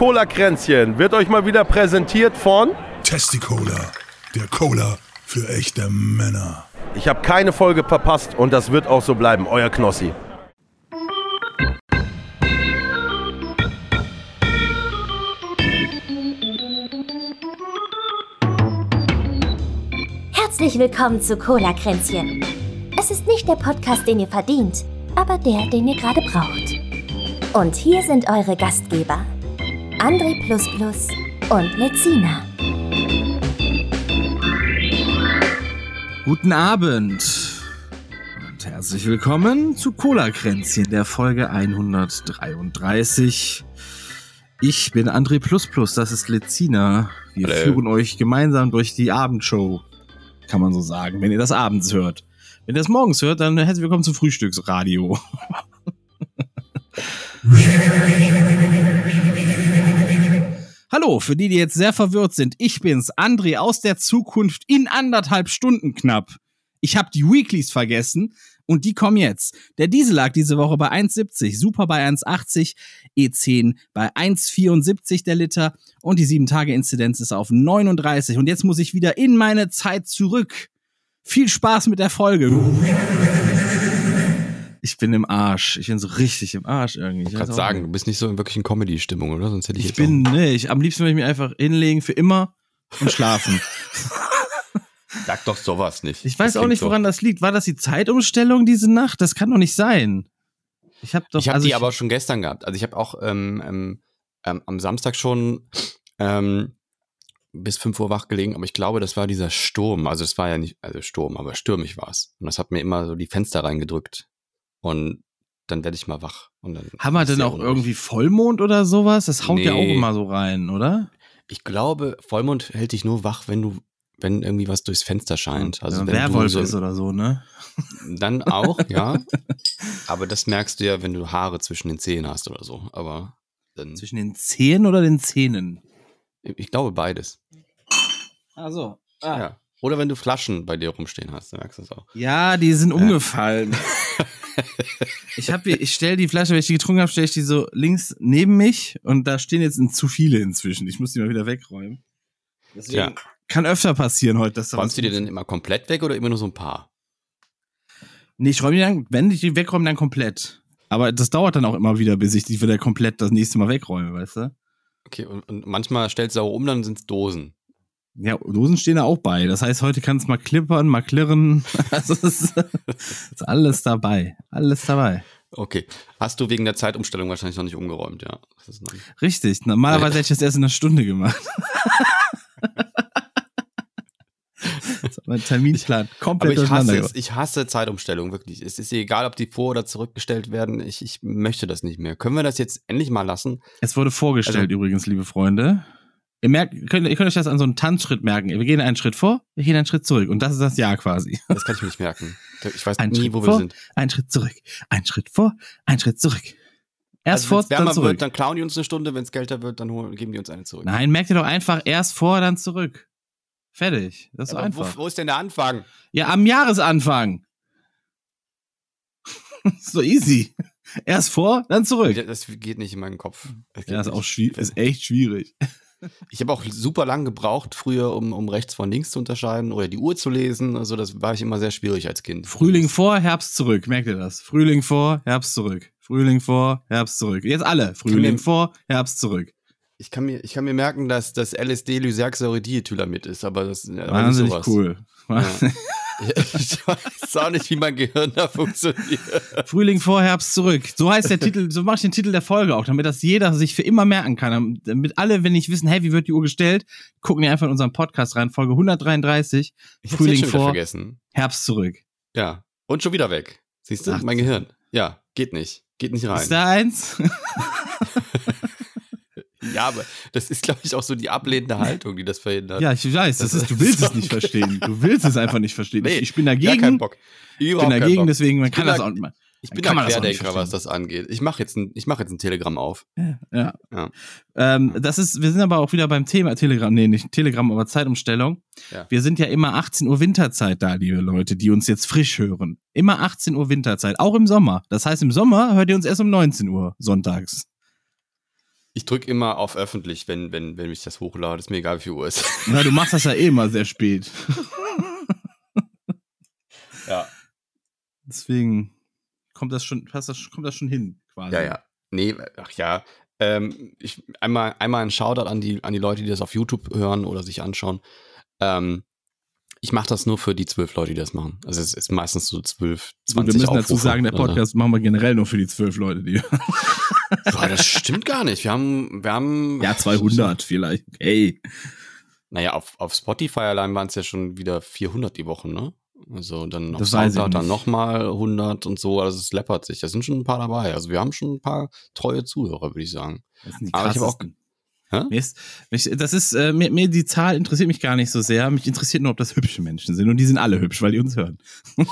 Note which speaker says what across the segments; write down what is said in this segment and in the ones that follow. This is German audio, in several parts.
Speaker 1: Cola-Kränzchen wird euch mal wieder präsentiert von
Speaker 2: Testicola, der Cola für echte Männer.
Speaker 1: Ich habe keine Folge verpasst und das wird auch so bleiben. Euer Knossi.
Speaker 3: Herzlich willkommen zu Cola Kränzchen. Es ist nicht der Podcast, den ihr verdient, aber der, den ihr gerade braucht. Und hier sind eure Gastgeber, André und Lezina.
Speaker 4: Guten Abend und herzlich willkommen zu Cola Kränzchen der Folge 133. Ich bin André das ist Lezina. Wir Hello. führen euch gemeinsam durch die Abendshow, kann man so sagen, wenn ihr das abends hört. Wenn ihr das morgens hört, dann herzlich willkommen zum Frühstücksradio. Hallo, für die, die jetzt sehr verwirrt sind, ich bin's, André aus der Zukunft in anderthalb Stunden knapp. Ich habe die Weeklies vergessen und die kommen jetzt. Der Diesel lag diese Woche bei 1,70, Super bei 1,80, E10 bei 1,74 der Liter und die 7-Tage-Inzidenz ist auf 39. Und jetzt muss ich wieder in meine Zeit zurück. Viel Spaß mit der Folge. Ich bin im Arsch. Ich bin so richtig im Arsch irgendwie.
Speaker 5: Ich kann sagen, du bist nicht so in wirklichen Comedy-Stimmung, oder? Sonst hätte ich,
Speaker 4: ich bin, nee, ich, am liebsten würde ich mich einfach hinlegen für immer und schlafen.
Speaker 5: Sag doch sowas nicht.
Speaker 4: Ich weiß auch nicht, woran doch. das liegt. War das die Zeitumstellung diese Nacht? Das kann doch nicht sein.
Speaker 5: Ich habe doch. Ich habe also die ich, aber schon gestern gehabt. Also ich habe auch ähm, ähm, ähm, am Samstag schon ähm, bis 5 Uhr wach gelegen, aber ich glaube, das war dieser Sturm. Also es war ja nicht, also Sturm, aber stürmig war es. Und das hat mir immer so die Fenster reingedrückt. Und dann werde ich mal wach. Und dann
Speaker 4: Haben wir denn auch unruhig. irgendwie Vollmond oder sowas? Das haut nee. ja auch immer so rein, oder?
Speaker 5: Ich glaube, Vollmond hält dich nur wach, wenn du, wenn irgendwie was durchs Fenster scheint. Also
Speaker 4: ja,
Speaker 5: wenn
Speaker 4: Werwolf so, ist oder so, ne?
Speaker 5: Dann auch, ja. Aber das merkst du ja, wenn du Haare zwischen den Zähnen hast oder so. Aber
Speaker 4: dann zwischen den Zähnen oder den Zähnen?
Speaker 5: Ich glaube beides.
Speaker 4: Ach so.
Speaker 5: Ah. Ja. Oder wenn du Flaschen bei dir rumstehen hast, dann merkst du es auch.
Speaker 4: Ja, die sind umgefallen. ich habe ich stelle die Flasche, wenn ich die getrunken habe, stelle ich die so links neben mich und da stehen jetzt zu viele inzwischen. Ich muss die mal wieder wegräumen. Deswegen ja. kann öfter passieren heute, dass
Speaker 5: da Räumst du die denn immer komplett weg oder immer nur so ein paar?
Speaker 4: Nee, ich räume die dann, wenn ich die wegräume, dann komplett. Aber das dauert dann auch immer wieder, bis ich die wieder komplett das nächste Mal wegräume, weißt du?
Speaker 5: Okay, und, und manchmal stellst du auch um, dann sind es Dosen.
Speaker 4: Ja, Dosen stehen da auch bei. Das heißt, heute kann es mal klippern, mal klirren. Also ist, ist, alles dabei. Alles dabei.
Speaker 5: Okay. Hast du wegen der Zeitumstellung wahrscheinlich noch nicht umgeräumt, ja.
Speaker 4: Richtig. Normalerweise hätte ich das erst in einer Stunde gemacht. mein Terminplan komplett
Speaker 5: Aber ich hasse, ich hasse Zeitumstellung, wirklich. Es ist egal, ob die vor- oder zurückgestellt werden. Ich, ich möchte das nicht mehr. Können wir das jetzt endlich mal lassen?
Speaker 4: Es wurde vorgestellt also, übrigens, liebe Freunde. Ihr merkt, könnt, ihr könnt euch das an so einem Tanzschritt merken. Wir gehen einen Schritt vor, wir gehen einen Schritt zurück. Und das ist das Ja quasi.
Speaker 5: Das kann ich mir nicht merken. Ich weiß
Speaker 4: ein
Speaker 5: nie,
Speaker 4: Schritt
Speaker 5: wo
Speaker 4: vor,
Speaker 5: wir sind.
Speaker 4: Ein Schritt zurück, ein Schritt vor, ein Schritt zurück. Erst also, vor, dann zurück.
Speaker 5: Wird, dann klauen die uns eine Stunde. Wenn es kälter wird, dann holen, geben die uns eine zurück.
Speaker 4: Nein, merkt ihr doch einfach erst vor, dann zurück. Fertig. Das ist
Speaker 5: Aber
Speaker 4: einfach.
Speaker 5: Wo, wo ist denn der Anfang?
Speaker 4: Ja, am Jahresanfang. so easy. Erst vor, dann zurück.
Speaker 5: Das geht nicht in meinen Kopf.
Speaker 4: Ja, ist auch schwierig. Ist echt schwierig.
Speaker 5: Ich habe auch super lang gebraucht früher, um, um rechts von links zu unterscheiden oder die Uhr zu lesen. Also das war ich immer sehr schwierig als Kind.
Speaker 4: Frühling vor, Herbst zurück. Merkt ihr das? Frühling vor, Herbst zurück. Frühling vor, Herbst zurück. Jetzt alle. Frühling vor, Herbst zurück.
Speaker 5: Ich kann mir, ich kann mir merken, dass das LSD Lysergsäure-Diethylamid ist, aber das ist
Speaker 4: Wahnsinnig cool. Ja.
Speaker 5: Ich weiß auch nicht, wie mein Gehirn da funktioniert.
Speaker 4: Frühling vor, Herbst zurück. So heißt der Titel, so mache ich den Titel der Folge auch, damit das jeder sich für immer merken kann. Damit alle, wenn nicht wissen, hey, wie wird die Uhr gestellt, gucken die einfach in unseren Podcast rein, Folge 133.
Speaker 5: Ich
Speaker 4: Frühling vor,
Speaker 5: vergessen.
Speaker 4: Herbst zurück.
Speaker 5: Ja. Und schon wieder weg. Siehst du? Ach, mein Gehirn. Ja, geht nicht. Geht nicht rein.
Speaker 4: Ist da eins?
Speaker 5: Ja, aber das ist, glaube ich, auch so die ablehnende Haltung, die das verhindert.
Speaker 4: Ja, ich weiß, das ist, du willst es nicht verstehen. Du willst es einfach nicht verstehen. Nee, ich bin dagegen. Gar Bock. Ich bin dagegen, deswegen, man kann das auch nicht mal.
Speaker 5: Ich bin ein Querdenker, was das angeht. Ich mache jetzt, ein, mach jetzt ein Telegramm auf.
Speaker 4: Ja. ja. ja. Ähm, das ist, wir sind aber auch wieder beim Thema Telegramm, nee, nicht Telegramm, aber Zeitumstellung. Ja. Wir sind ja immer 18 Uhr Winterzeit da, liebe Leute, die uns jetzt frisch hören. Immer 18 Uhr Winterzeit, auch im Sommer. Das heißt, im Sommer hört ihr uns erst um 19 Uhr sonntags.
Speaker 5: Ich drücke immer auf öffentlich, wenn, wenn, wenn ich das hochlade. Ist mir egal, wie viel Uhr ist.
Speaker 4: Na, du machst das ja eh immer sehr spät.
Speaker 5: ja.
Speaker 4: Deswegen kommt das schon, passt das, kommt das schon hin, quasi.
Speaker 5: Ja, ja. Nee, ach ja. Ähm, ich, einmal, einmal ein Shoutout an die, an die Leute, die das auf YouTube hören oder sich anschauen. Ähm, ich mache das nur für die zwölf Leute, die das machen. Also es ist meistens so zwölf, zwanzig
Speaker 4: Wir müssen Aufrufe, dazu sagen, der Podcast also. machen wir generell nur für die zwölf Leute, die
Speaker 5: Boah, das stimmt gar nicht. Wir haben, wir haben.
Speaker 4: Ja, 200 vielleicht. Hey.
Speaker 5: Naja, auf, auf Spotify allein waren es ja schon wieder 400 die Woche, ne? Also dann auf Soundcloud dann nochmal 100 und so. Also es läppert sich. Da sind schon ein paar dabei. Also wir haben schon ein paar treue Zuhörer, würde ich sagen.
Speaker 4: Das sind die Aber ich habe auch mir ist, mich, das ist, äh, mir, mir, die Zahl interessiert mich gar nicht so sehr. Mich interessiert nur, ob das hübsche Menschen sind. Und die sind alle hübsch, weil die uns hören.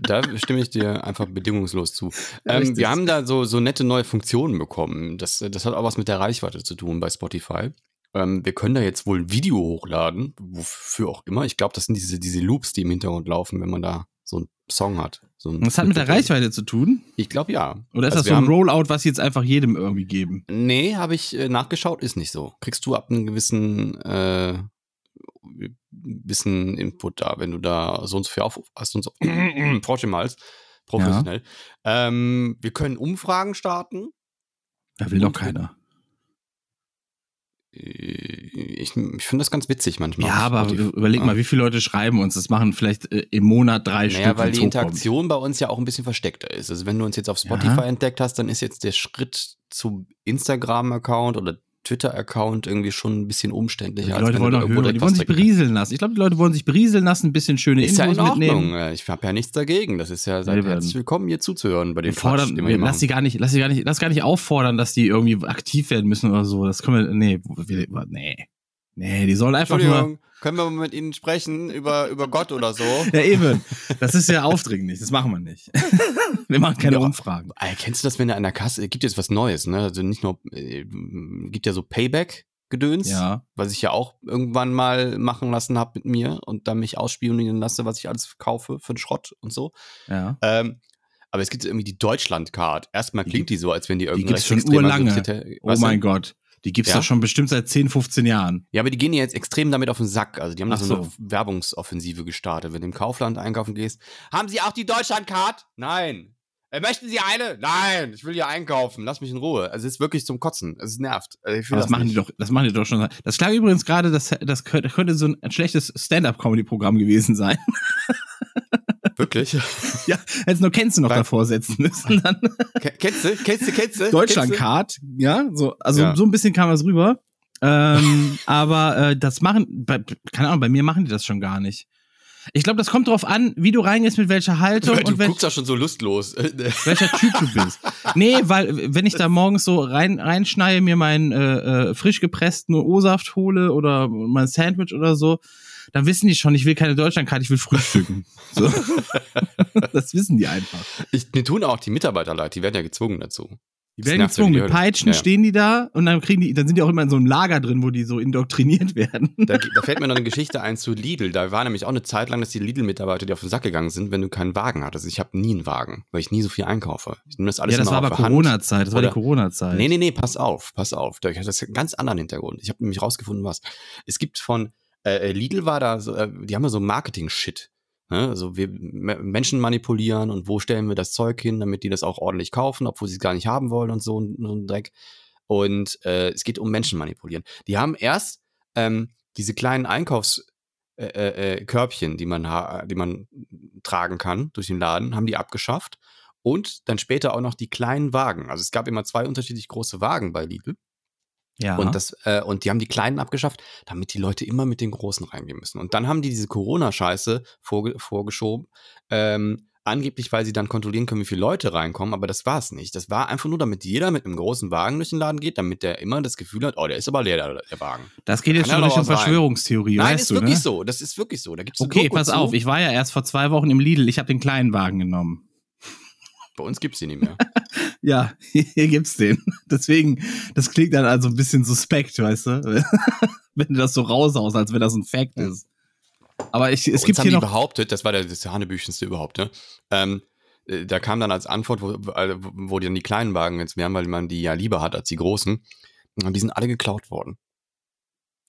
Speaker 5: da stimme ich dir einfach bedingungslos zu. Ähm, wir haben da so, so nette neue Funktionen bekommen. Das, das hat auch was mit der Reichweite zu tun bei Spotify. Ähm, wir können da jetzt wohl ein Video hochladen, wofür auch immer. Ich glaube, das sind diese, diese Loops, die im Hintergrund laufen, wenn man da so einen Song hat. So
Speaker 4: das hat mit der Reichweite zu tun?
Speaker 5: Ich glaube ja.
Speaker 4: Oder ist also das so ein Rollout, was sie jetzt einfach jedem irgendwie geben?
Speaker 5: Nee, habe ich äh, nachgeschaut, ist nicht so. Kriegst du ab einem gewissen äh, bisschen Input da, wenn du da so und so viel auf hast und so. Trotzdem mal professionell. Ja. Ähm, wir können Umfragen starten.
Speaker 4: Da will doch keiner.
Speaker 5: Ich, ich finde das ganz witzig manchmal.
Speaker 4: Ja, aber überleg ja. mal, wie viele Leute schreiben uns. Das machen vielleicht äh, im Monat drei naja, Stück.
Speaker 5: weil die Interaktion bei uns ja auch ein bisschen versteckter ist. Also wenn du uns jetzt auf Spotify ja. entdeckt hast, dann ist jetzt der Schritt zu Instagram-Account oder Twitter-Account irgendwie schon ein bisschen umständlicher.
Speaker 4: Die Leute wollen auch hören. Die wollen sich berieseln lassen. Ich glaube, die Leute wollen sich berieseln lassen, ein bisschen schöne
Speaker 5: ist
Speaker 4: Infos
Speaker 5: ja in Ordnung.
Speaker 4: mitnehmen.
Speaker 5: Ich habe ja nichts dagegen. Das ist ja seid herzlich willkommen, hier zuzuhören bei den
Speaker 4: fordern, Quatsch, wir, Lass sie gar nicht, lass sie gar nicht, lass gar nicht auffordern, dass die irgendwie aktiv werden müssen oder so. Das können wir, nee, nee. Nee, die sollen einfach nur.
Speaker 5: Können wir mit ihnen sprechen über, über Gott oder so?
Speaker 4: ja, eben. Das ist ja aufdringlich. Das machen wir nicht. wir machen keine ja, Umfragen.
Speaker 5: Kennst du das, wenn du an der Kasse, gibt jetzt was Neues, ne? Also nicht nur, äh, gibt ja so Payback. Gedöns,
Speaker 4: ja.
Speaker 5: was ich ja auch irgendwann mal machen lassen habe mit mir und dann mich ausspionieren lasse, was ich alles kaufe für den Schrott und so.
Speaker 4: Ja.
Speaker 5: Ähm, aber es gibt irgendwie die Deutschland-Card. Erstmal klingt die so, als wenn die irgendwie. Die
Speaker 4: gibt's schon urlange. Oh mein Gott. Die gibt's ja? doch schon bestimmt seit 10, 15 Jahren.
Speaker 5: Ja, aber die gehen ja jetzt extrem damit auf den Sack. Also die haben da so, so, eine Werbungsoffensive gestartet. Wenn du im Kaufland einkaufen gehst, haben sie auch die Deutschlandcard? Nein. Äh, möchten Sie eine? Nein, ich will hier einkaufen. Lass mich in Ruhe. Also es ist wirklich zum Kotzen. Es nervt.
Speaker 4: Also das, das machen die doch, das machen die doch schon. Das klang übrigens gerade, das, das könnte so ein schlechtes Stand-up-Comedy-Programm gewesen sein.
Speaker 5: Wirklich?
Speaker 4: ja, jetzt nur kennst du noch Weil, davor setzen müssen. Dann.
Speaker 5: Kennst du? Kennst du? Kennst du?
Speaker 4: Deutschland-Card, ja, so, also ja. so ein bisschen kam das rüber. Ähm, aber äh, das machen, bei, keine Ahnung, bei mir machen die das schon gar nicht. Ich glaube, das kommt drauf an, wie du reingehst, mit welcher Haltung.
Speaker 5: Du
Speaker 4: und
Speaker 5: guckst ja schon so lustlos.
Speaker 4: welcher Typ du bist. Nee, weil wenn ich da morgens so rein reinschneie, mir meinen äh, äh, frisch gepressten O-Saft hole oder mein Sandwich oder so, dann wissen die schon, ich will keine Deutschlandkarte, ich will frühstücken. So. das wissen die einfach.
Speaker 5: Ich, mir tun auch die Mitarbeiter leid, die werden ja gezwungen dazu.
Speaker 4: Die werden gezwungen, mit Peitschen ja, stehen die da und dann kriegen die, dann sind die auch immer in so einem Lager drin, wo die so indoktriniert werden.
Speaker 5: Da, da fällt mir noch eine Geschichte ein zu Lidl. Da war nämlich auch eine Zeit lang, dass die Lidl-Mitarbeiter, die auf den Sack gegangen sind, wenn du keinen Wagen hattest. Ich habe nie einen Wagen, weil ich nie so viel einkaufe. Ich nehme das alles
Speaker 4: Ja, das war aber Corona-Zeit. Das war die Corona-Zeit.
Speaker 5: Nee, nee, nee, pass auf, pass auf. Da hat das einen ganz anderen Hintergrund. Ich habe nämlich rausgefunden, was. Es gibt von äh, äh, Lidl war da so, äh, die haben ja so Marketing-Shit. Ne? Also wir Menschen manipulieren und wo stellen wir das Zeug hin, damit die das auch ordentlich kaufen, obwohl sie es gar nicht haben wollen und so, so ein Dreck. Und äh, es geht um Menschen manipulieren. Die haben erst ähm, diese kleinen Einkaufskörbchen, äh, äh, die man, die man tragen kann durch den Laden, haben die abgeschafft. Und dann später auch noch die kleinen Wagen. Also es gab immer zwei unterschiedlich große Wagen bei Lidl.
Speaker 4: Ja.
Speaker 5: Und, das, äh, und die haben die Kleinen abgeschafft, damit die Leute immer mit den Großen reingehen müssen. Und dann haben die diese Corona-Scheiße vorge vorgeschoben, ähm, angeblich, weil sie dann kontrollieren können, wie viele Leute reinkommen, aber das war es nicht. Das war einfach nur, damit jeder mit einem großen Wagen durch den Laden geht, damit der immer das Gefühl hat, oh, der ist aber leer, der, der Wagen.
Speaker 4: Das geht jetzt schon Richtung Verschwörungstheorie,
Speaker 5: Nein,
Speaker 4: weißt
Speaker 5: ist
Speaker 4: du,
Speaker 5: wirklich
Speaker 4: ne?
Speaker 5: so. Das ist wirklich so. Da gibt's
Speaker 4: okay, pass zu. auf. Ich war ja erst vor zwei Wochen im Lidl. Ich habe den kleinen Wagen genommen.
Speaker 5: Bei uns gibt's die nicht mehr.
Speaker 4: ja, hier gibt's den. Deswegen, das klingt dann also ein bisschen suspekt, weißt du? wenn du das so raushaust, als wenn das ein Fact ist. Aber ich, es Uns gibt
Speaker 5: haben
Speaker 4: hier
Speaker 5: die
Speaker 4: noch
Speaker 5: behauptet, das war der, das Hanebüchenste überhaupt, ne? Ähm, äh, da kam dann als Antwort, wo, wo die dann die kleinen Wagen jetzt wären, weil man die ja lieber hat als die großen. Und die sind alle geklaut worden.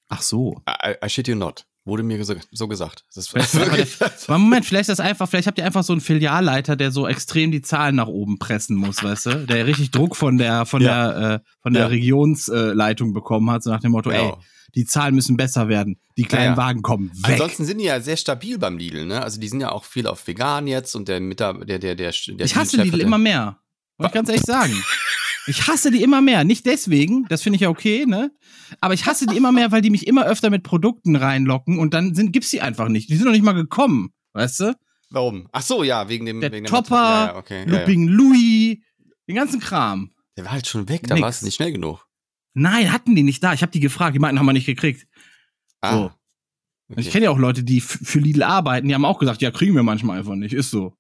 Speaker 4: Ach so.
Speaker 5: I, I shit you not. Wurde mir so, gesagt.
Speaker 4: Das ist wirklich aber Moment, vielleicht ist das einfach, vielleicht habt ihr einfach so einen Filialleiter, der so extrem die Zahlen nach oben pressen muss, weißt du? Der richtig Druck von der, von ja. der, äh, von der ja. Regionsleitung bekommen hat, so nach dem Motto, ja. ey, die Zahlen müssen besser werden, die kleinen Wagen kommen weg.
Speaker 5: Ansonsten sind die ja sehr stabil beim Lidl, ne? Also die sind ja auch viel auf vegan jetzt und der Mitarbeiter, der, der, der, der
Speaker 4: Ich hasse Lidl immer mehr. Muss ich ganz ehrlich sagen. Ich hasse die immer mehr. Nicht deswegen, das finde ich ja okay, ne? Aber ich hasse die immer mehr, weil die mich immer öfter mit Produkten reinlocken und dann sind, gibt's die einfach nicht. Die sind noch nicht mal gekommen, weißt du?
Speaker 5: Warum? Ach so, ja, wegen dem
Speaker 4: der
Speaker 5: wegen
Speaker 4: Topper, ja, ja, okay, Looping ja, Louis, den ganzen Kram.
Speaker 5: Der war halt schon weg, da war es nicht schnell genug.
Speaker 4: Nein, hatten die nicht da. Ich habe die gefragt, die meinten, haben wir nicht gekriegt. Ah. So. Okay. Ich kenne ja auch Leute, die für Lidl arbeiten, die haben auch gesagt, ja, kriegen wir manchmal einfach nicht, ist so.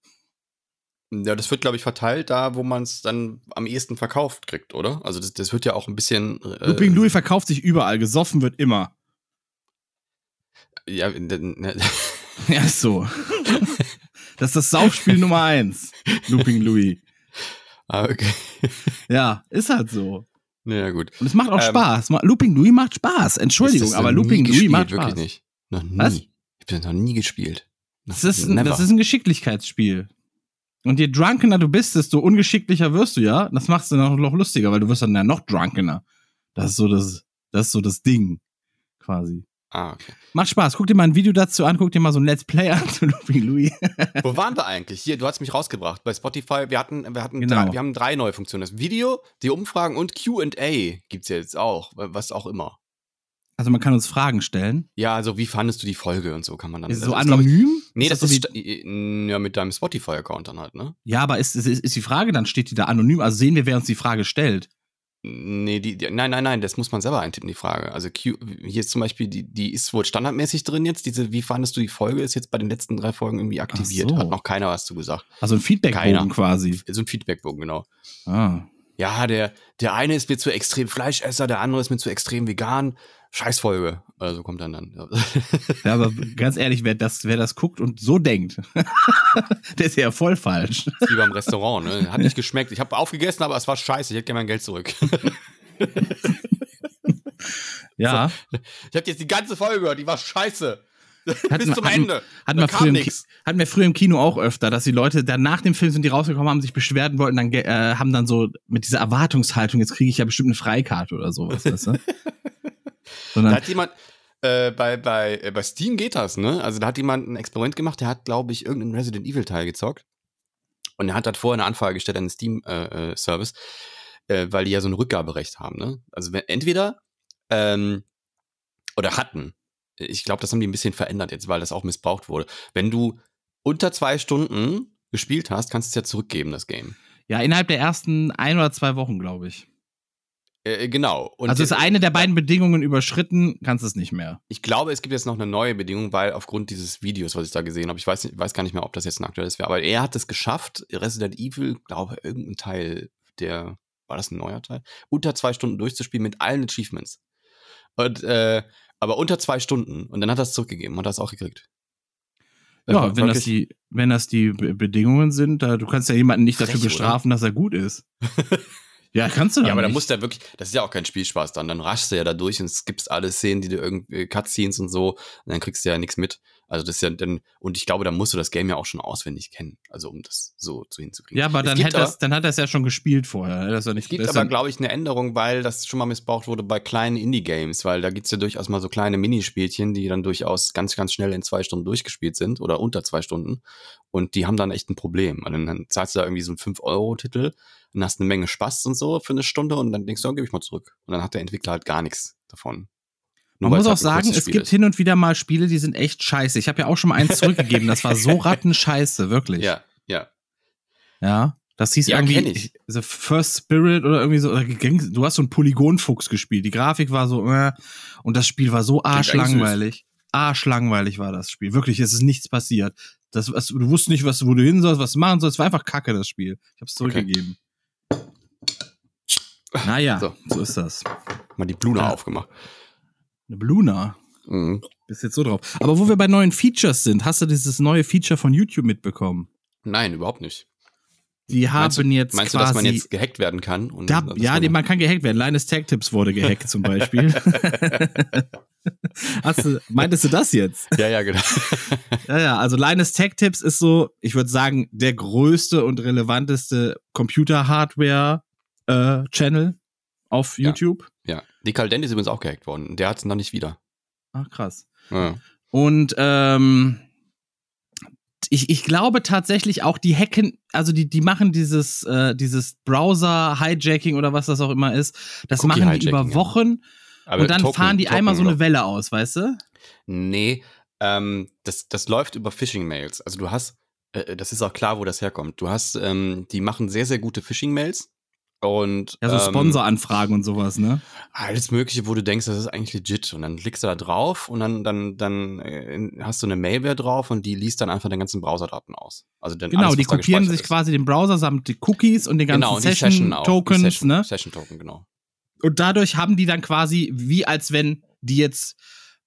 Speaker 5: Ja, das wird, glaube ich, verteilt da, wo man es dann am ehesten verkauft kriegt, oder? Also das, das wird ja auch ein bisschen.
Speaker 4: Äh, Looping Louis verkauft sich überall, gesoffen wird immer.
Speaker 5: Ja, ne,
Speaker 4: ja, ist so. das ist das Saufspiel Nummer eins. Looping Louis.
Speaker 5: Ah, okay.
Speaker 4: Ja, ist halt so.
Speaker 5: Ja, gut.
Speaker 4: Und es macht auch ähm, Spaß. Looping Louis macht Spaß. Entschuldigung, aber Looping Louis macht Spaß.
Speaker 5: Wirklich nicht. Noch nie. Was? Ich habe das noch nie gespielt.
Speaker 4: Das ist, ein, das ist ein Geschicklichkeitsspiel. Und je drunkener du bist, desto ungeschicklicher wirst du ja. Das macht es dann auch noch lustiger, weil du wirst dann ja noch drunkener. Das ist so das, das ist so das Ding, quasi.
Speaker 5: Ah, okay.
Speaker 4: Macht Spaß. Guck dir mal ein Video dazu an, guck dir mal so ein Let's Play an zu Looping Louis.
Speaker 5: Wo waren wir eigentlich? Hier, du hast mich rausgebracht. Bei Spotify, wir hatten, wir hatten genau. drei, wir haben drei neue Funktionen. Das Video, die Umfragen und QA gibt's ja jetzt auch, was auch immer.
Speaker 4: Also man kann uns Fragen stellen.
Speaker 5: Ja, also wie fandest du die Folge und so kann man dann.
Speaker 4: Ist also, so anonym?
Speaker 5: Nee, das, das ist, so ja mit deinem Spotify-Account dann halt, ne?
Speaker 4: Ja, aber ist, ist, ist die Frage, dann steht die da anonym, also sehen wir, wer uns die Frage stellt.
Speaker 5: Nee, die, die, nein, nein, nein, das muss man selber eintippen, die Frage. Also Q, hier ist zum Beispiel, die, die ist wohl standardmäßig drin jetzt. Diese, wie fandest du die Folge, ist jetzt bei den letzten drei Folgen irgendwie aktiviert. So. Hat noch keiner was zu gesagt.
Speaker 4: Also ein Feedbackbogen quasi.
Speaker 5: So ein Feedbackbogen, genau. Ah. Ja, der, der eine ist mir zu extrem Fleischesser, der andere ist mir zu extrem vegan. Scheißfolge. Also kommt dann dann.
Speaker 4: Ja, aber ganz ehrlich, wer das, wer das guckt und so denkt, der ist ja voll falsch.
Speaker 5: Das ist wie beim Restaurant, ne? Hat nicht geschmeckt. Ich habe aufgegessen, aber es war scheiße. Ich hätte gerne mein Geld zurück.
Speaker 4: ja.
Speaker 5: So, ich habe jetzt die ganze Folge gehört, die war scheiße. Bis zum
Speaker 4: hat,
Speaker 5: Ende.
Speaker 4: Hatten wir, früher im, hatten wir früher im Kino auch öfter, dass die Leute dann nach dem Film sind die rausgekommen, haben sich beschweren wollten, dann äh, haben dann so mit dieser Erwartungshaltung, jetzt kriege ich ja bestimmt eine Freikarte oder sowas, weißt du?
Speaker 5: Sondern da hat jemand, äh, bei, bei, äh, bei Steam geht das, ne? Also da hat jemand ein Experiment gemacht, der hat, glaube ich, irgendeinen Resident Evil Teil gezockt. Und er hat halt vorher eine Anfrage gestellt an den Steam-Service, äh, äh, weil die ja so ein Rückgaberecht haben, ne? Also wenn, entweder, ähm, oder hatten, ich glaube, das haben die ein bisschen verändert jetzt, weil das auch missbraucht wurde. Wenn du unter zwei Stunden gespielt hast, kannst du es ja zurückgeben, das Game.
Speaker 4: Ja, innerhalb der ersten ein oder zwei Wochen, glaube ich.
Speaker 5: Äh, äh, genau.
Speaker 4: Und also ist eine der beiden Bedingungen überschritten, kannst du es nicht mehr.
Speaker 5: Ich glaube, es gibt jetzt noch eine neue Bedingung, weil aufgrund dieses Videos, was ich da gesehen habe, ich weiß, weiß gar nicht mehr, ob das jetzt ein aktuelles wäre, aber er hat es geschafft, Resident Evil, glaube irgendein Teil, der, war das ein neuer Teil, unter zwei Stunden durchzuspielen mit allen Achievements. Und, äh, aber unter zwei Stunden. Und dann hat er es zurückgegeben und hat das auch gekriegt.
Speaker 4: Ja, wenn das, die, wenn das die Bedingungen sind, da, du kannst ja jemanden nicht dafür bestrafen, oder? dass er gut ist. Ja, kannst du
Speaker 5: Ja, aber
Speaker 4: da
Speaker 5: muss der wirklich, das ist ja auch kein Spielspaß dann. Dann raschst du ja da durch und skippst alle Szenen, die du irgendwie, Cutscenes und so, und dann kriegst du ja nichts mit. Also das ist ja dann, und ich glaube, da musst du das Game ja auch schon auswendig kennen, also um das so zu hinzukriegen.
Speaker 4: Ja, aber dann, hat das, dann hat er es ja schon gespielt vorher. Das ja nicht,
Speaker 5: es gibt aber, glaube ich, eine Änderung, weil das schon mal missbraucht wurde bei kleinen Indie-Games, weil da gibt's ja durchaus mal so kleine Minispielchen, die dann durchaus ganz, ganz schnell in zwei Stunden durchgespielt sind oder unter zwei Stunden. Und die haben dann echt ein Problem. Und dann zahlst du da irgendwie so einen 5-Euro-Titel und hast eine Menge Spaß und so für eine Stunde und dann denkst du, oh, gebe ich mal zurück. Und dann hat der Entwickler halt gar nichts davon.
Speaker 4: Nur Man muss auch sagen, es gibt ist. hin und wieder mal Spiele, die sind echt scheiße. Ich habe ja auch schon mal eins zurückgegeben, das war so rattenscheiße, wirklich.
Speaker 5: Ja, ja.
Speaker 4: Ja, das hieß ja, irgendwie. The First Spirit oder irgendwie so. Du hast so einen Polygonfuchs gespielt. Die Grafik war so, äh, und das Spiel war so arschlangweilig. Arschlangweilig war das Spiel. Wirklich, es ist nichts passiert. Das, was, du wusstest nicht, was, wo du hin sollst, was du machen sollst. Es war einfach kacke, das Spiel. Ich habe es zurückgegeben. Okay. Naja, so. so ist das.
Speaker 5: Mal die Bluna ja. aufgemacht.
Speaker 4: Eine Bluna? Mhm. Bist jetzt so drauf. Aber wo wir bei neuen Features sind, hast du dieses neue Feature von YouTube mitbekommen?
Speaker 5: Nein, überhaupt nicht.
Speaker 4: Die haben
Speaker 5: meinst du,
Speaker 4: jetzt
Speaker 5: Meinst
Speaker 4: quasi,
Speaker 5: du, dass man jetzt gehackt werden kann? Und
Speaker 4: da, ja,
Speaker 5: man-
Speaker 4: man kann gehackt werden. Linus Tech Tips wurde gehackt zum Beispiel. Hast du, meintest du das jetzt?
Speaker 5: ja, ja, genau.
Speaker 4: Ja, ja, also Linus Tech Tips ist so, ich würde sagen, der größte und relevanteste Computer-Hardware-Channel auf
Speaker 5: Ja.
Speaker 4: YouTube.
Speaker 5: ja. Die Caldenti ist übrigens auch gehackt worden. Der hat es noch nicht wieder.
Speaker 4: Ach, krass.
Speaker 5: Ja.
Speaker 4: Und ähm, ich, ich glaube tatsächlich auch, die hacken, also die, die machen dieses, äh, dieses Browser-Hijacking oder was das auch immer ist, das machen die über
Speaker 5: ja.
Speaker 4: Wochen
Speaker 5: Aber
Speaker 4: und dann
Speaker 5: Token-
Speaker 4: fahren die
Speaker 5: Token
Speaker 4: einmal so eine. Welle aus, weißt du?
Speaker 5: Nee, ähm, das, das läuft über Phishing-Mails. Also du hast, äh, das ist auch klar, wo das herkommt. Du hast, ähm, die machen sehr, sehr gute Phishing-Mails und
Speaker 4: Ja, so
Speaker 5: ähm,
Speaker 4: Sponsoranfragen und sowas, ne?
Speaker 5: alles Mögliche, wo du denkst, das ist eigentlich legit. Und dann klickst du da drauf und dann, dann, dann äh, hast du eine Mailware drauf und die liest dann einfach den ganzen Browserdaten aus. Also dann
Speaker 4: Genau,
Speaker 5: alles,
Speaker 4: die kopieren sich
Speaker 5: ist.
Speaker 4: quasi den Browser samt die Cookies und den ganzen
Speaker 5: genau, und die Session auch.
Speaker 4: Session-Tokens,
Speaker 5: Session,
Speaker 4: ne?
Speaker 5: Session-Token, genau.
Speaker 4: Und dadurch haben die dann quasi, wie als wenn die jetzt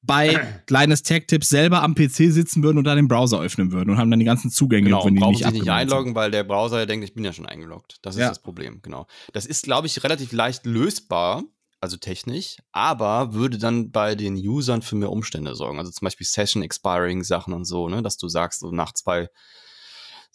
Speaker 4: bei Kleines Tech Tips selber am PC sitzen würden und dann den Browser öffnen würden und haben dann die ganzen Zugänge,
Speaker 5: Genau,
Speaker 4: wenn die
Speaker 5: brauchen
Speaker 4: nicht
Speaker 5: sich nicht
Speaker 4: abgemeldet sind.
Speaker 5: einloggen, weil der Browser denkt, ich bin ja schon eingeloggt. Das ist
Speaker 4: Ja.
Speaker 5: das Problem, genau. Das ist, glaube ich, relativ leicht lösbar, also technisch, aber würde dann bei den Usern für mehr Umstände sorgen. Also zum Beispiel Session Expiring Sachen und so, ne, dass du sagst, so nach zwei,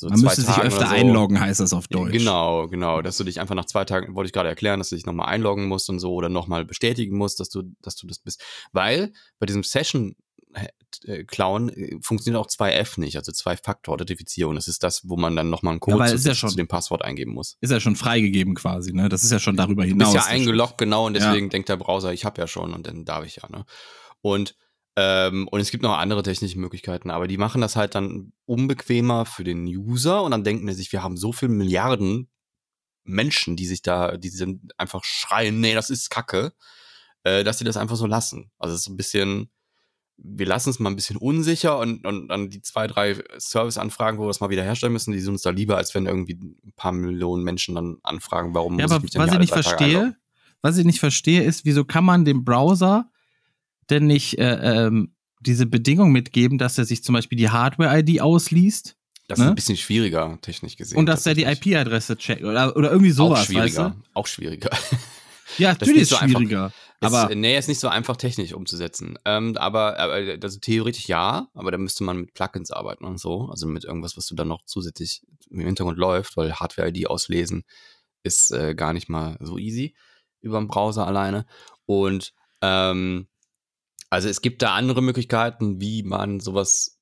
Speaker 5: so
Speaker 4: Man müsste sich
Speaker 5: Tagen
Speaker 4: öfter
Speaker 5: oder so,
Speaker 4: einloggen, heißt das auf Deutsch.
Speaker 5: Genau, genau, dass du dich einfach nach zwei Tagen, wollte ich gerade erklären, dass du dich nochmal einloggen musst und so oder nochmal bestätigen musst, dass du, dass du das bist. Weil bei diesem Session äh, Clown äh, funktioniert auch 2F nicht, also Zwei-Faktor-Authentifizierung. Das ist das, wo man dann nochmal einen Code
Speaker 4: weil
Speaker 5: zu,
Speaker 4: ist ja schon-
Speaker 5: zu dem Passwort eingeben muss.
Speaker 4: Ist ja schon freigegeben quasi, ne? Das ist ja schon darüber
Speaker 5: Du
Speaker 4: hinaus.
Speaker 5: bist ja eingeloggt, genau, und
Speaker 4: Ja.
Speaker 5: deswegen denkt der Browser, ich habe ja schon und dann darf ich ja, ne? Und ähm, und es gibt noch andere technische Möglichkeiten, aber die machen das halt dann unbequemer für den User und dann denken die sich, wir haben so viele Milliarden Menschen, die sich da, die sind einfach schreien, nee, das ist Kacke, äh, dass sie das einfach so lassen. Also es ist ein bisschen, wir lassen es mal ein bisschen unsicher und, und dann die zwei, drei Serviceanfragen, wo wir das mal wieder herstellen müssen, die sind uns da lieber, als wenn irgendwie ein paar Millionen Menschen dann anfragen, warum
Speaker 4: Ja,
Speaker 5: muss
Speaker 4: aber
Speaker 5: ich mich denn
Speaker 4: was ich nicht verstehe,
Speaker 5: einloggen?
Speaker 4: was ich nicht verstehe, ist, wieso kann man dem Browser denn nicht äh, ähm, diese Bedingung mitgeben, dass er sich zum Beispiel die Hardware-ID ausliest
Speaker 5: Das
Speaker 4: ne?
Speaker 5: ist ein bisschen schwieriger, technisch gesehen.
Speaker 4: und dass er die. IP-Adresse checkt oder, oder irgendwie sowas,
Speaker 5: auch schwieriger.
Speaker 4: weißt du?
Speaker 5: Auch schwieriger.
Speaker 4: Ja,
Speaker 5: ist
Speaker 4: natürlich ist
Speaker 5: so
Speaker 4: es
Speaker 5: einfach.
Speaker 4: schwieriger.
Speaker 5: Es,
Speaker 4: aber
Speaker 5: nee, ist nicht so einfach technisch umzusetzen. Ähm, aber, aber also theoretisch ja, aber da müsste man mit Plugins arbeiten und so. Also mit irgendwas, was du dann noch zusätzlich im Hintergrund läuft, weil Hardware-ID auslesen ist äh, gar nicht mal so easy über den Browser alleine. Und ähm, also es gibt da andere Möglichkeiten, wie man sowas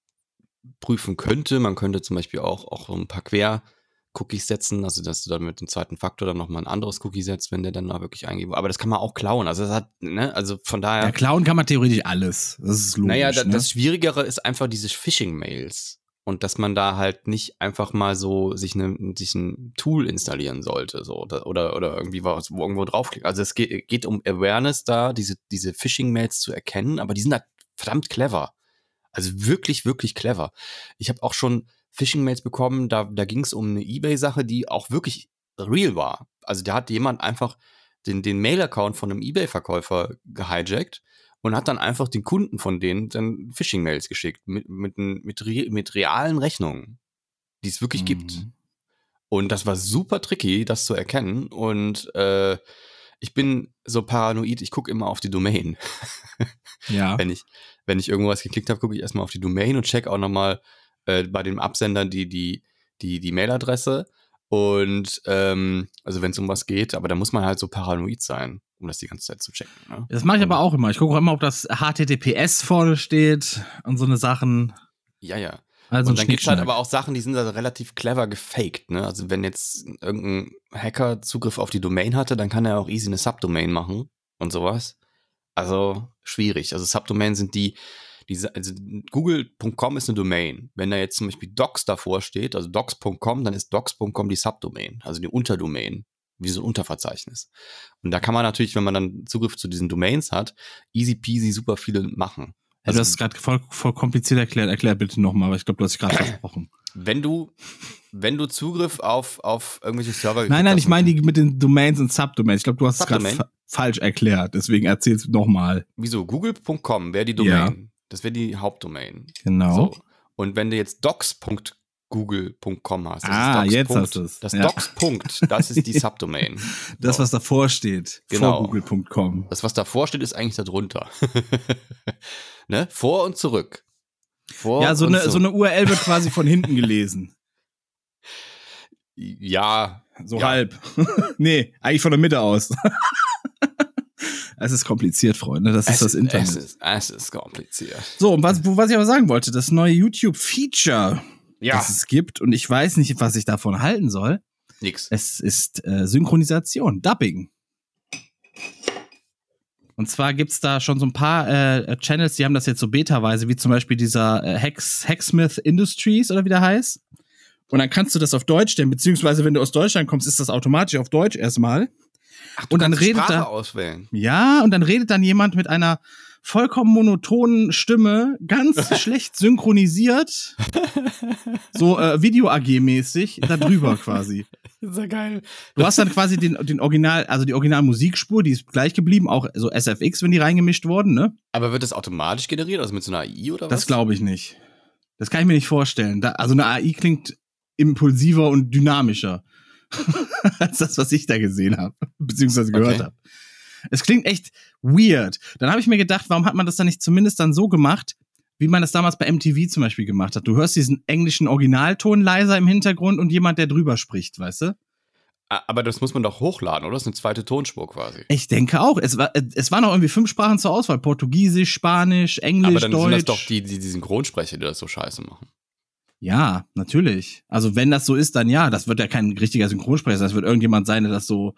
Speaker 5: prüfen könnte. Man könnte zum Beispiel auch, auch so ein paar Quer-Cookies setzen, also dass du dann mit dem zweiten Faktor dann nochmal ein anderes Cookie setzt, wenn der dann da wirklich eingeben. Aber das kann man auch klauen. Also das hat, ne, also von daher.
Speaker 4: ja, klauen kann man theoretisch alles. Das ist logisch.
Speaker 5: naja, da,
Speaker 4: ne?
Speaker 5: das Schwierigere ist einfach diese Phishing-Mails. Und dass man da halt nicht einfach mal so sich, ne, sich ein Tool installieren sollte, so, oder, oder, irgendwie was, wo irgendwo draufklicken. Also es geht, geht um Awareness da, diese, diese Phishing-Mails zu erkennen, aber die sind halt verdammt clever. Also wirklich, wirklich clever. Ich habe auch schon Phishing-Mails bekommen, da, da ging es um eine Ebay-Sache, die auch wirklich real war. Also da hat jemand einfach den, den Mail-Account von einem Ebay-Verkäufer gehijackt und hat dann einfach den Kunden von denen dann Phishing-Mails geschickt mit, mit, mit, mit realen Rechnungen, die es wirklich gibt.
Speaker 4: Mhm.
Speaker 5: Und das war super tricky, das zu erkennen. Und äh, ich bin so paranoid, ich gucke immer auf die Domain.
Speaker 4: Ja.
Speaker 5: wenn ich, wenn ich irgendwas geklickt habe, gucke ich erstmal auf die Domain und check auch nochmal äh, bei dem Absender die, die, die, die Mailadresse. Und ähm, also wenn es um was geht, aber da muss man halt so paranoid sein, um das die ganze Zeit zu checken. Ne?
Speaker 4: Das mache ich aber auch immer. Ich gucke auch immer, ob das HTTPS vorne steht und so eine Sachen.
Speaker 5: Ja, ja.
Speaker 4: Also
Speaker 5: und dann gibt es halt aber auch Sachen, die sind da relativ clever gefaked. Ne? Also wenn jetzt irgendein Hacker Zugriff auf die Domain hatte, dann kann er auch easy eine Subdomain machen und sowas. Also schwierig. Also Subdomain sind die, diese, also google.com ist eine Domain. Wenn da jetzt zum Beispiel docs davor steht, also docs.com, dann ist docs.com die Subdomain, also die Unterdomain, wie so ein Unterverzeichnis. Und da kann man natürlich, wenn man dann Zugriff zu diesen Domains hat, easy peasy super viele machen.
Speaker 4: Ja, du hast es gerade voll, voll kompliziert erklärt. Erklär bitte nochmal, weil ich glaube, du hast dich gerade versprochen.
Speaker 5: Wenn du, wenn du Zugriff auf, auf irgendwelche Server
Speaker 4: Nein, nein, ich meine die mit den Domains und Subdomains. Ich glaube, du hast es gerade falsch erklärt. Deswegen erzähl's nochmal.
Speaker 5: Wieso? Google.com wäre die Domain. Das wäre die Hauptdomain.
Speaker 4: Genau.
Speaker 5: So. Und wenn du jetzt docs.com .google.com hast. Das
Speaker 4: ah, jetzt hast du es.
Speaker 5: Das ja. Docs. das ist die Subdomain.
Speaker 4: Das, was davor steht, genau. vor google.com.
Speaker 5: Das, was davor steht, ist eigentlich darunter. ne? Vor und zurück.
Speaker 4: Vor ja, so eine, so eine URL wird quasi von hinten gelesen.
Speaker 5: Ja.
Speaker 4: So
Speaker 5: ja.
Speaker 4: halb. nee, eigentlich von der Mitte aus. Es ist kompliziert, Freunde. Das ist es, das Internet.
Speaker 5: Es ist, es ist kompliziert.
Speaker 4: So, und was, was ich aber sagen wollte, das neue YouTube-Feature, ja. das es gibt, und ich weiß nicht, was ich davon halten soll.
Speaker 5: Nix.
Speaker 4: Es ist äh, Synchronisation, Dubbing. Und zwar gibt's da schon so ein paar äh, Channels, die haben das jetzt so betaweise, wie zum Beispiel dieser äh, Hex, Hacksmith Industries oder wie der heißt. Und dann kannst du das auf Deutsch stellen, beziehungsweise wenn du aus Deutschland kommst, ist das automatisch auf Deutsch erstmal.
Speaker 5: Ach, und dann redet Sprache da, auswählen.
Speaker 4: Ja, und dann redet dann jemand mit einer vollkommen monotonen Stimme, ganz schlecht synchronisiert, so äh, Video-AG-mäßig, darüber quasi.
Speaker 5: Das ist ja geil.
Speaker 4: Du hast dann quasi den, den Original, also die Original-Musikspur, die ist gleich geblieben, auch so SFX, wenn die reingemischt wurden, ne?
Speaker 5: Aber wird das automatisch generiert, also mit so einer AI oder was?
Speaker 4: Das glaube ich nicht. Das kann ich mir nicht vorstellen. Da, also eine AI klingt impulsiver und dynamischer. als das, was ich da gesehen habe, beziehungsweise gehört okay. habe. Es klingt echt weird. Dann habe ich mir gedacht, warum hat man das dann nicht zumindest dann so gemacht, wie man das damals bei MTV zum Beispiel gemacht hat? Du hörst diesen englischen Originalton leiser im Hintergrund und jemand, der drüber spricht, weißt du?
Speaker 5: Aber das muss man doch hochladen, oder? Das ist eine zweite Tonspur quasi.
Speaker 4: Ich denke auch. Es, war, es waren auch irgendwie fünf Sprachen zur Auswahl. Portugiesisch, Spanisch, Englisch, Deutsch. Aber dann Deutsch. sind
Speaker 5: das doch die, die, die Synchronsprecher, die das so scheiße machen.
Speaker 4: Ja, natürlich. Also wenn das so ist, dann ja. Das wird ja kein richtiger Synchronsprecher. Das wird irgendjemand sein, der das so,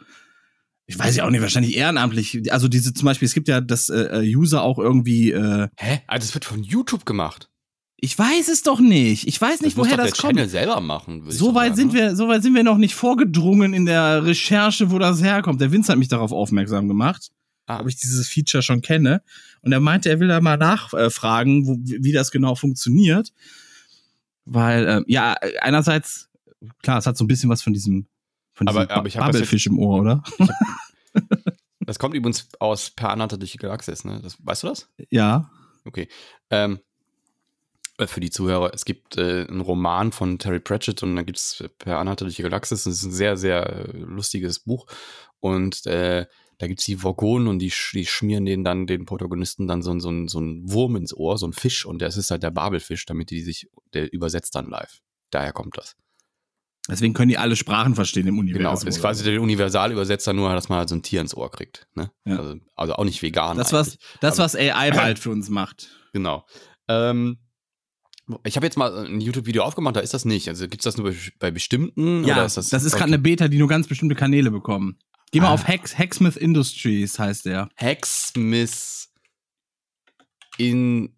Speaker 4: ich weiß ja auch nicht, wahrscheinlich ehrenamtlich. Also diese zum Beispiel, es gibt ja das äh, äh User auch irgendwie. Äh,
Speaker 5: Hä? Ah, das wird von YouTube gemacht.
Speaker 4: Ich weiß es doch nicht. Ich weiß nicht, das woher
Speaker 5: muss
Speaker 4: doch
Speaker 5: das der kommt. Channel selber machen.
Speaker 4: So weit sagen, sind ne? wir, so weit sind wir noch nicht vorgedrungen in der Recherche, wo das herkommt. Der Vince hat mich darauf aufmerksam gemacht, ah. ob ich dieses Feature schon kenne. Und er meinte, er will da mal nachfragen, wo, wie das genau funktioniert. Weil, äh, ja, einerseits, klar, es hat so ein bisschen was von diesem, von
Speaker 5: aber, aber ich
Speaker 4: Bubblefish im Ohr, oder?
Speaker 5: das kommt übrigens aus Per Anhalter durch die Galaxis, ne? Das, weißt du das?
Speaker 4: Ja.
Speaker 5: Okay. Ähm, äh, für die Zuhörer, es gibt äh, einen Roman von Terry Pratchett und dann gibt es Per Anhalter durch die Galaxis. Das ist ein sehr, sehr lustiges Buch. Und äh, da gibt es die Vogonen und die, die schmieren denen dann, den Protagonisten dann so, so, so einen Wurm ins Ohr, so ein Fisch und das ist halt der Babelfisch, damit die sich, der übersetzt dann live. Daher kommt das.
Speaker 4: Deswegen können die alle Sprachen verstehen im Universum.
Speaker 5: Genau, ist quasi der Universalübersetzer, nur dass man halt so ein Tier ins Ohr kriegt. Ne? Ja. Also, also, auch nicht vegan.
Speaker 4: Das, was, das was AI bald für uns macht.
Speaker 5: Genau. Ähm, ich habe jetzt mal ein YouTube-Video aufgemacht, da ist das nicht. Also gibt es das nur bei, bei bestimmten?
Speaker 4: Ja, ist das, das, ist okay. gerade eine Beta, die nur ganz bestimmte Kanäle bekommen. Geh mal ah. auf Hack, Hacksmith Industries, heißt der.
Speaker 5: Hacksmith in.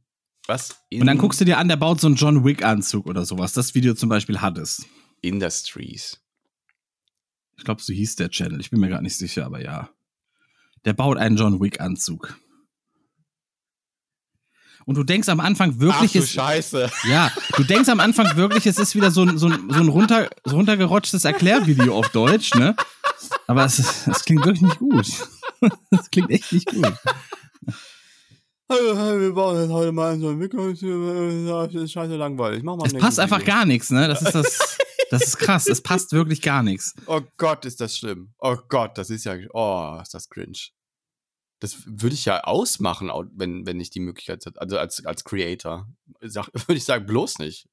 Speaker 5: Was?
Speaker 4: In Und dann guckst du dir an, der baut so einen John Wick-Anzug oder sowas. Das Video zum Beispiel hat es.
Speaker 5: Industries.
Speaker 4: Ich glaube, so hieß der Channel. Ich bin mir gar nicht sicher, aber ja. Der baut einen John Wick-Anzug. Und du denkst am Anfang wirklich,
Speaker 5: Ach, du Scheiße.
Speaker 4: Ja, du denkst am Anfang wirklich, es ist wieder so ein, so ein, so ein runter, so runtergerotschtes Erklärvideo auf Deutsch, ne? Aber es, es klingt wirklich nicht gut. Es klingt echt nicht gut.
Speaker 5: Wir bauen jetzt heute mal so ein Mikro. Das ist scheiße langweilig. Mach mal
Speaker 4: es passt einfach gar nichts, ne? Das ist das. Das ist krass. Es passt wirklich gar nichts.
Speaker 5: Oh Gott, ist das schlimm. Oh Gott, das ist ja. Oh, ist das cringe. Das würde ich ja ausmachen, wenn, wenn ich die Möglichkeit hätte. Also als, als Creator. würde ich sagen, bloß nicht.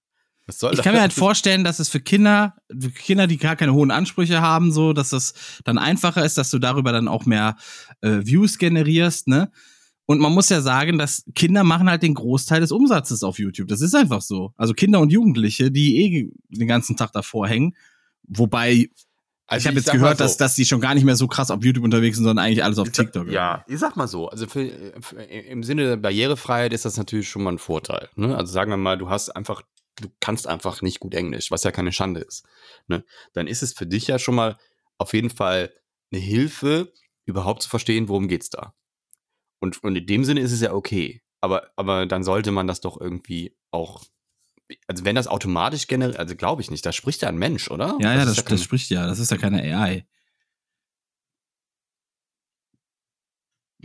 Speaker 4: Was soll ich das? kann mir halt vorstellen, dass es für Kinder, für Kinder, die gar keine hohen Ansprüche haben, so, dass es dann einfacher ist, dass du darüber dann auch mehr äh, Views generierst, ne? Und man muss ja sagen, dass Kinder machen halt den Großteil des Umsatzes auf YouTube. Das ist einfach so. Also Kinder und Jugendliche, die eh den ganzen Tag davor hängen. Wobei also ich habe jetzt gehört, so, dass, dass die schon gar nicht mehr so krass auf YouTube unterwegs sind, sondern eigentlich alles auf TikTok.
Speaker 5: Sag, ja, ich sag mal so, also für, für, im Sinne der Barrierefreiheit ist das natürlich schon mal ein Vorteil. Ne? Also sagen wir mal, du hast einfach, du kannst einfach nicht gut Englisch, was ja keine Schande ist. Ne? Dann ist es für dich ja schon mal auf jeden Fall eine Hilfe, überhaupt zu verstehen, worum geht's da. Und, und in dem Sinne ist es ja okay. Aber, aber dann sollte man das doch irgendwie auch also wenn das automatisch generiert, also glaube ich nicht, da spricht ja ein Mensch, oder?
Speaker 4: Ja, das ja, das, ja das spricht ja, das ist ja keine AI.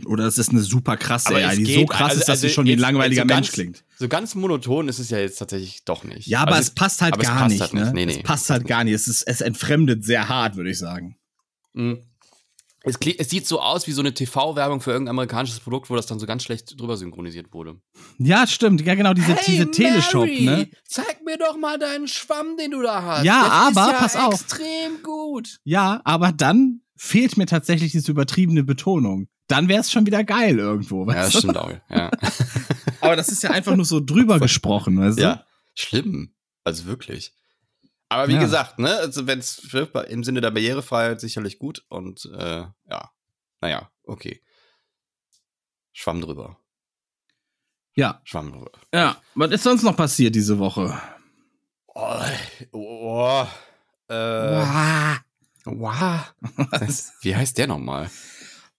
Speaker 4: Oder es ist eine super krasse AI, die so krass also, ist, dass also sie schon wie ein langweiliger so Mensch klingt.
Speaker 5: So ganz monoton ist es ja jetzt tatsächlich doch nicht.
Speaker 4: Ja, aber also es passt halt gar passt nicht. Halt ne? Nee, nee. Es passt halt gar nicht. Es, ist, es entfremdet sehr hart, würde ich sagen.
Speaker 5: Mhm. Es, es, sieht so aus wie so eine TV-Werbung für irgendein amerikanisches Produkt, wo das dann so ganz schlecht drüber synchronisiert wurde.
Speaker 4: Ja, stimmt. Ja, genau, diese, hey, diese Teleshop, Mary, ne?
Speaker 5: Zeig mir doch mal deinen Schwamm, den du da hast.
Speaker 4: Ja,
Speaker 5: das
Speaker 4: aber,
Speaker 5: ja
Speaker 4: pass auf.
Speaker 5: extrem gut.
Speaker 4: Ja, aber dann fehlt mir tatsächlich diese übertriebene Betonung. Dann wäre es schon wieder geil irgendwo.
Speaker 5: Weißt ja, das stimmt auch. Ja.
Speaker 4: aber das ist ja einfach nur so drüber gesprochen, weißt du?
Speaker 5: Ja, schlimm. Also wirklich. Aber wie ja. gesagt, ne, also wenn es im Sinne der Barrierefreiheit sicherlich gut und äh, ja, naja, okay. Schwamm drüber.
Speaker 4: Ja.
Speaker 5: Schwamm drüber.
Speaker 4: Ja, was ist sonst noch passiert diese Woche?
Speaker 5: Oh, oh, äh, wow. Wow. Das, wie heißt der nochmal?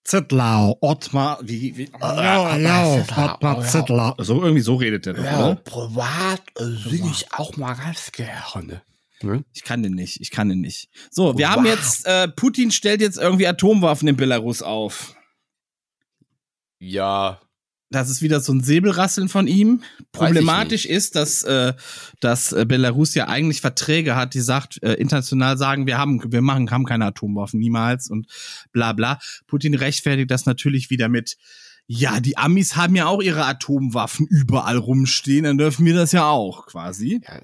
Speaker 4: Zittlau, Ottmar, wie, wie, oh, ja, ja, Ottmar Zittlau. So, irgendwie so redet der doch, ja, oder?
Speaker 5: Privat äh, singe ich auch mal ganz gerne.
Speaker 4: Hm? Ich kann den nicht, ich kann den nicht. So, wir wow. haben jetzt, äh, Putin stellt jetzt irgendwie Atomwaffen in Belarus auf.
Speaker 5: Ja.
Speaker 4: Das ist wieder so ein Säbelrasseln von ihm. Problematisch ist, dass, äh, dass äh, Belarus ja eigentlich Verträge hat, die sagt, äh, international sagen, wir haben, wir machen, haben keine Atomwaffen, niemals und bla bla. Putin rechtfertigt das natürlich wieder mit, ja, die Amis haben ja auch ihre Atomwaffen überall rumstehen, dann dürfen wir das ja auch, quasi. Ja,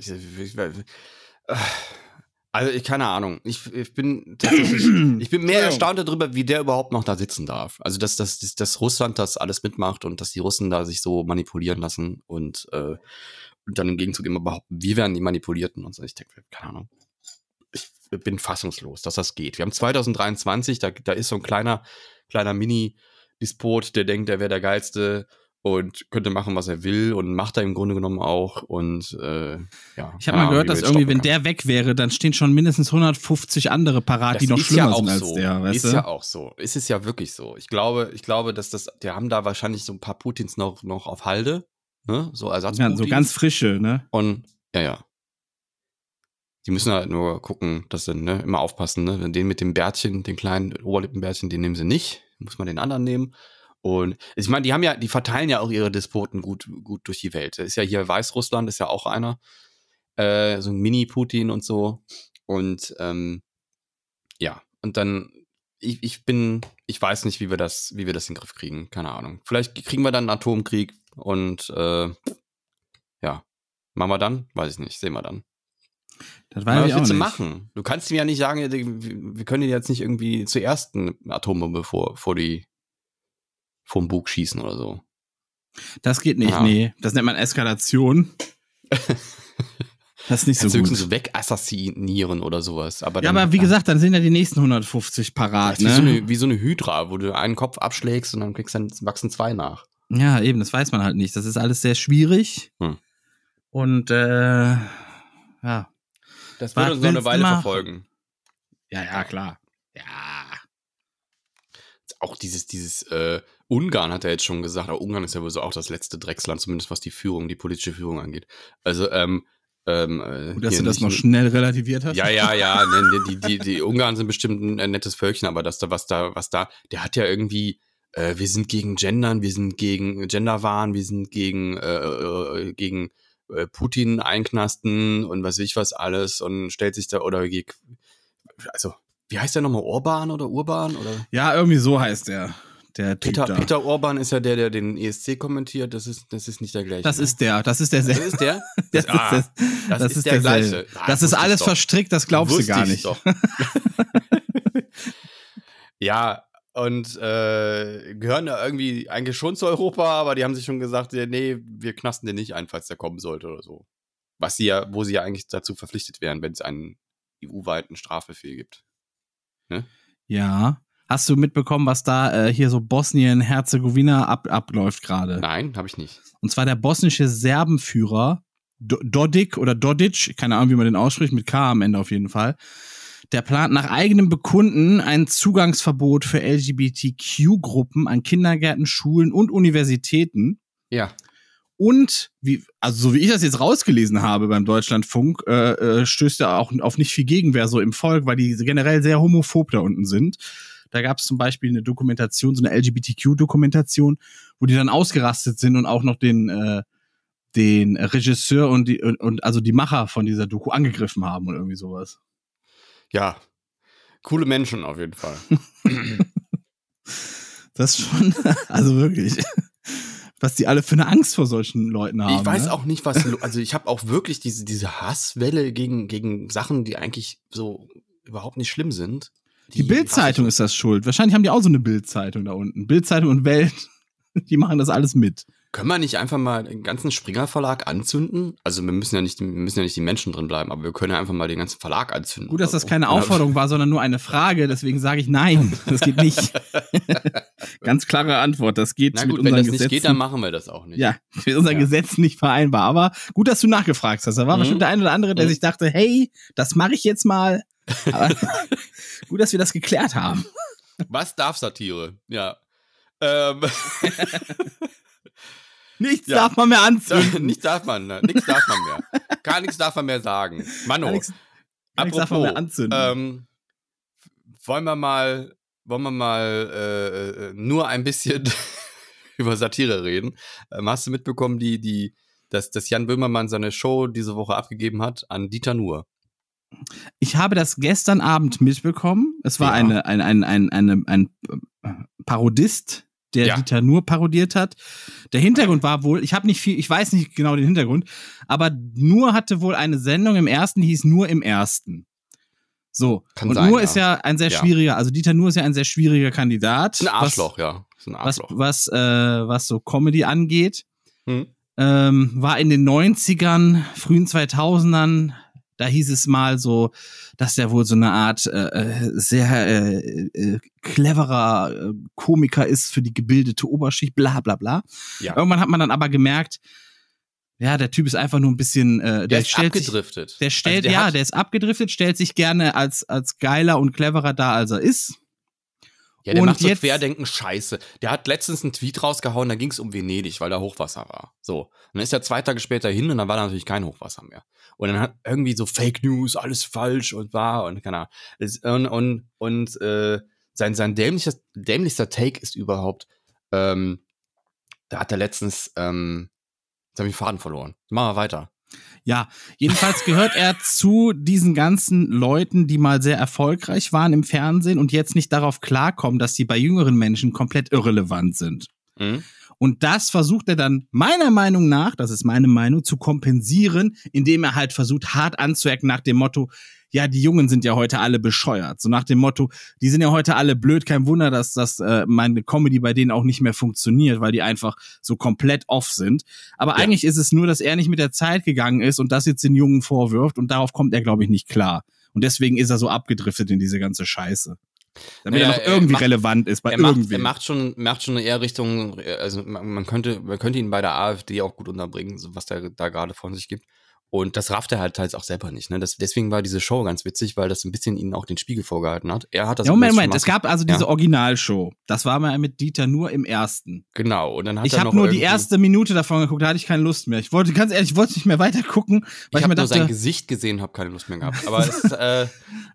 Speaker 5: also ich keine Ahnung. Ich, ich bin tatsächlich, ich bin mehr erstaunt darüber, wie der überhaupt noch da sitzen darf. Also dass, dass, dass, Russland das alles mitmacht und dass die Russen da sich so manipulieren lassen und, äh, und dann im Gegenzug immer behaupten, wir werden die Manipulierten und so. Ich denke, keine Ahnung. Ich bin fassungslos, dass das geht. Wir haben 2023, da, da ist so ein kleiner, kleiner Mini-Dispot, der denkt, er wäre der geilste und könnte machen, was er will und macht er im Grunde genommen auch und äh, ja.
Speaker 4: Ich habe mal gehört, dass irgendwie, wenn der weg wäre, dann stehen schon mindestens 150 andere parat, das die noch schlimmer ja sind als
Speaker 5: so.
Speaker 4: der.
Speaker 5: Weißt ist du? ja auch so. Ist es ja wirklich so. Ich glaube, ich glaube, dass das, die haben da wahrscheinlich so ein paar Putins noch, noch auf Halde, ne? So Ersatz.
Speaker 4: Ja, so ganz frische, ne?
Speaker 5: Und ja, ja. Die müssen halt nur gucken, dass sie ne, immer aufpassen, ne? Den mit dem Bärtchen, den kleinen Oberlippenbärtchen, den nehmen sie nicht. Muss man den anderen nehmen. Und ich meine, die haben ja, die verteilen ja auch ihre Despoten gut, gut durch die Welt. Ist ja hier Weißrussland, ist ja auch einer. Äh, so ein Mini-Putin und so. Und ähm, ja, und dann, ich, ich bin, ich weiß nicht, wie wir das, wie wir das in den Griff kriegen. Keine Ahnung. Vielleicht kriegen wir dann einen Atomkrieg und äh, ja. Machen wir dann? Weiß ich nicht. Sehen wir dann.
Speaker 4: Das weiß was willst du
Speaker 5: machen? Du kannst mir ja nicht sagen, wir können jetzt nicht irgendwie zuerst eine Atombombe vor, vor die vom Bug schießen oder so.
Speaker 4: Das geht nicht, ja. nee. Das nennt man Eskalation. Das ist nicht so gut.
Speaker 5: höchstens wegassassinieren oder sowas. Aber
Speaker 4: ja, aber wie gesagt, dann sind ja die nächsten 150 parat.
Speaker 5: Ne? Wie, so eine, wie so eine Hydra, wo du einen Kopf abschlägst und dann kriegst dann wachsen zwei nach.
Speaker 4: Ja, eben, das weiß man halt nicht. Das ist alles sehr schwierig. Hm. Und äh, ja.
Speaker 5: Das wird uns noch eine Weile verfolgen.
Speaker 4: Ja, ja, klar. Ja.
Speaker 5: Auch dieses, dieses, äh, Ungarn hat er jetzt schon gesagt, aber Ungarn ist ja wohl so auch das letzte Drecksland, zumindest was die Führung, die politische Führung angeht. Also, ähm, ähm,
Speaker 4: äh, Gut, dass du das noch schnell relativiert hast.
Speaker 5: Ja, ja, ja. Ne, die, die, die Ungarn sind bestimmt ein nettes Völkchen, aber das da, was da, was da, der hat ja irgendwie, äh, wir sind gegen Gendern, wir sind gegen Genderwahn, wir sind gegen, äh, äh, gegen äh, Putin einknasten und was weiß ich was alles und stellt sich da oder also wie heißt der nochmal Orban oder Urban oder?
Speaker 4: Ja, irgendwie so heißt er der
Speaker 5: Peter, da. Peter Orban ist ja der, der den ESC kommentiert. Das ist, das ist nicht der gleiche.
Speaker 4: Das ne? ist der. Das ist der.
Speaker 5: Das ist der.
Speaker 4: Das, ah, das, das, das ist, ist, der, der gleiche. Ah, das ist alles verstrickt. Das glaubst du gar nicht. Doch.
Speaker 5: ja, und äh, gehören ja irgendwie eigentlich schon zu Europa, aber die haben sich schon gesagt, nee, wir knasten den nicht ein, falls der kommen sollte oder so. Was sie ja, wo sie ja eigentlich dazu verpflichtet wären, wenn es einen EU-weiten Strafbefehl gibt.
Speaker 4: Ne? Ja. Hast du mitbekommen, was da äh, hier so Bosnien-Herzegowina ab, abläuft gerade?
Speaker 5: Nein, habe ich nicht.
Speaker 4: Und zwar der bosnische Serbenführer Dodik oder Dodic, keine Ahnung, wie man den ausspricht, mit K am Ende auf jeden Fall. Der plant nach eigenem Bekunden ein Zugangsverbot für LGBTQ-Gruppen an Kindergärten, Schulen und Universitäten.
Speaker 5: Ja.
Speaker 4: Und wie, also so wie ich das jetzt rausgelesen habe beim Deutschlandfunk, äh, äh, stößt er auch auf nicht viel Gegenwehr so im Volk, weil die generell sehr homophob da unten sind. Da gab es zum Beispiel eine Dokumentation, so eine LGBTQ-Dokumentation, wo die dann ausgerastet sind und auch noch den, äh, den Regisseur und die und, und also die Macher von dieser Doku angegriffen haben und irgendwie sowas.
Speaker 5: Ja, coole Menschen auf jeden Fall.
Speaker 4: das schon, also wirklich was die alle für eine Angst vor solchen Leuten haben.
Speaker 5: Ich weiß
Speaker 4: ne?
Speaker 5: auch nicht, was, also ich habe auch wirklich diese, diese Hasswelle gegen, gegen Sachen, die eigentlich so überhaupt nicht schlimm sind.
Speaker 4: Die, die Bildzeitung ist das schuld. Wahrscheinlich haben die auch so eine Bildzeitung da unten. Bildzeitung und Welt, die machen das alles mit.
Speaker 5: Können wir nicht einfach mal den ganzen Springer Verlag anzünden? Also wir müssen ja nicht, wir müssen ja nicht die Menschen drin bleiben, aber wir können ja einfach mal den ganzen Verlag anzünden.
Speaker 4: Gut, dass das keine Aufforderung war, sondern nur eine Frage. Deswegen sage ich nein. Das geht nicht. Ganz klare Antwort. Das geht
Speaker 5: Na gut, mit unseren wenn das Gesetzen. nicht geht, dann machen wir das auch nicht.
Speaker 4: Ja, mit unseren ja. Gesetzen nicht vereinbar. Aber gut, dass du nachgefragt hast. Da war mhm. bestimmt der eine oder andere, der mhm. sich dachte, hey, das mache ich jetzt mal. Gut, dass wir das geklärt haben.
Speaker 5: Was darf Satire? Ja. Ähm.
Speaker 4: Nichts ja. darf man mehr anzünden.
Speaker 5: nichts darf man, ne? nichts darf man mehr. Gar nichts darf man mehr sagen. Gar apropos, darf man mehr anzünden. Ähm, wollen wir mal, wollen wir mal äh, äh nur ein bisschen über Satire reden? Ähm, hast du mitbekommen, die, die, dass, dass Jan Böhmermann seine Show diese Woche abgegeben hat an Dieter Nuhr?
Speaker 4: Ich habe das gestern Abend mitbekommen. Es war ja. eine, ein, ein, ein, ein äh, Parodist, der ja. Dieter nur parodiert hat. Der Hintergrund war wohl, ich habe nicht viel, ich weiß nicht genau den Hintergrund, aber nur hatte wohl eine Sendung im ersten, die hieß nur im ersten. So. Kann und sein, Nur ja. ist ja ein sehr schwieriger, also Dieter Nur ist ja ein sehr schwieriger Kandidat.
Speaker 5: Ein Arschloch, was, ja.
Speaker 4: Ein Arschloch. Was, was, äh, was so Comedy angeht. Hm. Ähm, war in den 90ern, frühen 2000ern, da hieß es mal so, dass er wohl so eine Art äh, äh, sehr äh, äh, cleverer äh, Komiker ist für die gebildete Oberschicht, bla bla bla. Ja. Irgendwann hat man dann aber gemerkt, ja, der Typ ist einfach nur ein bisschen, äh, der,
Speaker 5: der ist abgedriftet.
Speaker 4: Sich, der stellt, also der ja, der ist abgedriftet, stellt sich gerne als als geiler und cleverer dar, als er ist.
Speaker 5: Ja, der und macht so jetzt, Querdenken scheiße. Der hat letztens einen Tweet rausgehauen, da ging es um Venedig, weil da Hochwasser war. So. Und dann ist er zwei Tage später hin und dann war da natürlich kein Hochwasser mehr. Und dann hat irgendwie so Fake News, alles falsch und wahr und keine Ahnung. Und, und, und äh, sein, sein dämlicher, dämlichster Take ist überhaupt, ähm, da hat er letztens, ähm, jetzt habe ich den Faden verloren. Machen wir weiter.
Speaker 4: Ja, jedenfalls gehört er zu diesen ganzen Leuten, die mal sehr erfolgreich waren im Fernsehen und jetzt nicht darauf klarkommen, dass sie bei jüngeren Menschen komplett irrelevant sind. Mhm. Und das versucht er dann meiner Meinung nach, das ist meine Meinung, zu kompensieren, indem er halt versucht, hart anzuecken nach dem Motto, ja, die Jungen sind ja heute alle bescheuert. So nach dem Motto, die sind ja heute alle blöd, kein Wunder, dass das äh, meine Comedy bei denen auch nicht mehr funktioniert, weil die einfach so komplett off sind. Aber ja. eigentlich ist es nur, dass er nicht mit der Zeit gegangen ist und das jetzt den Jungen vorwirft und darauf kommt er, glaube ich, nicht klar. Und deswegen ist er so abgedriftet in diese ganze Scheiße. Damit naja, er noch irgendwie macht, relevant ist bei
Speaker 5: er.
Speaker 4: Macht,
Speaker 5: er macht schon, macht schon eher Richtung, also man könnte, man könnte ihn bei der AfD auch gut unterbringen, was der da gerade von sich gibt. Und das rafft er halt teils auch selber nicht. Ne? Das, deswegen war diese Show ganz witzig, weil das ein bisschen ihnen auch den Spiegel vorgehalten hat. Er hat das.
Speaker 4: Ja, Moment, Moment. Es gab also diese ja. Originalshow. Das war mal mit Dieter nur im ersten.
Speaker 5: Genau. Und dann hat
Speaker 4: ich habe nur die erste Minute davon geguckt. Da hatte ich keine Lust mehr. Ich wollte ganz ehrlich, ich wollte nicht mehr weiter gucken,
Speaker 5: weil ich, ich mir dachte, nur sein Gesicht gesehen, habe keine Lust mehr gehabt. Aber es, äh,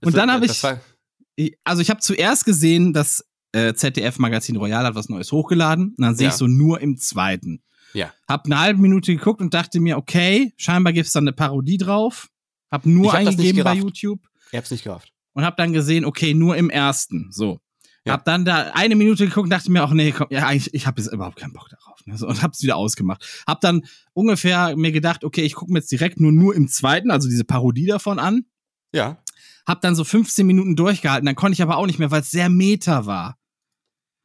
Speaker 4: und dann habe ich, also ich habe zuerst gesehen, dass äh, ZDF Magazin Royal hat was Neues hochgeladen. Und dann sehe ja. ich so nur im zweiten.
Speaker 5: Ja.
Speaker 4: Hab eine halbe Minute geguckt und dachte mir, okay, scheinbar gibt's da eine Parodie drauf. Hab nur hab eingegeben bei YouTube.
Speaker 5: Ich hab's nicht gerafft.
Speaker 4: Und hab dann gesehen, okay, nur im ersten. So. Ja. Hab dann da eine Minute geguckt und dachte mir auch, nee, komm, ja, ich, ich habe jetzt überhaupt keinen Bock darauf. Ne? So, und hab's wieder ausgemacht. Hab dann ungefähr mir gedacht, okay, ich gucke mir jetzt direkt nur, nur im zweiten, also diese Parodie davon an.
Speaker 5: Ja.
Speaker 4: Hab dann so 15 Minuten durchgehalten, dann konnte ich aber auch nicht mehr, weil es sehr meta war.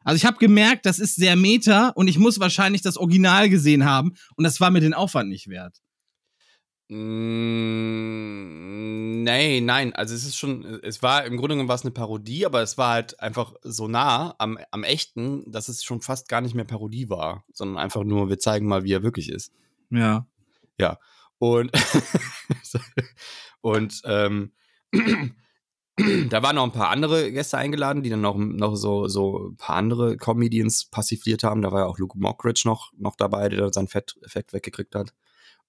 Speaker 4: Also ich habe gemerkt, das ist sehr meta und ich muss wahrscheinlich das Original gesehen haben und das war mir den Aufwand nicht wert.
Speaker 5: Mm, nee, nein, also es ist schon, es war im Grunde genommen war es eine Parodie, aber es war halt einfach so nah am, am echten, dass es schon fast gar nicht mehr Parodie war, sondern einfach nur, wir zeigen mal, wie er wirklich ist.
Speaker 4: Ja.
Speaker 5: Ja. Und, und ähm, da waren noch ein paar andere Gäste eingeladen, die dann noch, noch so, so ein paar andere Comedians passiviert haben. Da war ja auch Luke Mockridge noch, noch dabei, der sein Fett, Fett weggekriegt hat.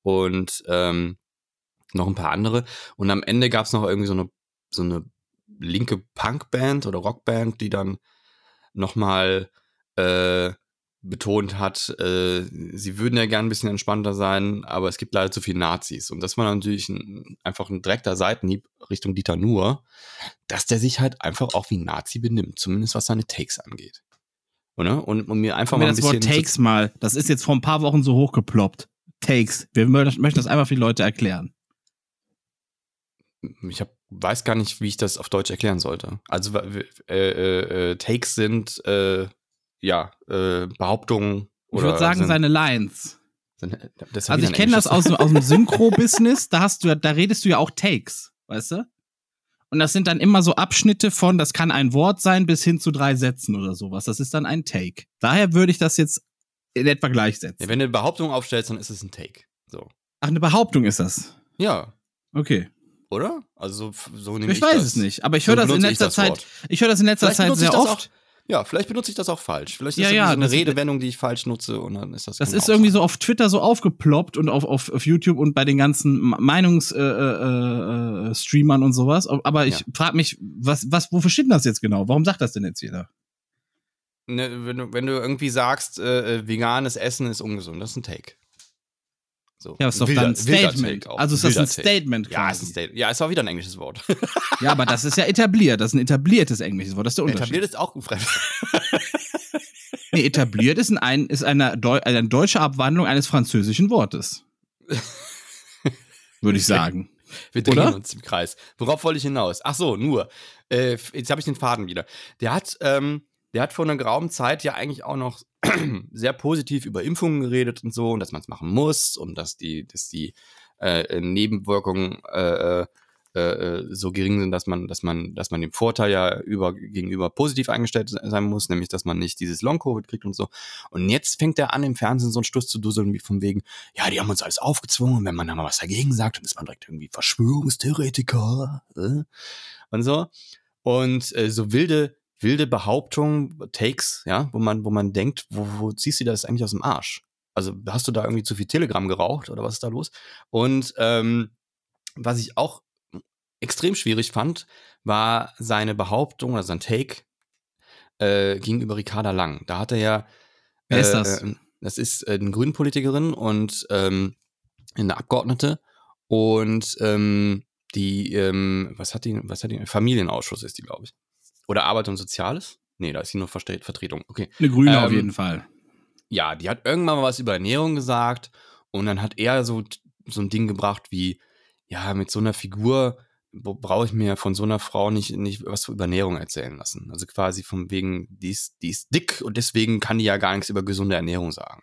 Speaker 5: Und ähm, noch ein paar andere. Und am Ende gab es noch irgendwie so eine, so eine linke Punkband oder Rockband, die dann nochmal äh, betont hat, äh, sie würden ja gern ein bisschen entspannter sein, aber es gibt leider zu viele Nazis. Und das war natürlich ein, einfach ein direkter Seitenhieb Richtung Dieter Nuhr, dass der sich halt einfach auch wie ein Nazi benimmt, zumindest was seine Takes angeht. Oder? Und, und mir einfach mal ein
Speaker 4: das Wort
Speaker 5: bisschen.
Speaker 4: Takes mal, das ist jetzt vor ein paar Wochen so hochgeploppt. Takes. Wir mö- möchten das einfach für die Leute erklären.
Speaker 5: ich hab, weiß gar nicht, wie ich das auf Deutsch erklären sollte. Also äh, äh, äh, Takes sind äh, ja äh, Behauptungen.
Speaker 4: Ich
Speaker 5: oder
Speaker 4: würde sagen,
Speaker 5: sind,
Speaker 4: seine Lines.
Speaker 5: sind, ja
Speaker 4: Also ich kenne das aus, aus dem Synchro-Business, da hast du da redest du ja auch Takes, weißt du? Und das sind dann immer so Abschnitte von, das kann ein Wort sein, bis hin zu drei Sätzen oder sowas. Das ist dann ein Take. Daher würde ich das jetzt in etwa gleichsetzen.
Speaker 5: Ja, wenn du eine Behauptung aufstellst, dann ist es ein Take. So.
Speaker 4: Ach, eine Behauptung ist das.
Speaker 5: Ja,
Speaker 4: Okay.
Speaker 5: oder? Also so, so nehme
Speaker 4: Ich,
Speaker 5: ich,
Speaker 4: weiß
Speaker 5: das.
Speaker 4: es nicht, aber ich
Speaker 5: So
Speaker 4: höre das in
Speaker 5: ich
Speaker 4: letzter Zeit,
Speaker 5: Wort.
Speaker 4: ich höre das in letzter
Speaker 5: Vielleicht
Speaker 4: Zeit
Speaker 5: ich
Speaker 4: sehr oft.
Speaker 5: auch. Ja, vielleicht benutze ich das auch falsch. Vielleicht ist
Speaker 4: Ja,
Speaker 5: das
Speaker 4: ja,
Speaker 5: so eine Redewendung, die ich falsch nutze und dann ist das.
Speaker 4: Das ist irgendwie so auf Twitter so aufgeploppt und auf, auf, auf YouTube und bei den ganzen Meinungsstreamern äh, äh, Streamern und sowas. Aber ich
Speaker 5: Ja.
Speaker 4: frage mich, was, was, wofür steht denn das jetzt genau? Warum sagt das denn jetzt jeder?
Speaker 5: Ne, wenn, du, wenn du irgendwie sagst, äh, äh, veganes Essen ist ungesund, das ist ein Take. So.
Speaker 4: Ja, ist doch
Speaker 5: Wilder-
Speaker 4: dann ein Statement. Also ist das
Speaker 5: Wilder
Speaker 4: ein
Speaker 5: Take.
Speaker 4: Statement
Speaker 5: Ja, ist
Speaker 4: quasi.
Speaker 5: ein Statement. Ja, ist auch wieder ein englisches Wort.
Speaker 4: Ja, aber das ist ja etabliert. Das ist ein etabliertes englisches Wort. Das ist der Unterschied.
Speaker 5: Etabliert ist auch ein Fremd.
Speaker 4: Nee, etabliert ist, ein, ein, ist eine, Deu eine deutsche Abwandlung eines französischen Wortes. Würde ich sagen.
Speaker 5: Wir drehen
Speaker 4: Oder?
Speaker 5: uns im Kreis. Worauf wollte ich hinaus? Ach so, nur. Äh, jetzt habe ich den Faden wieder. Der hat, ähm, der hat vor einer geraumen Zeit ja eigentlich auch noch sehr positiv über Impfungen geredet und so und dass man es machen muss und dass die, dass die äh, Nebenwirkungen äh, äh, äh, so gering sind, dass man, dass man, dass man dem Vorteil ja über, gegenüber positiv eingestellt se- sein muss, nämlich dass man nicht dieses Long-Covid kriegt und so. Und jetzt fängt er an, im Fernsehen so einen Stuss zu dusseln, wie von wegen, ja, die haben uns alles aufgezwungen wenn man da mal was dagegen sagt, dann ist man direkt irgendwie Verschwörungstheoretiker äh? und so. Und äh, so wilde, wilde Behauptungen, Takes, ja, wo man, wo man denkt, wo, wo ziehst du das eigentlich aus dem Arsch? Also hast du da irgendwie zu viel Telegram geraucht oder was ist da los? Und ähm, was ich auch extrem schwierig fand, war seine Behauptung oder sein Take äh, gegenüber Ricarda Lang. Da hat er ja
Speaker 4: Wer ist das?
Speaker 5: äh, das ist äh, eine Grünpolitikerin und ähm, eine Abgeordnete und ähm, die, ähm, was hat die, was hat die, Familienausschuss ist die, glaube ich. Oder Arbeit und Soziales? Nee, da ist sie nur Vertretung. Okay.
Speaker 4: Eine Grüne auf
Speaker 5: Ähm,
Speaker 4: jeden Fall.
Speaker 5: Ja, die hat irgendwann mal was über Ernährung gesagt und dann hat er so, so ein Ding gebracht wie, ja, mit so einer Figur brauche ich mir von so einer Frau nicht, nicht was über Ernährung erzählen lassen. Also quasi von wegen, die ist, die ist dick und deswegen kann die ja gar nichts über gesunde Ernährung sagen.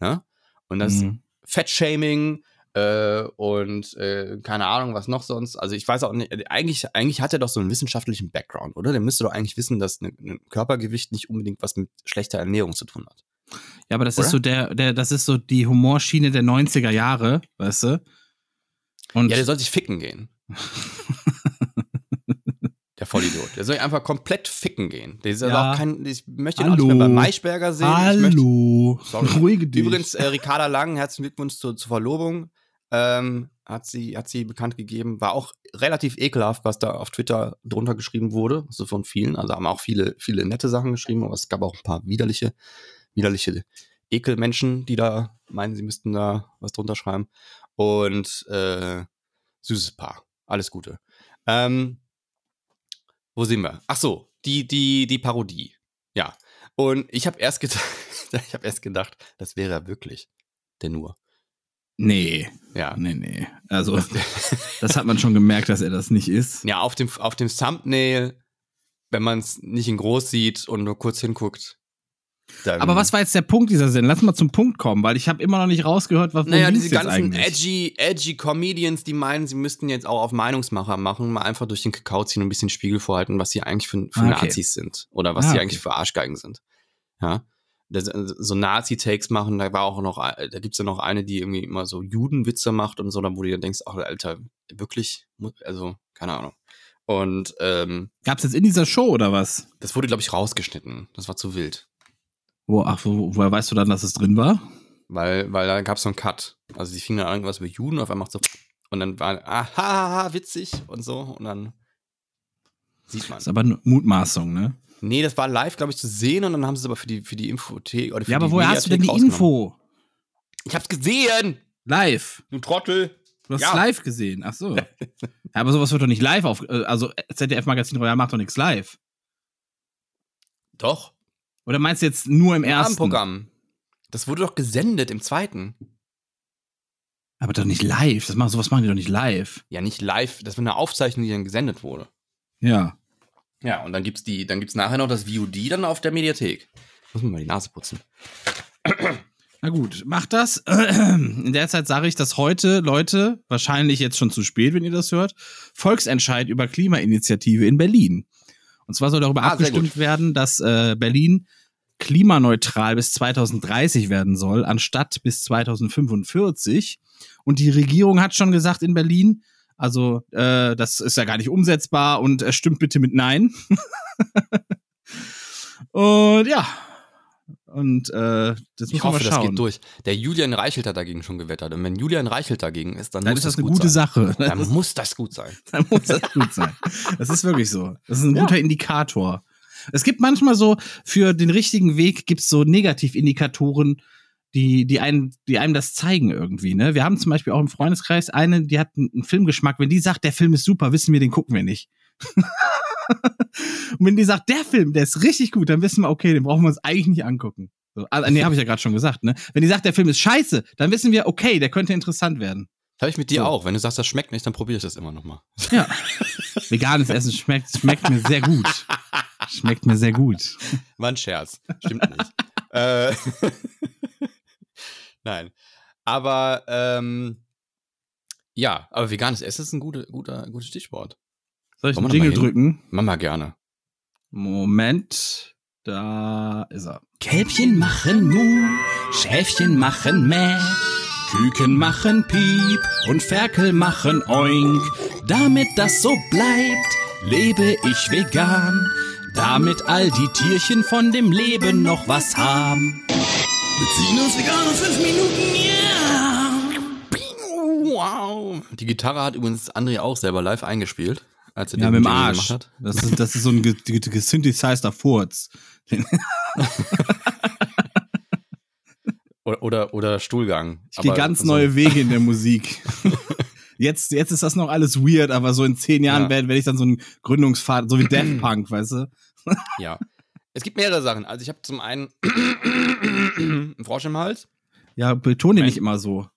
Speaker 5: Ne? Und das
Speaker 4: Mhm.
Speaker 5: Fettshaming äh, und äh, keine Ahnung, was noch sonst. Also ich weiß auch nicht, äh, eigentlich, eigentlich hat er doch so einen wissenschaftlichen Background, oder? Der müsste doch eigentlich wissen, dass ein ne Körpergewicht nicht unbedingt was mit schlechter Ernährung zu tun hat.
Speaker 4: Ja, aber das
Speaker 5: Oder?
Speaker 4: ist so der, der, das ist so die Humorschiene der 90er Jahre, weißt du? Und
Speaker 5: Ja, der soll sich ficken gehen. der Vollidiot. Der soll einfach komplett ficken gehen. Der soll
Speaker 4: Ja.
Speaker 5: auch kein, ich möchte ihn auch
Speaker 4: Hallo.
Speaker 5: nicht mehr bei Maischberger sehen. Ich möchte,
Speaker 4: Hallo.
Speaker 5: Sorry.
Speaker 4: Ruhige dich.
Speaker 5: Übrigens, äh, Ricarda Lang, herzlichen Glückwunsch zur, zur Verlobung. Ähm, hat sie, hat sie bekannt gegeben. War auch relativ ekelhaft, was da auf Twitter drunter geschrieben wurde. So von vielen. Also haben auch viele, viele nette Sachen geschrieben, aber es gab auch ein paar widerliche, widerliche Ekelmenschen, die da meinen, sie müssten da was drunter schreiben. Und äh, süßes Paar. Alles Gute. Ähm, wo sind wir? Ach so, die, die, die Parodie. Ja. Und ich habe erst gedacht, erst gedacht, das wäre er wirklich. Der nur.
Speaker 4: Nee,
Speaker 5: Ja.
Speaker 4: nee, nee. Also, das hat man schon gemerkt, dass er das nicht ist.
Speaker 5: Ja, auf dem, auf dem Thumbnail, wenn man es nicht in groß sieht und nur kurz hinguckt.
Speaker 4: Aber was war jetzt der Punkt dieser Sendung? Lass mal zum Punkt kommen, weil ich habe immer noch nicht rausgehört, was
Speaker 5: Naja, diese ganzen
Speaker 4: eigentlich?
Speaker 5: edgy, edgy Comedians, die meinen, sie müssten jetzt auch auf Meinungsmacher machen, mal einfach durch den Kakao ziehen und ein bisschen Spiegel vorhalten, was sie eigentlich für, für
Speaker 4: Ah, okay.
Speaker 5: Nazis sind. Oder was
Speaker 4: Ah,
Speaker 5: sie
Speaker 4: okay.
Speaker 5: eigentlich für Arschgeigen sind. Ja. So Nazi-Takes machen, da war auch noch, da gibt's ja noch eine, die irgendwie immer so Judenwitze macht und so, dann wo du dir denkst, ach, Alter, wirklich? Also, keine Ahnung. Und ähm,
Speaker 4: Gab's jetzt in dieser Show oder was?
Speaker 5: das wurde, glaube ich, rausgeschnitten. Das war zu wild.
Speaker 4: Wo, ach, wo, woher weißt du dann, dass es drin war?
Speaker 5: Weil, weil da gab es so einen Cut. Also sie fing dann an, irgendwas über Juden, auf einmal macht so und dann war, ah, ha, ha, ha, witzig und so und dann sieht man.
Speaker 4: ist aber eine Mutmaßung, ne?
Speaker 5: Nee, das war live, glaube ich, zu sehen und dann haben sie es aber für die, für die Infothek oder für
Speaker 4: Ja, aber
Speaker 5: die
Speaker 4: woher hast du denn die Info?
Speaker 5: Ich hab's gesehen!
Speaker 4: Live.
Speaker 5: Du Trottel!
Speaker 4: Du hast
Speaker 5: Ja.
Speaker 4: live gesehen. Ach so. ja, aber sowas wird doch nicht live auf. äh, Also ZDF Magazin Royal macht doch nichts live.
Speaker 5: Doch.
Speaker 4: Oder meinst du jetzt nur im
Speaker 5: Im
Speaker 4: ersten?
Speaker 5: Abendprogramm. Das wurde doch gesendet im zweiten.
Speaker 4: Aber doch nicht live. Das machen, sowas machen die doch nicht live.
Speaker 5: Ja, nicht live, das war eine Aufzeichnung, die dann gesendet wurde.
Speaker 4: Ja.
Speaker 5: Ja, und dann gibt's die, dann gibt's nachher noch das VOD dann auf der Mediathek. Muss man mal die Nase putzen.
Speaker 4: Na gut, macht das. In der Zeit sage ich, dass heute, Leute, wahrscheinlich jetzt schon zu spät, wenn ihr das hört, Volksentscheid über Klimainitiative in Berlin. Und zwar soll darüber
Speaker 5: Ah,
Speaker 4: abgestimmt werden, dass äh, Berlin klimaneutral bis 2030 werden soll, anstatt bis 2045. Und die Regierung hat schon gesagt in Berlin, also äh, das ist ja gar nicht umsetzbar und äh, stimmt bitte mit Nein. und ja. Und äh, das
Speaker 5: Ich
Speaker 4: muss man mal
Speaker 5: hoffe, das geht durch. Der Julian Reichelt hat dagegen schon gewettert. Und wenn Julian Reichelt dagegen ist, dann,
Speaker 4: Dann
Speaker 5: muss
Speaker 4: ist das
Speaker 5: das
Speaker 4: eine
Speaker 5: gut
Speaker 4: gute
Speaker 5: sein.
Speaker 4: Sache.
Speaker 5: Dann muss das gut sein.
Speaker 4: Dann muss das gut sein. Das ist wirklich so. Das ist ein
Speaker 5: Ja.
Speaker 4: guter Indikator. Es gibt manchmal so, für den richtigen Weg gibt's so Negativindikatoren, die, die, einen, die einem das zeigen irgendwie. Ne? Wir haben zum Beispiel auch im Freundeskreis eine, die hat einen Filmgeschmack. Wenn die sagt, der Film ist super, wissen wir, den gucken wir nicht. Und wenn die sagt, der Film, der ist richtig gut, dann wissen wir, okay, den brauchen wir uns eigentlich nicht angucken. So, ah, nee, habe ich ja gerade schon gesagt. Ne? Wenn die sagt, der Film ist scheiße, dann wissen wir, okay, der könnte interessant werden.
Speaker 5: Habe ich mit dir
Speaker 4: So.
Speaker 5: auch. Wenn du sagst, das schmeckt nicht, dann probiere ich das immer noch mal.
Speaker 4: Ja. Veganes Essen schmeckt, schmeckt mir sehr gut. Schmeckt mir sehr gut.
Speaker 5: War ein Scherz. Stimmt nicht. äh, Nein. Aber ähm, ja, aber veganes Essen ist ein gute, guter, gutes Stichwort.
Speaker 4: Soll ich
Speaker 5: noch
Speaker 4: Jingle drücken?
Speaker 5: Mach mal gerne.
Speaker 4: Moment. Da ist er.
Speaker 6: Kälbchen machen Mu, Schäfchen machen Mäh, Küken machen Piep und Ferkel machen Oink. Damit das so bleibt, lebe ich vegan, damit all die Tierchen von dem Leben noch was haben. Uns vegan in fünf Minuten, yeah!
Speaker 5: Wow. Die Gitarre hat übrigens André auch selber live eingespielt, als er
Speaker 4: Ja,
Speaker 5: den
Speaker 4: mit dem
Speaker 5: Jingle
Speaker 4: Arsch.
Speaker 5: gemacht hat.
Speaker 4: Das ist, das ist so ein ge- ge- gesynthesizeder Furz.
Speaker 5: Oder, oder, oder Stuhlgang.
Speaker 4: Ich gehe ganz
Speaker 5: so-
Speaker 4: neue Wege in der Musik. Jetzt, jetzt ist das noch alles weird, aber so in zehn Jahren
Speaker 5: Ja.
Speaker 4: werde werd ich dann so ein Gründungsvater, so wie Daft Punk, weißt du?
Speaker 5: Ja. Es gibt mehrere Sachen. Also ich habe zum einen einen Frosch im Hals.
Speaker 4: Ja, betone den
Speaker 5: Moment.
Speaker 4: nicht immer so.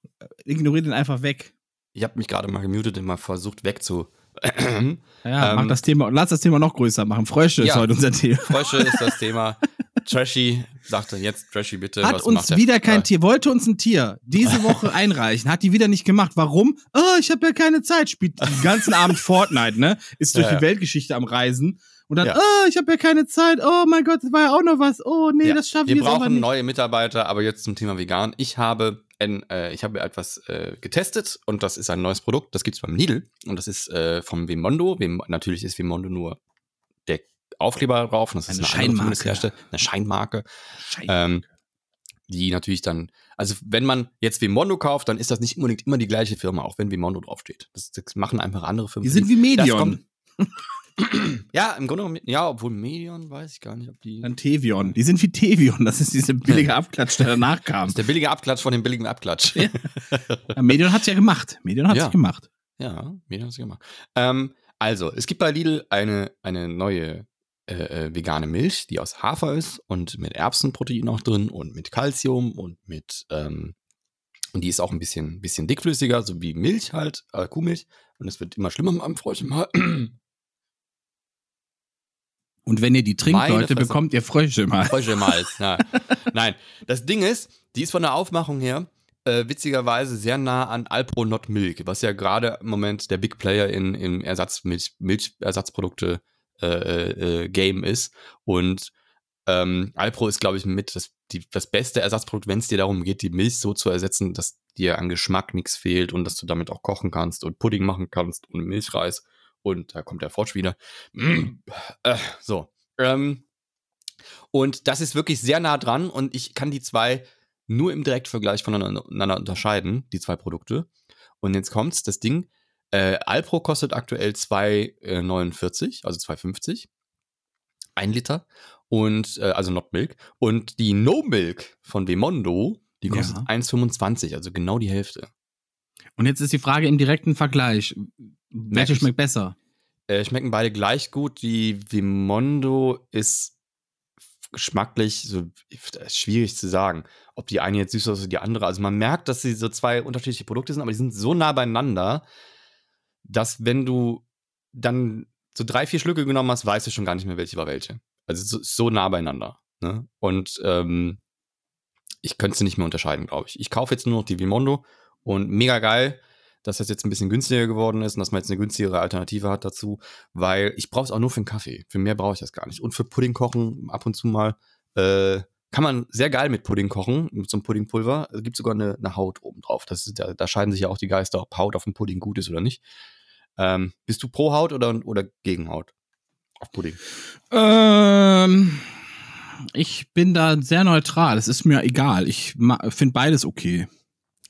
Speaker 4: Ignoriere den einfach weg.
Speaker 5: Ich habe mich gerade mal gemutet und mal versucht wegzu.
Speaker 4: Ja,
Speaker 5: Ähm,
Speaker 4: mach das Thema, lass das Thema noch größer machen. Frösche ist
Speaker 5: Ja.
Speaker 4: heute unser Thema.
Speaker 5: Frösche ist das Thema. Trashy sagte jetzt Trashy bitte.
Speaker 4: Hat
Speaker 5: was
Speaker 4: uns
Speaker 5: der-
Speaker 4: wieder kein. Tier, wollte uns ein Tier diese Woche einreichen, hat die wieder nicht gemacht. Warum? Oh, ich habe ja keine Zeit, spielt den ganzen Abend Fortnite, ne? Ist durch
Speaker 5: ja.
Speaker 4: die Weltgeschichte am Reisen. Und dann,
Speaker 5: Ja.
Speaker 4: oh, ich habe ja keine Zeit. Oh mein Gott, das war ja auch noch was. Oh, nee,
Speaker 5: Ja.
Speaker 4: das schaffe ich
Speaker 5: Wir
Speaker 4: jetzt aber
Speaker 5: brauchen
Speaker 4: nicht.
Speaker 5: neue Mitarbeiter, aber jetzt zum Thema vegan. Ich habe, ein, äh, ich habe etwas äh, getestet und das ist ein neues Produkt. Das gibt's beim Lidl und das ist äh, vom Vimondo. Vim natürlich ist Vimondo nur der Aufkleber drauf. Und das ist
Speaker 4: Eine
Speaker 5: eine, andere
Speaker 4: Scheinmarke.
Speaker 5: eine Scheinmarke.
Speaker 4: Scheiße.
Speaker 5: Ähm, die natürlich dann, also wenn man jetzt Vimondo kauft, dann ist das nicht unbedingt immer die gleiche Firma, auch wenn Vimondo draufsteht. Das, das machen einfach andere Firmen.
Speaker 4: die sind wie Medion.
Speaker 5: Ja, im Grunde genommen, ja, obwohl Medion weiß ich gar nicht, ob die.
Speaker 4: Dann Tevion. Die sind wie Tevion. Das ist diese billige Abklatsch, der danach kam.
Speaker 5: Das ist der billige Abklatsch von dem billigen Abklatsch.
Speaker 4: Ja. Ja, Medion hat's ja gemacht. Medion hat's
Speaker 5: Ja.
Speaker 4: ja. gemacht.
Speaker 5: Ja, Medion hat es gemacht. Ähm, also, es gibt bei Lidl eine, eine neue äh, äh, vegane Milch, die aus Hafer ist und mit Erbsenprotein auch drin und mit Calcium und mit, ähm, und die ist auch ein bisschen, bisschen dickflüssiger, so wie Milch halt, äh, Kuhmilch. Und es wird immer schlimmer mit einem Frosch im Hals.
Speaker 4: Und wenn ihr die trinkt,
Speaker 5: Meine
Speaker 4: Leute,
Speaker 5: Fresse.
Speaker 4: bekommt ihr Frösche im Hals.
Speaker 5: Frösche im Hals. Ja. Nein, das Ding ist, die ist von der Aufmachung her äh, witzigerweise sehr nah an Alpro Not Milk, was ja gerade im Moment der Big Player in, im Ersatzmilch, Milchersatzprodukte äh, äh, Game ist. Und ähm, Alpro ist, glaube ich, mit das, die, das beste Ersatzprodukt, wenn es dir darum geht, die Milch so zu ersetzen, dass dir an Geschmack nichts fehlt und dass du damit auch kochen kannst und Pudding machen kannst und Milchreis. Und da kommt der Frosch wieder. Mm, äh, so. Ähm, und das ist wirklich sehr nah dran und ich kann die zwei nur im Direktvergleich voneinander unterscheiden, die zwei Produkte. Und jetzt kommt's, das Ding, äh, Alpro kostet aktuell 2,49, also 2,50. ein Liter. Und, äh, also Not Milk. Und die No Milk von Bemondo, die kostet ja. 1,25, also genau die Hälfte.
Speaker 4: Und jetzt ist die Frage im direkten Vergleich. Welche schmeckt besser?
Speaker 5: Äh, schmecken beide gleich gut. Die Vimondo ist geschmacklich so schwierig zu sagen, ob die eine jetzt süßer ist oder die andere. Also man merkt, dass sie so zwei unterschiedliche Produkte sind, aber die sind so nah beieinander, dass wenn du dann so drei, vier Schlücke genommen hast, weißt du schon gar nicht mehr, welche war welche. Also so, so nah beieinander. Ne? Und ähm, ich könnte sie nicht mehr unterscheiden, glaube ich. Ich kaufe jetzt nur noch die Vimondo und mega geil, dass das jetzt ein bisschen günstiger geworden ist und dass man jetzt eine günstigere Alternative hat dazu, weil ich brauche es auch nur für einen Kaffee. Für mehr brauche ich das gar nicht. Und für Pudding kochen ab und zu mal äh, kann man sehr geil mit Pudding kochen, mit so einem Puddingpulver. Es gibt sogar eine, eine Haut oben drauf. Da, da, scheiden sich ja auch die Geister, ob Haut auf dem Pudding gut ist oder nicht. Ähm, bist du pro Haut oder, oder gegen Haut auf Pudding?
Speaker 4: Ähm, ich bin da sehr neutral. Es ist mir egal. Ich finde beides okay.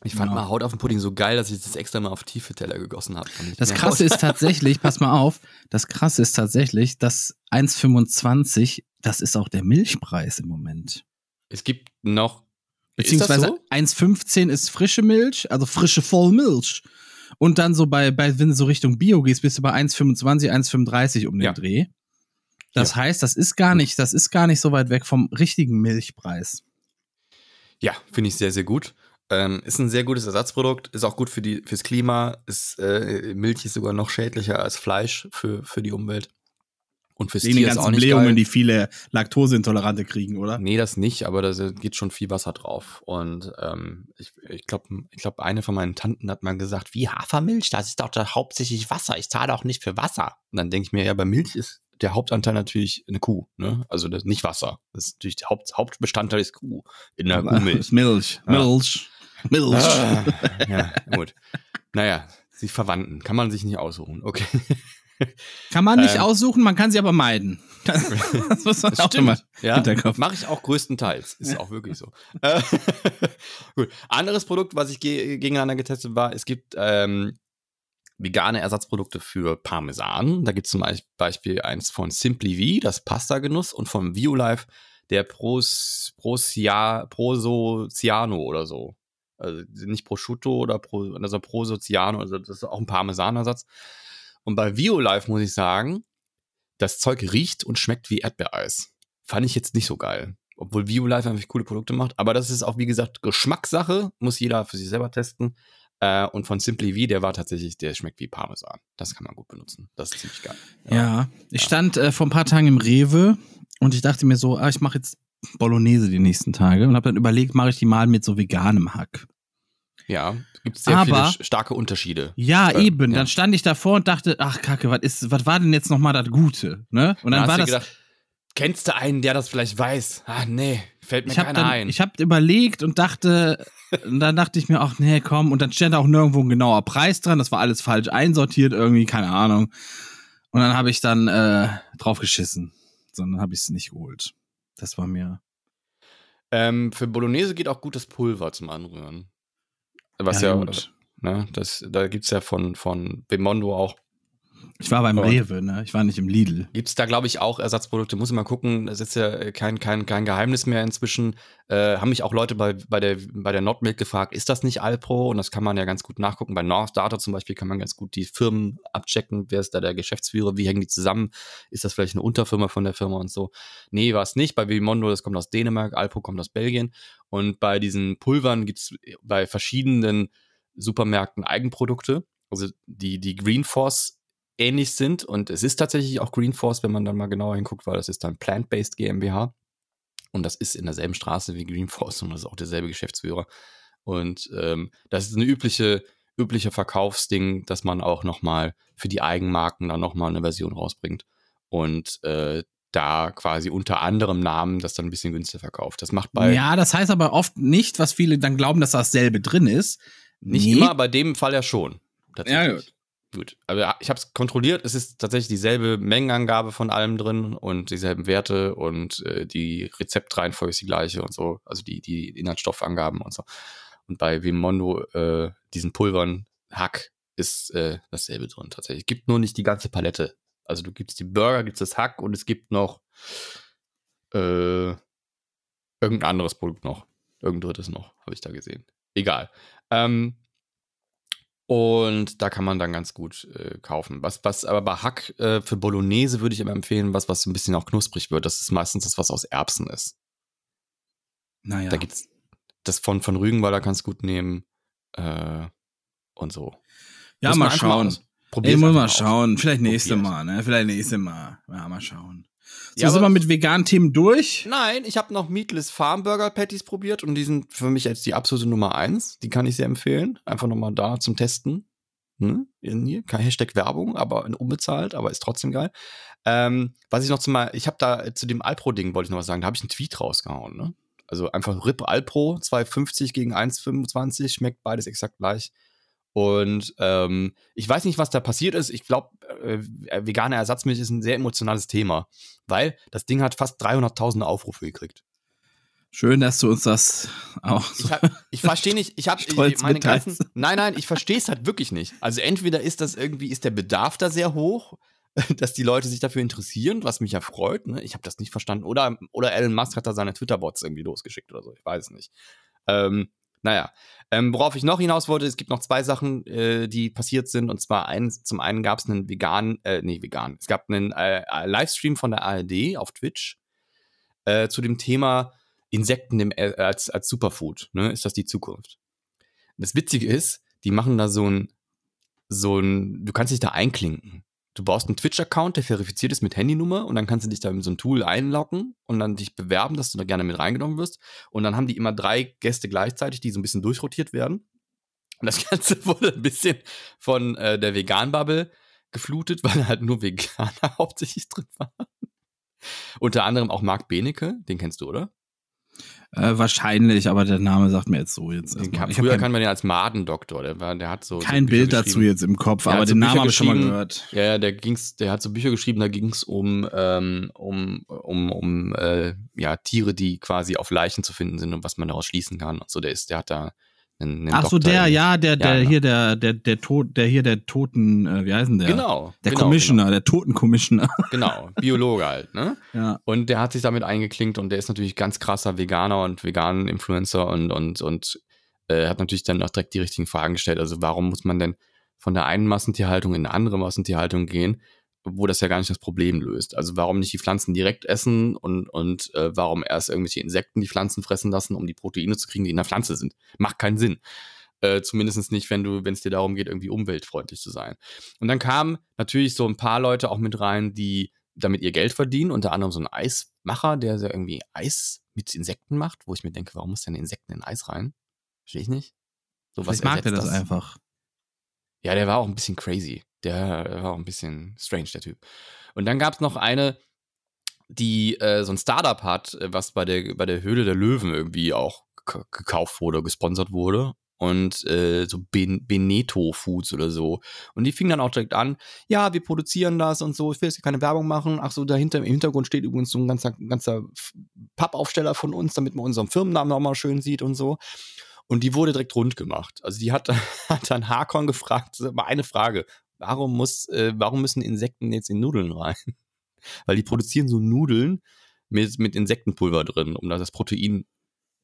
Speaker 5: Ich fand genau. mal Haut auf dem Pudding so geil, dass ich das extra mal auf tiefe Teller gegossen habe.
Speaker 4: Das krasse ist tatsächlich, pass mal auf, das krasse ist tatsächlich, dass 1,25, das ist auch der Milchpreis im Moment.
Speaker 5: Es gibt noch.
Speaker 4: Beziehungsweise so? 1,15 ist frische Milch, also frische Vollmilch. Und dann so bei, bei, wenn du so Richtung Bio gehst, bist du bei 1,25, 1,35 um den ja. Dreh. Das ja. heißt, das ist gar nicht, das ist gar nicht so weit weg vom richtigen Milchpreis.
Speaker 5: Ja, finde ich sehr, sehr gut. Ähm, ist ein sehr gutes Ersatzprodukt, ist auch gut für die, fürs Klima. Ist, äh, Milch ist sogar noch schädlicher als Fleisch für, für die Umwelt.
Speaker 4: Und fürs Tier ist auch nicht Blähungen, geil. die viele Laktoseintolerante kriegen, oder?
Speaker 5: Nee, das nicht, aber da geht schon viel Wasser drauf. Und ähm, ich, ich glaube, ich glaub, eine von meinen Tanten hat mal gesagt, wie Hafermilch, das ist doch da hauptsächlich Wasser. Ich zahle auch nicht für Wasser. Und dann denke ich mir, ja, bei Milch ist der Hauptanteil natürlich eine Kuh, ne? Also das, nicht Wasser. Das ist natürlich der Haupt, Hauptbestandteil ist Kuh in der Kuhmilch.
Speaker 4: Milch, Milch. Milch. Ah,
Speaker 5: ja, gut. Naja, sie Verwandten. Kann man sich nicht aussuchen. Okay.
Speaker 4: Kann man nicht ähm, aussuchen, man kann sie aber meiden.
Speaker 5: Das, muss man das auch immer ja, Mache ich auch größtenteils. Ist auch wirklich so. Äh, gut. Anderes Produkt, was ich ge gegeneinander getestet war, es gibt ähm, vegane Ersatzprodukte für Parmesan. Da gibt es zum Beispiel eins von Simply V, das Pasta-Genuss, und von Violife, der Pros, Prosia, Prosociano oder so. Also nicht Prosciutto oder Pro, also Prosociano, also das ist auch ein Parmesanersatz. Und bei Violife muss ich sagen, das Zeug riecht und schmeckt wie Erdbeereis. Fand ich jetzt nicht so geil. Obwohl Violife einfach coole Produkte macht. Aber das ist auch, wie gesagt, Geschmackssache. Muss jeder für sich selber testen. Äh, und von Simply V, der war tatsächlich, der schmeckt wie Parmesan. Das kann man gut benutzen. Das ist ziemlich geil.
Speaker 4: Ja, ja ich ja. stand äh, vor ein paar Tagen im Rewe und ich dachte mir so, ah, ich mache jetzt Bolognese die nächsten Tage und habe dann überlegt, mache ich die mal mit so veganem Hack.
Speaker 5: Ja, gibt es sehr Aber, viele starke Unterschiede.
Speaker 4: Ja, äh, eben. Ja. Dann stand ich davor und dachte, ach Kacke, was ist, was war denn jetzt nochmal das Gute? Ne? Und dann, dann war das. Gedacht,
Speaker 5: kennst du einen, der das vielleicht weiß? Ah, nee, fällt mir keiner
Speaker 4: dann,
Speaker 5: ein.
Speaker 4: Ich habe überlegt und dachte, und dann dachte ich mir, ach nee, komm, und dann stand auch nirgendwo ein genauer Preis dran, das war alles falsch einsortiert, irgendwie, keine Ahnung. Und dann habe ich dann äh, drauf geschissen. Sondern habe ich es nicht geholt. Das war mir.
Speaker 5: Ähm, für Bolognese geht auch gut das Pulver zum Anrühren. Was ja, ja ne, das, da gibt es ja von, von Bemondo auch
Speaker 4: ich war beim Rewe, ne? Ich war nicht im Lidl.
Speaker 5: Gibt es da, glaube ich, auch Ersatzprodukte? Muss ich mal gucken. Das ist ja kein, kein, kein Geheimnis mehr inzwischen. Äh, haben mich auch Leute bei, bei der, bei der Nordmilk gefragt, ist das nicht Alpro? Und das kann man ja ganz gut nachgucken. Bei North Data zum Beispiel kann man ganz gut die Firmen abchecken. Wer ist da der Geschäftsführer? Wie hängen die zusammen? Ist das vielleicht eine Unterfirma von der Firma und so? Nee, war es nicht. Bei Vimondo, das kommt aus Dänemark. Alpro kommt aus Belgien. Und bei diesen Pulvern gibt es bei verschiedenen Supermärkten Eigenprodukte. Also die, die Green Force ähnlich sind. Und es ist tatsächlich auch Green Force, wenn man dann mal genauer hinguckt, weil das ist dann Plant-Based GmbH. Und das ist in derselben Straße wie Green Force und das ist auch derselbe Geschäftsführer. Und ähm, das ist eine übliche, übliche Verkaufsding, dass man auch nochmal für die Eigenmarken dann nochmal eine Version rausbringt. Und äh, da quasi unter anderem Namen das dann ein bisschen günstiger verkauft. Das macht bei.
Speaker 4: Ja, das heißt aber oft nicht, was viele dann glauben, dass dasselbe drin ist.
Speaker 5: Nicht nee. immer, bei dem Fall ja schon. Ja, gut. Gut, aber ich habe es kontrolliert. Es ist tatsächlich dieselbe Mengenangabe von allem drin und dieselben Werte und äh, die Rezeptreihenfolge ist die gleiche und so. Also die, die Inhaltsstoffangaben und so. Und bei Vimondo, äh, diesen Pulvern, Hack, ist äh, dasselbe drin tatsächlich. Gibt nur nicht die ganze Palette Also du gibst die Burger, gibst das Hack und es gibt noch äh, irgendein anderes Produkt noch. Irgendein drittes noch, habe ich da gesehen. Egal. Ähm, und da kann man dann ganz gut äh, kaufen. Was, was aber bei Hack äh, für Bolognese würde ich immer empfehlen, was, was so ein bisschen auch knusprig wird. Das ist meistens das, was aus Erbsen ist.
Speaker 4: Naja.
Speaker 5: Da gibt's das von, von Rügenwalder kannst du gut nehmen. Äh, und so.
Speaker 4: Ja, mal
Speaker 5: mal
Speaker 4: schauen.
Speaker 5: aus-
Speaker 4: Ey, muss mal schauen. Vielleicht nächste
Speaker 5: Probier's.
Speaker 4: Mal, ne? Vielleicht nächste Mal. Ja, mal schauen. So,
Speaker 5: Ja,
Speaker 4: sind wir mit veganen Themen durch?
Speaker 5: Nein, ich habe noch Meatless Farm Burger Patties probiert und die sind für mich jetzt die absolute Nummer eins. Die kann ich sehr empfehlen. Einfach nochmal da zum Testen. Hm? Hier, kein Hashtag Werbung, aber unbezahlt, aber ist trotzdem geil. Ähm, was ich noch zu mal, ich habe da zu dem Alpro-Ding wollte ich noch was sagen, da habe ich einen Tweet rausgehauen. Ne? Also einfach RIP Alpro, 2,50 gegen 1,25, schmeckt beides exakt gleich. Und ähm, ich weiß nicht, was da passiert ist. Ich glaube, äh, vegane Ersatzmilch ist ein sehr emotionales Thema, weil das Ding hat fast 300.000 Aufrufe gekriegt.
Speaker 4: Schön, dass du uns das auch so.
Speaker 5: Ich, hab- ich verstehe nicht, ich habe meine
Speaker 4: mitteilst.
Speaker 5: ganzen. Nein, nein, ich verstehe es halt wirklich nicht. Also entweder ist das irgendwie, ist der Bedarf da sehr hoch, dass die Leute sich dafür interessieren, was mich ja freut. Ne? Ich habe das nicht verstanden. Oder, oder Elon Musk hat da seine Twitter-Bots irgendwie losgeschickt oder so. Ich weiß es nicht. Ähm, naja, ähm, worauf ich noch hinaus wollte, es gibt noch zwei Sachen, äh, die passiert sind. Und zwar eins, zum einen gab es einen veganen, äh, nee, vegan. Es gab einen äh, Livestream von der ARD auf Twitch äh, zu dem Thema Insekten im, äh, als, als Superfood. Ne? Ist das die Zukunft? Das Witzige ist, die machen da so ein, so ein, du kannst dich da einklinken. Du brauchst einen Twitch-Account, der verifiziert ist mit Handynummer und dann kannst du dich da in so ein Tool einloggen und dann dich bewerben, dass du da gerne mit reingenommen wirst. Und dann haben die immer drei Gäste gleichzeitig, die so ein bisschen durchrotiert werden. Und das Ganze wurde ein bisschen von äh, der Vegan-Bubble geflutet, weil halt nur Veganer hauptsächlich drin waren. Unter anderem auch Marc Benecke, den kennst du, oder?
Speaker 4: Äh, wahrscheinlich, aber der Name sagt mir jetzt so jetzt.
Speaker 5: Kann, früher
Speaker 4: kein,
Speaker 5: kann man den als Madendoktor, der, war, der hat so.
Speaker 4: kein
Speaker 5: so
Speaker 4: Bild dazu jetzt im Kopf,
Speaker 5: Der
Speaker 4: aber
Speaker 5: so
Speaker 4: den Namen habe ich schon mal gehört.
Speaker 5: Ja, ja, der ging's, der hat so Bücher geschrieben, da ging's um, ähm, um, um, um äh, ja, Tiere, die quasi auf Leichen zu finden sind und was man daraus schließen kann. Und so, der ist, der hat da einen, einen
Speaker 4: Ach so,
Speaker 5: Doktor
Speaker 4: der, ja, der, der
Speaker 5: genau.
Speaker 4: hier, der, der, der Tod, der hier, der Toten, äh, wie heißt denn der?
Speaker 5: Genau.
Speaker 4: Der
Speaker 5: genau,
Speaker 4: Commissioner, der Toten-Commissioner.
Speaker 5: Genau, genau. Biologe halt, ne?
Speaker 4: ja.
Speaker 5: Und der hat sich damit eingeklinkt und der ist natürlich ganz krasser Veganer und veganen Influencer und, und, und äh, hat natürlich dann auch direkt die richtigen Fragen gestellt. Also warum muss man denn von der einen Massentierhaltung in eine andere Massentierhaltung gehen, wo das ja gar nicht das Problem löst? Also warum nicht die Pflanzen direkt essen und, und äh, warum erst irgendwelche Insekten die Pflanzen fressen lassen, um die Proteine zu kriegen, die in der Pflanze sind? Macht keinen Sinn. Äh, zumindest nicht, wenn du, wenn es dir darum geht, irgendwie umweltfreundlich zu sein. Und dann kamen natürlich so ein paar Leute auch mit rein, die damit ihr Geld verdienen, unter anderem so ein Eismacher, der so irgendwie Eis mit Insekten macht, wo ich mir denke, warum muss denn Insekten in Eis rein? Verstehe ich nicht. So
Speaker 4: Vielleicht mag der
Speaker 5: ersetzt
Speaker 4: das einfach.
Speaker 5: Ja, der war auch ein bisschen crazy. Der, war auch ein bisschen strange, der Typ. Und dann gab es noch eine, die äh, so ein Startup hat, äh, was bei der, bei der Höhle der Löwen irgendwie auch gekauft wurde, gesponsert wurde. Und äh, so ben Beneto Foods oder so. Und die fingen dann auch direkt an, ja, wir produzieren das und so, ich will jetzt keine Werbung machen. Ach so, dahinter im Hintergrund steht übrigens so ein ganzer, ganzer Pappaufsteller von uns, damit man unseren Firmennamen nochmal schön sieht und so. Und die wurde direkt rund gemacht. Also die hat, hat dann Hakon gefragt, mal eine Frage. Warum muss, äh, warum müssen Insekten jetzt in Nudeln rein? Weil die produzieren so Nudeln mit, mit Insektenpulver drin, um da das Protein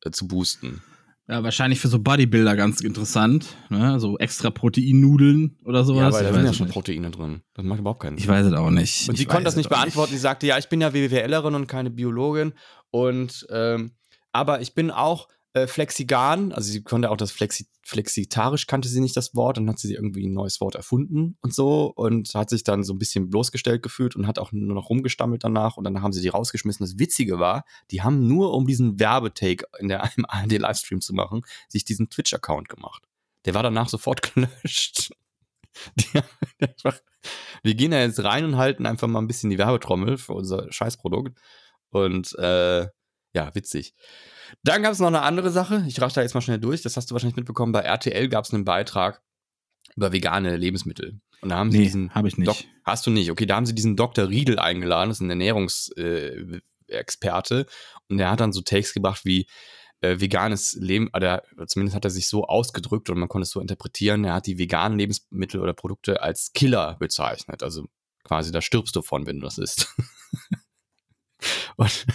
Speaker 5: äh, zu boosten.
Speaker 4: Ja, wahrscheinlich für so Bodybuilder ganz interessant. Ne? So extra Proteinnudeln oder sowas.
Speaker 5: ja,
Speaker 4: ich,
Speaker 5: da sind ja schon
Speaker 4: nicht.
Speaker 5: Proteine drin. Das macht überhaupt keinen
Speaker 4: ich
Speaker 5: Sinn.
Speaker 4: weiß es auch nicht.
Speaker 5: Und
Speaker 4: ich
Speaker 5: sie konnte das nicht beantworten. Sie sagte, ja, ich bin ja WWLerin und keine Biologin. Und ähm, aber ich bin auch äh, Flexigan, also sie konnte auch das Flexi Flexitarisch kannte sie nicht das Wort, dann hat sie irgendwie ein neues Wort erfunden und so und hat sich dann so ein bisschen bloßgestellt gefühlt und hat auch nur noch rumgestammelt danach und dann haben sie die rausgeschmissen. Das Witzige war, die haben nur, um diesen Werbetake in der im ARD-Livestream zu machen, sich diesen Twitch-Account gemacht. Der war danach sofort gelöscht. Die, einfach, wir gehen da jetzt rein und halten einfach mal ein bisschen die Werbetrommel für unser Scheißprodukt. Und äh, ja, witzig. Dann gab es noch eine andere Sache. Ich rasch da jetzt mal schnell durch. Das hast du wahrscheinlich mitbekommen. Bei RTL gab es einen Beitrag über vegane Lebensmittel. Und da haben sie
Speaker 4: Nee,
Speaker 5: diesen.
Speaker 4: habe ich nicht.
Speaker 5: Doc hast du nicht? Okay, da haben sie diesen Dr. Riedel eingeladen. Das ist ein Ernährungsexperte. Äh, und der hat dann so Takes gebracht wie äh, veganes Leben, oder zumindest hat er sich so ausgedrückt und man konnte es so interpretieren. Er hat die veganen Lebensmittel oder Produkte als Killer bezeichnet. Also Quasi, da stirbst du von, wenn du das isst. und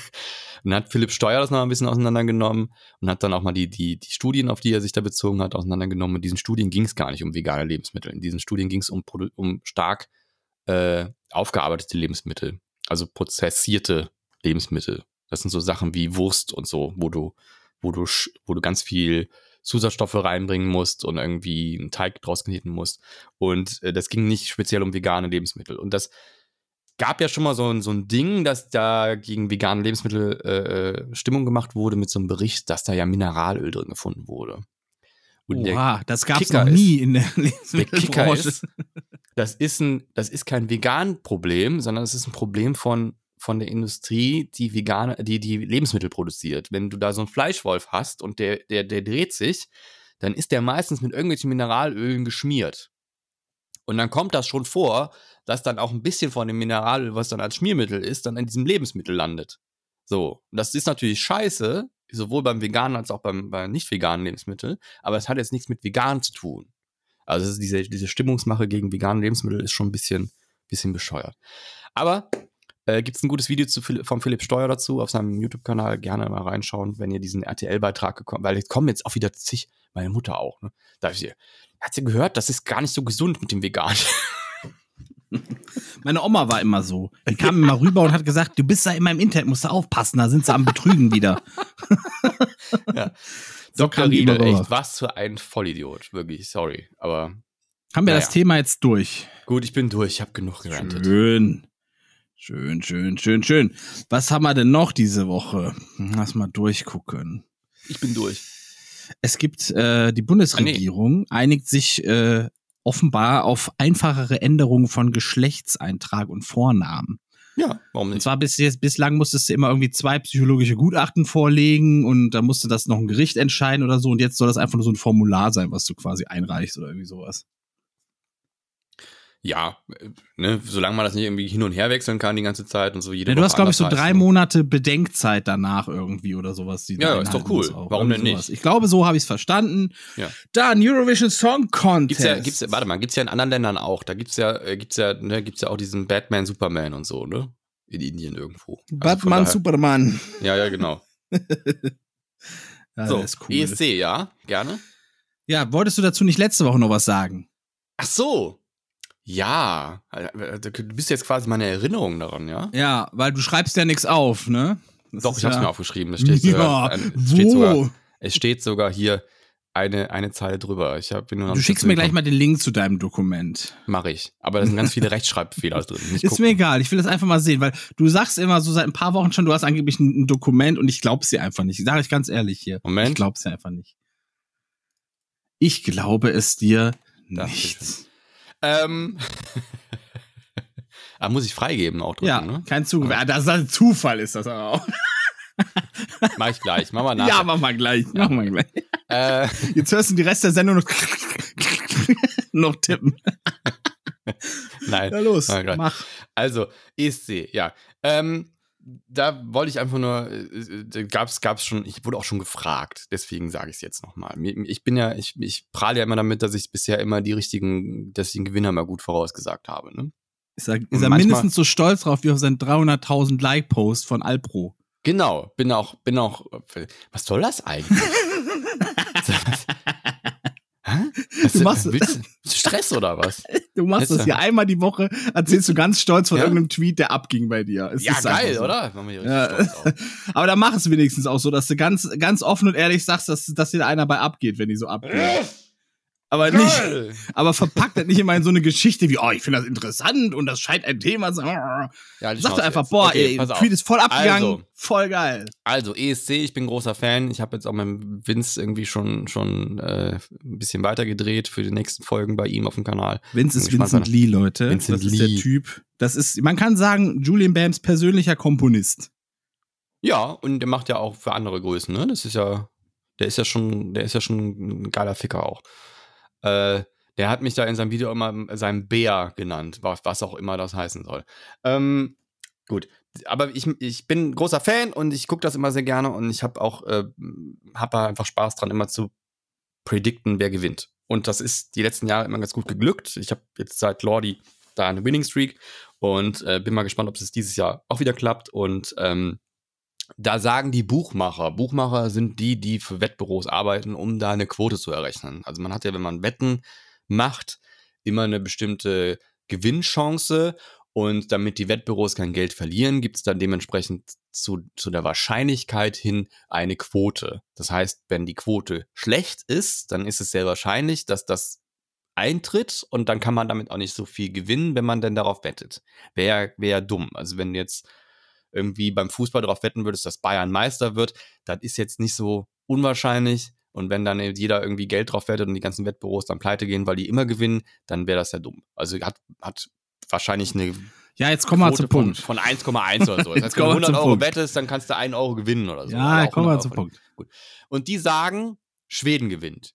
Speaker 5: dann hat Philipp Steuer das noch ein bisschen auseinandergenommen und hat dann auch mal die, die, die Studien, auf die er sich da bezogen hat, auseinandergenommen. In diesen Studien ging es gar nicht um vegane Lebensmittel. In diesen Studien ging es um, um stark äh, aufgearbeitete Lebensmittel, also prozessierte Lebensmittel. Das sind so Sachen wie Wurst und so, wo du, wo du, wo du ganz viel Zusatzstoffe reinbringen musst und irgendwie einen Teig draus kneten musst. Und äh, das ging nicht speziell um vegane Lebensmittel. Und das gab ja schon mal so ein, so ein Ding, dass da gegen vegane Lebensmittel äh, äh Stimmung gemacht wurde mit so einem Bericht, dass da ja Mineralöl drin gefunden wurde.
Speaker 4: Und Oha, das gab es noch nie ist, in der
Speaker 5: Lebensmittelbranche. Ist, das ist ein, das ist kein vegan Problem, sondern es ist ein Problem von von der Industrie, die vegane, die, die Lebensmittel produziert. Wenn du da so einen Fleischwolf hast und der, der, der dreht sich, dann ist der meistens mit irgendwelchen Mineralölen geschmiert. Und dann kommt das schon vor, dass dann auch ein bisschen von dem Mineralöl, was dann als Schmiermittel ist, dann in diesem Lebensmittel landet. So, das ist natürlich scheiße, sowohl beim veganen als auch beim, beim nicht veganen Lebensmittel, aber es hat jetzt nichts mit vegan zu tun. Also diese, diese Stimmungsmache gegen vegane Lebensmittel ist schon ein bisschen, bisschen bescheuert. Aber äh, Gibt es ein gutes Video zu, vom Philipp Steuer dazu auf seinem YouTube-Kanal? Gerne mal reinschauen, wenn ihr diesen RTL-Beitrag gekommen weil jetzt kommen jetzt auch wieder zig, meine Mutter auch. Ne? Da ich, hat sie gehört, das ist gar nicht so gesund mit dem Vegan.
Speaker 4: Meine Oma war immer so. Die kam immer rüber und hat gesagt, du bist da immer im Internet, musst du aufpassen, da sind sie am Betrügen wieder.
Speaker 5: ja. Dr. Riedel, echt, was für ein Vollidiot, wirklich, sorry, aber.
Speaker 4: Haben wir naja. das Thema jetzt durch?
Speaker 5: Gut, ich bin durch, ich habe genug gerantet.
Speaker 4: Schön. Schön, schön, schön, schön. Was haben wir denn noch diese Woche? Lass mal durchgucken.
Speaker 5: Ich bin durch.
Speaker 4: Es gibt äh, die Bundesregierung ah, nee. einigt sich äh, offenbar auf einfachere Änderungen von Geschlechtseintrag und Vornamen.
Speaker 5: Ja, warum nicht? Und
Speaker 4: zwar bis jetzt, bislang musstest du immer irgendwie zwei psychologische Gutachten vorlegen und da musste das noch ein Gericht entscheiden oder so und jetzt soll das einfach nur so ein Formular sein, was du quasi einreichst oder irgendwie sowas
Speaker 5: ja, äh, ne, solange man das nicht irgendwie hin und her wechseln kann die ganze Zeit und so
Speaker 4: jede ja, Du hast, glaube ich, so drei Monate Bedenkzeit danach irgendwie oder sowas.
Speaker 5: Ja, ist doch cool. Warum denn nicht?
Speaker 4: Ich glaube, so habe ich es verstanden.
Speaker 5: Ja.
Speaker 4: Dann Eurovision Song Contest.
Speaker 5: Gibt's ja, gibt's, warte mal, gibt's ja in anderen Ländern auch. Da gibt's ja, äh, gibt's ja, ne, gibt's ja auch diesen Batman, Superman und so, ne? In Indien irgendwo. Also
Speaker 4: Batman, Superman.
Speaker 5: Ja, ja, genau. ja, so, cool. ESC, ja, gerne.
Speaker 4: Ja, wolltest du dazu nicht letzte Woche noch was sagen?
Speaker 5: Ach so, ja, äh, du bist jetzt quasi meine Erinnerung daran, ja?
Speaker 4: Ja, weil du schreibst ja nichts auf, ne?
Speaker 5: Das Doch, ich hab's ja mir aufgeschrieben. Es steht, sogar, ja, es, steht sogar, es steht sogar hier eine, eine Zeile drüber. Ich hab,
Speaker 4: nur du schickst mir gleich mal den Link zu deinem Dokument.
Speaker 5: Mache ich. Aber da sind ganz viele Rechtschreibfehler drin.
Speaker 4: Ist gucken. mir egal. Ich will das einfach mal sehen, weil du sagst immer so seit ein paar Wochen schon, du hast angeblich ein, ein Dokument und ich glaub's dir einfach nicht. Sag ich ganz ehrlich hier.
Speaker 5: Moment.
Speaker 4: Ich glaub's dir einfach nicht. Ich glaube es dir nicht.
Speaker 5: Ähm. ah, muss ich freigeben auch drücken,
Speaker 4: ja,
Speaker 5: ne?
Speaker 4: kein Zugriff. Ja. Das ist ein Zufall, ist das auch.
Speaker 5: mach ich gleich, mach mal nach.
Speaker 4: Ja, mach mal gleich, mach mal gleich. Äh. Jetzt hörst du die Rest der Sendung noch, noch tippen.
Speaker 5: Nein.
Speaker 4: Ja, los, mach.
Speaker 5: Also, ESC, ja. Ähm, da wollte ich einfach nur, äh, gab's, gab's schon, ich wurde auch schon gefragt, deswegen sage ich es jetzt nochmal. Ich bin ja, ich, ich prahle ja immer damit, dass ich bisher immer die richtigen, dass ich den Gewinner mal gut vorausgesagt habe. Ne?
Speaker 4: Ist er, ist er mindestens so stolz drauf wie auf seinen 300.000 Like-Post von Alpro.
Speaker 5: Genau, bin auch, bin auch, was soll das eigentlich?
Speaker 4: Was, du machst
Speaker 5: willst du Stress oder was?
Speaker 4: Du machst das hier einmal die Woche, erzählst du ganz stolz von ja? irgendeinem Tweet, der abging bei dir.
Speaker 5: Es ja, geil, so. oder?
Speaker 4: Ja. Aber da mach es wenigstens auch so, dass du ganz, ganz offen und ehrlich sagst, dass, dass dir einer bei abgeht, wenn die so abgehen. Aber Geil. nicht, aber verpackt das nicht immer in so eine Geschichte wie, oh, ich finde das interessant und das scheint ein Thema zu sein. Ja, Sag doch einfach, jetzt. boah, okay, ey, Tweet ist voll abgegangen, also, voll geil.
Speaker 5: Also, ESC, ich bin großer Fan. Ich habe jetzt auch mit Vince irgendwie schon, schon äh, ein bisschen weiter gedreht für die nächsten Folgen bei ihm auf dem Kanal.
Speaker 4: Vince ist Vincent Lee, Leute. Vincent das Lee. ist der Typ. Das ist, man kann sagen, Julian Bams persönlicher Komponist.
Speaker 5: Ja, und der macht ja auch für andere Größen, ne? Das ist ja, der ist ja schon, der ist ja schon ein geiler Ficker auch. Äh, der hat mich da in seinem Video immer sein Bär genannt, was, was auch immer das heißen soll. Ähm, gut, aber ich, ich bin großer Fan und ich gucke das immer sehr gerne und ich habe auch äh, hab einfach Spaß dran, immer zu predikten, wer gewinnt. Und das ist die letzten Jahre immer ganz gut geglückt. Ich habe jetzt seit Lordi da eine Winning Streak und äh, bin mal gespannt, ob es dieses Jahr auch wieder klappt. Und ähm, da sagen die Buchmacher, Buchmacher sind die, die für Wettbüros arbeiten, um da eine Quote zu errechnen. Also man hat ja, wenn man Wetten macht, immer eine bestimmte Gewinnchance und damit die Wettbüros kein Geld verlieren, gibt es dann dementsprechend zu, zu der Wahrscheinlichkeit hin eine Quote. Das heißt, wenn die Quote schlecht ist, dann ist es sehr wahrscheinlich, dass das eintritt und dann kann man damit auch nicht so viel gewinnen, wenn man denn darauf wettet. Wäre wär dumm. Also wenn jetzt irgendwie beim Fußball darauf wetten würdest, dass Bayern Meister wird, das ist jetzt nicht so unwahrscheinlich. Und wenn dann jeder irgendwie Geld drauf wettet und die ganzen Wettbüros dann pleite gehen, weil die immer gewinnen, dann wäre das ja dumm. Also hat, hat wahrscheinlich eine
Speaker 4: ja, jetzt kommen wir zum Punkt.
Speaker 5: Von 1,1 oder so. Das heißt, wenn du 100 Euro Punkt. wettest, dann kannst du 1 Euro gewinnen oder so.
Speaker 4: Ja, kommen wir zum Punkt.
Speaker 5: Gut. Und die sagen, Schweden gewinnt.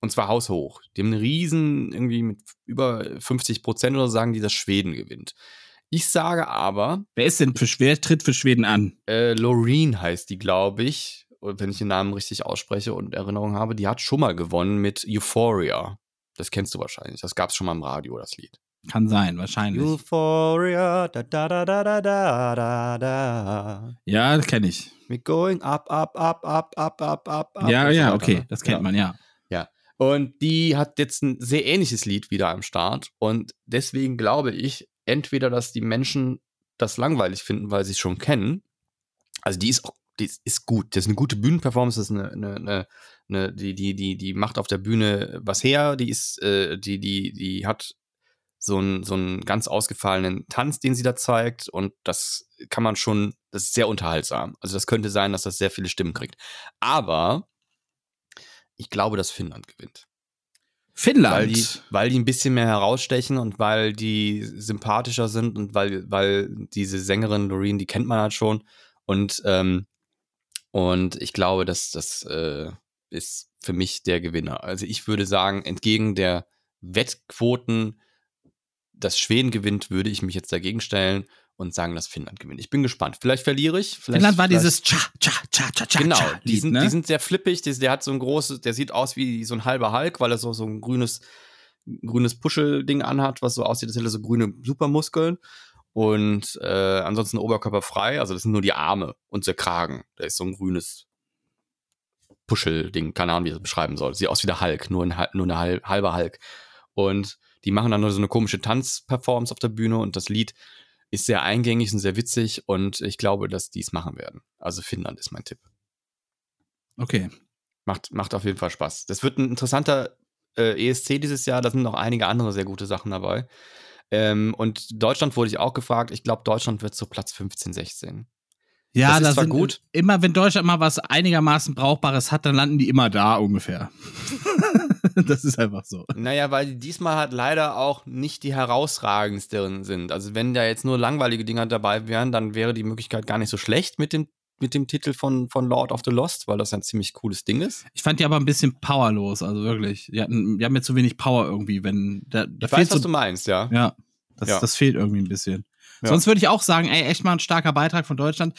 Speaker 5: Und zwar haushoch. Die haben einen riesen, irgendwie mit über 50 Prozent oder so sagen die, dass Schweden gewinnt. Ich sage aber.
Speaker 4: Wer ist denn für Schwer, tritt für Schweden an?
Speaker 5: Äh, Loreen heißt die, glaube ich. Wenn ich den Namen richtig ausspreche und Erinnerung habe, die hat schon mal gewonnen mit Euphoria. Das kennst du wahrscheinlich. Das gab es schon mal im Radio, das Lied.
Speaker 4: Kann sein, wahrscheinlich.
Speaker 5: Euphoria, da da da da da da da
Speaker 4: Ja, kenne ich.
Speaker 5: We're going up, up, up, up, up, up, up, up.
Speaker 4: Ja, ja, okay, ne? das kennt ja. man, ja.
Speaker 5: Ja. Und die hat jetzt ein sehr ähnliches Lied wieder am Start. Und deswegen glaube ich, entweder, dass die Menschen das langweilig finden, weil sie es schon kennen. Also die ist auch die ist gut. Das ist eine gute Bühnenperformance, das ist eine, eine, eine, eine, die, die, die, die macht auf der Bühne was her, die ist, äh, die, die, die hat so einen, so einen ganz ausgefallenen Tanz, den sie da zeigt und das kann man schon, das ist sehr unterhaltsam. Also das könnte sein, dass das sehr viele Stimmen kriegt. Aber ich glaube, dass Finnland gewinnt.
Speaker 4: Finnland.
Speaker 5: Weil die, weil die ein bisschen mehr herausstechen und weil die sympathischer sind und weil, weil diese Sängerin Loreen, die kennt man halt schon. Und ähm, und ich glaube, dass das äh, ist für mich der Gewinner. Also ich würde sagen, entgegen der Wettquoten, dass Schweden gewinnt, würde ich mich jetzt dagegen stellen und sagen, dass Finnland gewinnt. Ich bin gespannt. Vielleicht verliere ich. Vielleicht,
Speaker 4: Finnland war dieses Cha, Cha, Cha, Cha, Cha.
Speaker 5: Genau,
Speaker 4: Cha
Speaker 5: die, sind, ne? die sind sehr flippig. Der, der hat so ein großes, der sieht aus wie so ein halber Hulk, weil er so, so ein grünes, grünes Puschelding anhat, was so aussieht, als hätte er so grüne Supermuskeln. Und äh, ansonsten Oberkörper frei, also das sind nur die Arme und der Kragen. Da ist so ein grünes Puschelding, keine Ahnung, wie ich das beschreiben soll. Sieht aus wie der Hulk, nur, ein, nur eine halb, halber Hulk. Und die machen dann nur so eine komische Tanzperformance auf der Bühne und das Lied ist sehr eingängig und sehr witzig und ich glaube, dass die es machen werden. Also Finnland ist mein Tipp.
Speaker 4: Okay.
Speaker 5: Macht, macht auf jeden Fall Spaß. Das wird ein interessanter äh, ESC dieses Jahr. Da sind noch einige andere sehr gute Sachen dabei. Ähm, und Deutschland wurde ich auch gefragt. Ich glaube, Deutschland wird so Platz 15, 16.
Speaker 4: Ja, das ist das zwar gut. Immer wenn Deutschland mal was einigermaßen Brauchbares hat, dann landen die immer da ungefähr. das ist einfach so.
Speaker 5: Naja, weil die diesmal halt leider auch nicht die herausragendsten sind. Also wenn da jetzt nur langweilige Dinger dabei wären, dann wäre die Möglichkeit gar nicht so schlecht mit dem mit dem Titel von, von Lord of the Lost, weil das ein ziemlich cooles Ding ist.
Speaker 4: Ich fand die aber ein bisschen powerlos, also wirklich. Die, hatten, die haben mir zu wenig Power irgendwie, wenn da, da
Speaker 5: ich weiß, so, was du meinst, ja.
Speaker 4: Ja, das, ja. das fehlt irgendwie ein bisschen. Ja. Sonst würde ich auch sagen, ey, echt mal ein starker Beitrag von Deutschland.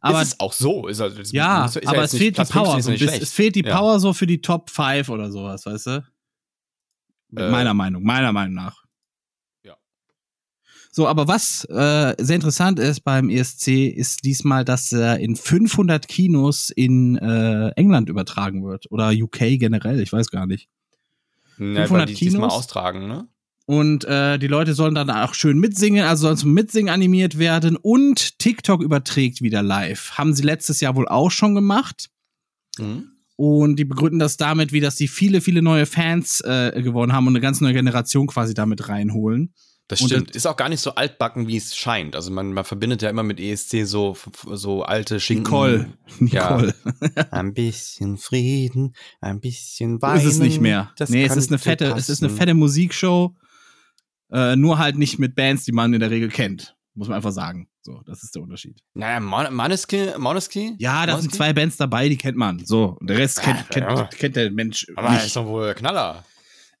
Speaker 4: Aber
Speaker 5: ist es auch so. Ist, also,
Speaker 4: ist, ja, ist aber es fehlt die Power. So, es fehlt die Power so für die Top 5 oder sowas, weißt du? Äh, meiner Meinung, meiner Meinung nach. So, aber was äh, sehr interessant ist beim ESC, ist diesmal, dass er in 500 Kinos in äh, England übertragen wird. Oder UK generell, ich weiß gar nicht.
Speaker 5: Ja, 500 die Kinos. diesmal austragen, ne?
Speaker 4: Und äh, die Leute sollen dann auch schön mitsingen, also sollen zum Mitsingen animiert werden. Und TikTok überträgt wieder live. Haben sie letztes Jahr wohl auch schon gemacht. Mhm. Und die begründen das damit, wie dass sie viele, viele neue Fans äh, gewonnen haben und eine ganz neue Generation quasi damit reinholen.
Speaker 5: Das stimmt. Und, ist auch gar nicht so altbacken, wie es scheint. Also man, man verbindet ja immer mit ESC so, so alte Schinken.
Speaker 4: Nicole.
Speaker 5: Nicole. Ja. ein bisschen Frieden, ein bisschen Weinen.
Speaker 4: Ist es nicht mehr. Das nee, es ist eine fette, passen. es ist eine fette Musikshow. Äh, nur halt nicht mit Bands, die man in der Regel kennt. Muss man einfach sagen. So, das ist der Unterschied.
Speaker 5: Naja, Moneskin, Moneskin?
Speaker 4: Ja, da sind zwei Bands dabei, die kennt man. So, und der Rest kennt, kennt, ja. kennt der Mensch.
Speaker 5: Aber nicht. ist doch wohl Knaller.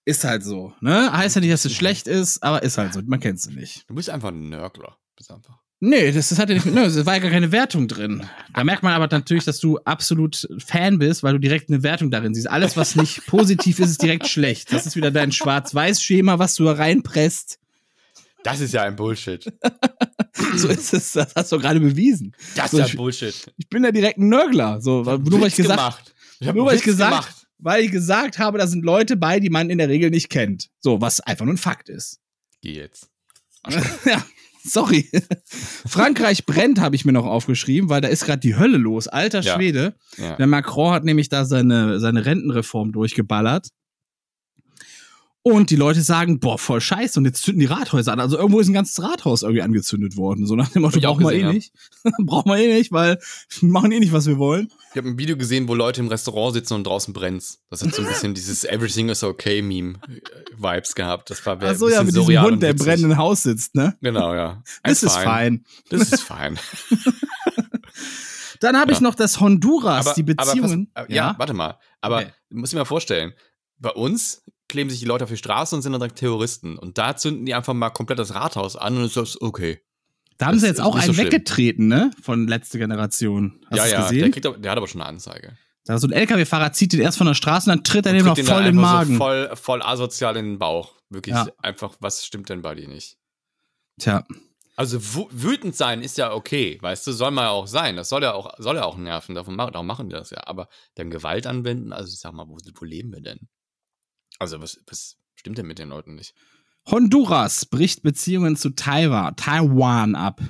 Speaker 4: Ist halt so, ne? Heißt ja nicht, dass es schlecht ist, aber ist halt so. Man kennt sie nicht.
Speaker 5: Du bist einfach ein Nörgler. Bist einfach.
Speaker 4: Nee, das, das hat ja nicht mit, ne, es war ja gar keine Wertung drin. Da merkt man aber natürlich, dass du absolut Fan bist, weil du direkt eine Wertung darin siehst. Alles, was nicht positiv ist, ist direkt schlecht. Das ist wieder dein Schwarz-Weiß-Schema, was du reinpresst.
Speaker 5: Das ist ja ein Bullshit.
Speaker 4: so ist es, das hast du gerade bewiesen.
Speaker 5: Das
Speaker 4: so,
Speaker 5: ist ja
Speaker 4: ich,
Speaker 5: Bullshit.
Speaker 4: Ich bin ja direkt ein Nörgler. So, nur weil ich gesagt,
Speaker 5: ich
Speaker 4: nur weil ich gesagt, gemacht. weil ich gesagt habe, da sind Leute bei, die man in der Regel nicht kennt. So, was einfach nur ein Fakt ist.
Speaker 5: Geh jetzt.
Speaker 4: ja, sorry. Frankreich brennt, habe ich mir noch aufgeschrieben, weil da ist gerade die Hölle los. Alter Schwede. Ja. Ja. Der Macron hat nämlich da seine, seine Rentenreform durchgeballert. Und die Leute sagen, boah, voll scheiße, und jetzt zünden die Rathäuser an. Also irgendwo ist ein ganzes Rathaus irgendwie angezündet worden. So nach dem Motto, brauchen wir eh ja. nicht. brauchen wir eh nicht, weil wir machen eh nicht, was wir wollen.
Speaker 5: Ich habe ein Video gesehen, wo Leute im Restaurant sitzen und draußen brennt's. Das hat so ein bisschen dieses Everything is okay Meme äh, Vibes gehabt. Das war
Speaker 4: Ach so, ja, mit diesem Hund, der im brennenden Haus sitzt, ne?
Speaker 5: Genau, ja.
Speaker 4: Das ist fein.
Speaker 5: Das ist fein.
Speaker 4: Dann habe ja. ich noch das Honduras, aber, die Beziehungen.
Speaker 5: Aber pass, ja, ja, warte mal. Aber okay. muss ich mir mal vorstellen, bei uns kleben sich die Leute auf die Straße und sind dann direkt Terroristen. Und da zünden die einfach mal komplett das Rathaus an und ist das okay.
Speaker 4: Da haben das sie jetzt auch einen so weggetreten, ne? Von letzter Generation. Hast
Speaker 5: ja, ja,
Speaker 4: gesehen?
Speaker 5: Der, kriegt, der hat aber schon eine Anzeige.
Speaker 4: Da so ein LKW-Fahrer zieht den erst von der Straße und dann tritt er dem noch voll in den Magen.
Speaker 5: So voll, voll asozial in den Bauch. Wirklich ja. einfach, was stimmt denn bei dir nicht?
Speaker 4: Tja.
Speaker 5: Also wütend sein ist ja okay, weißt du, soll man ja auch sein. Das soll ja auch, soll ja auch nerven, davon machen, darum machen die das ja. Aber dann Gewalt anwenden, also ich sag mal, wo, wo leben wir denn? Also, was, was stimmt denn mit den Leuten nicht?
Speaker 4: Honduras bricht Beziehungen zu Taiwan, Taiwan ab.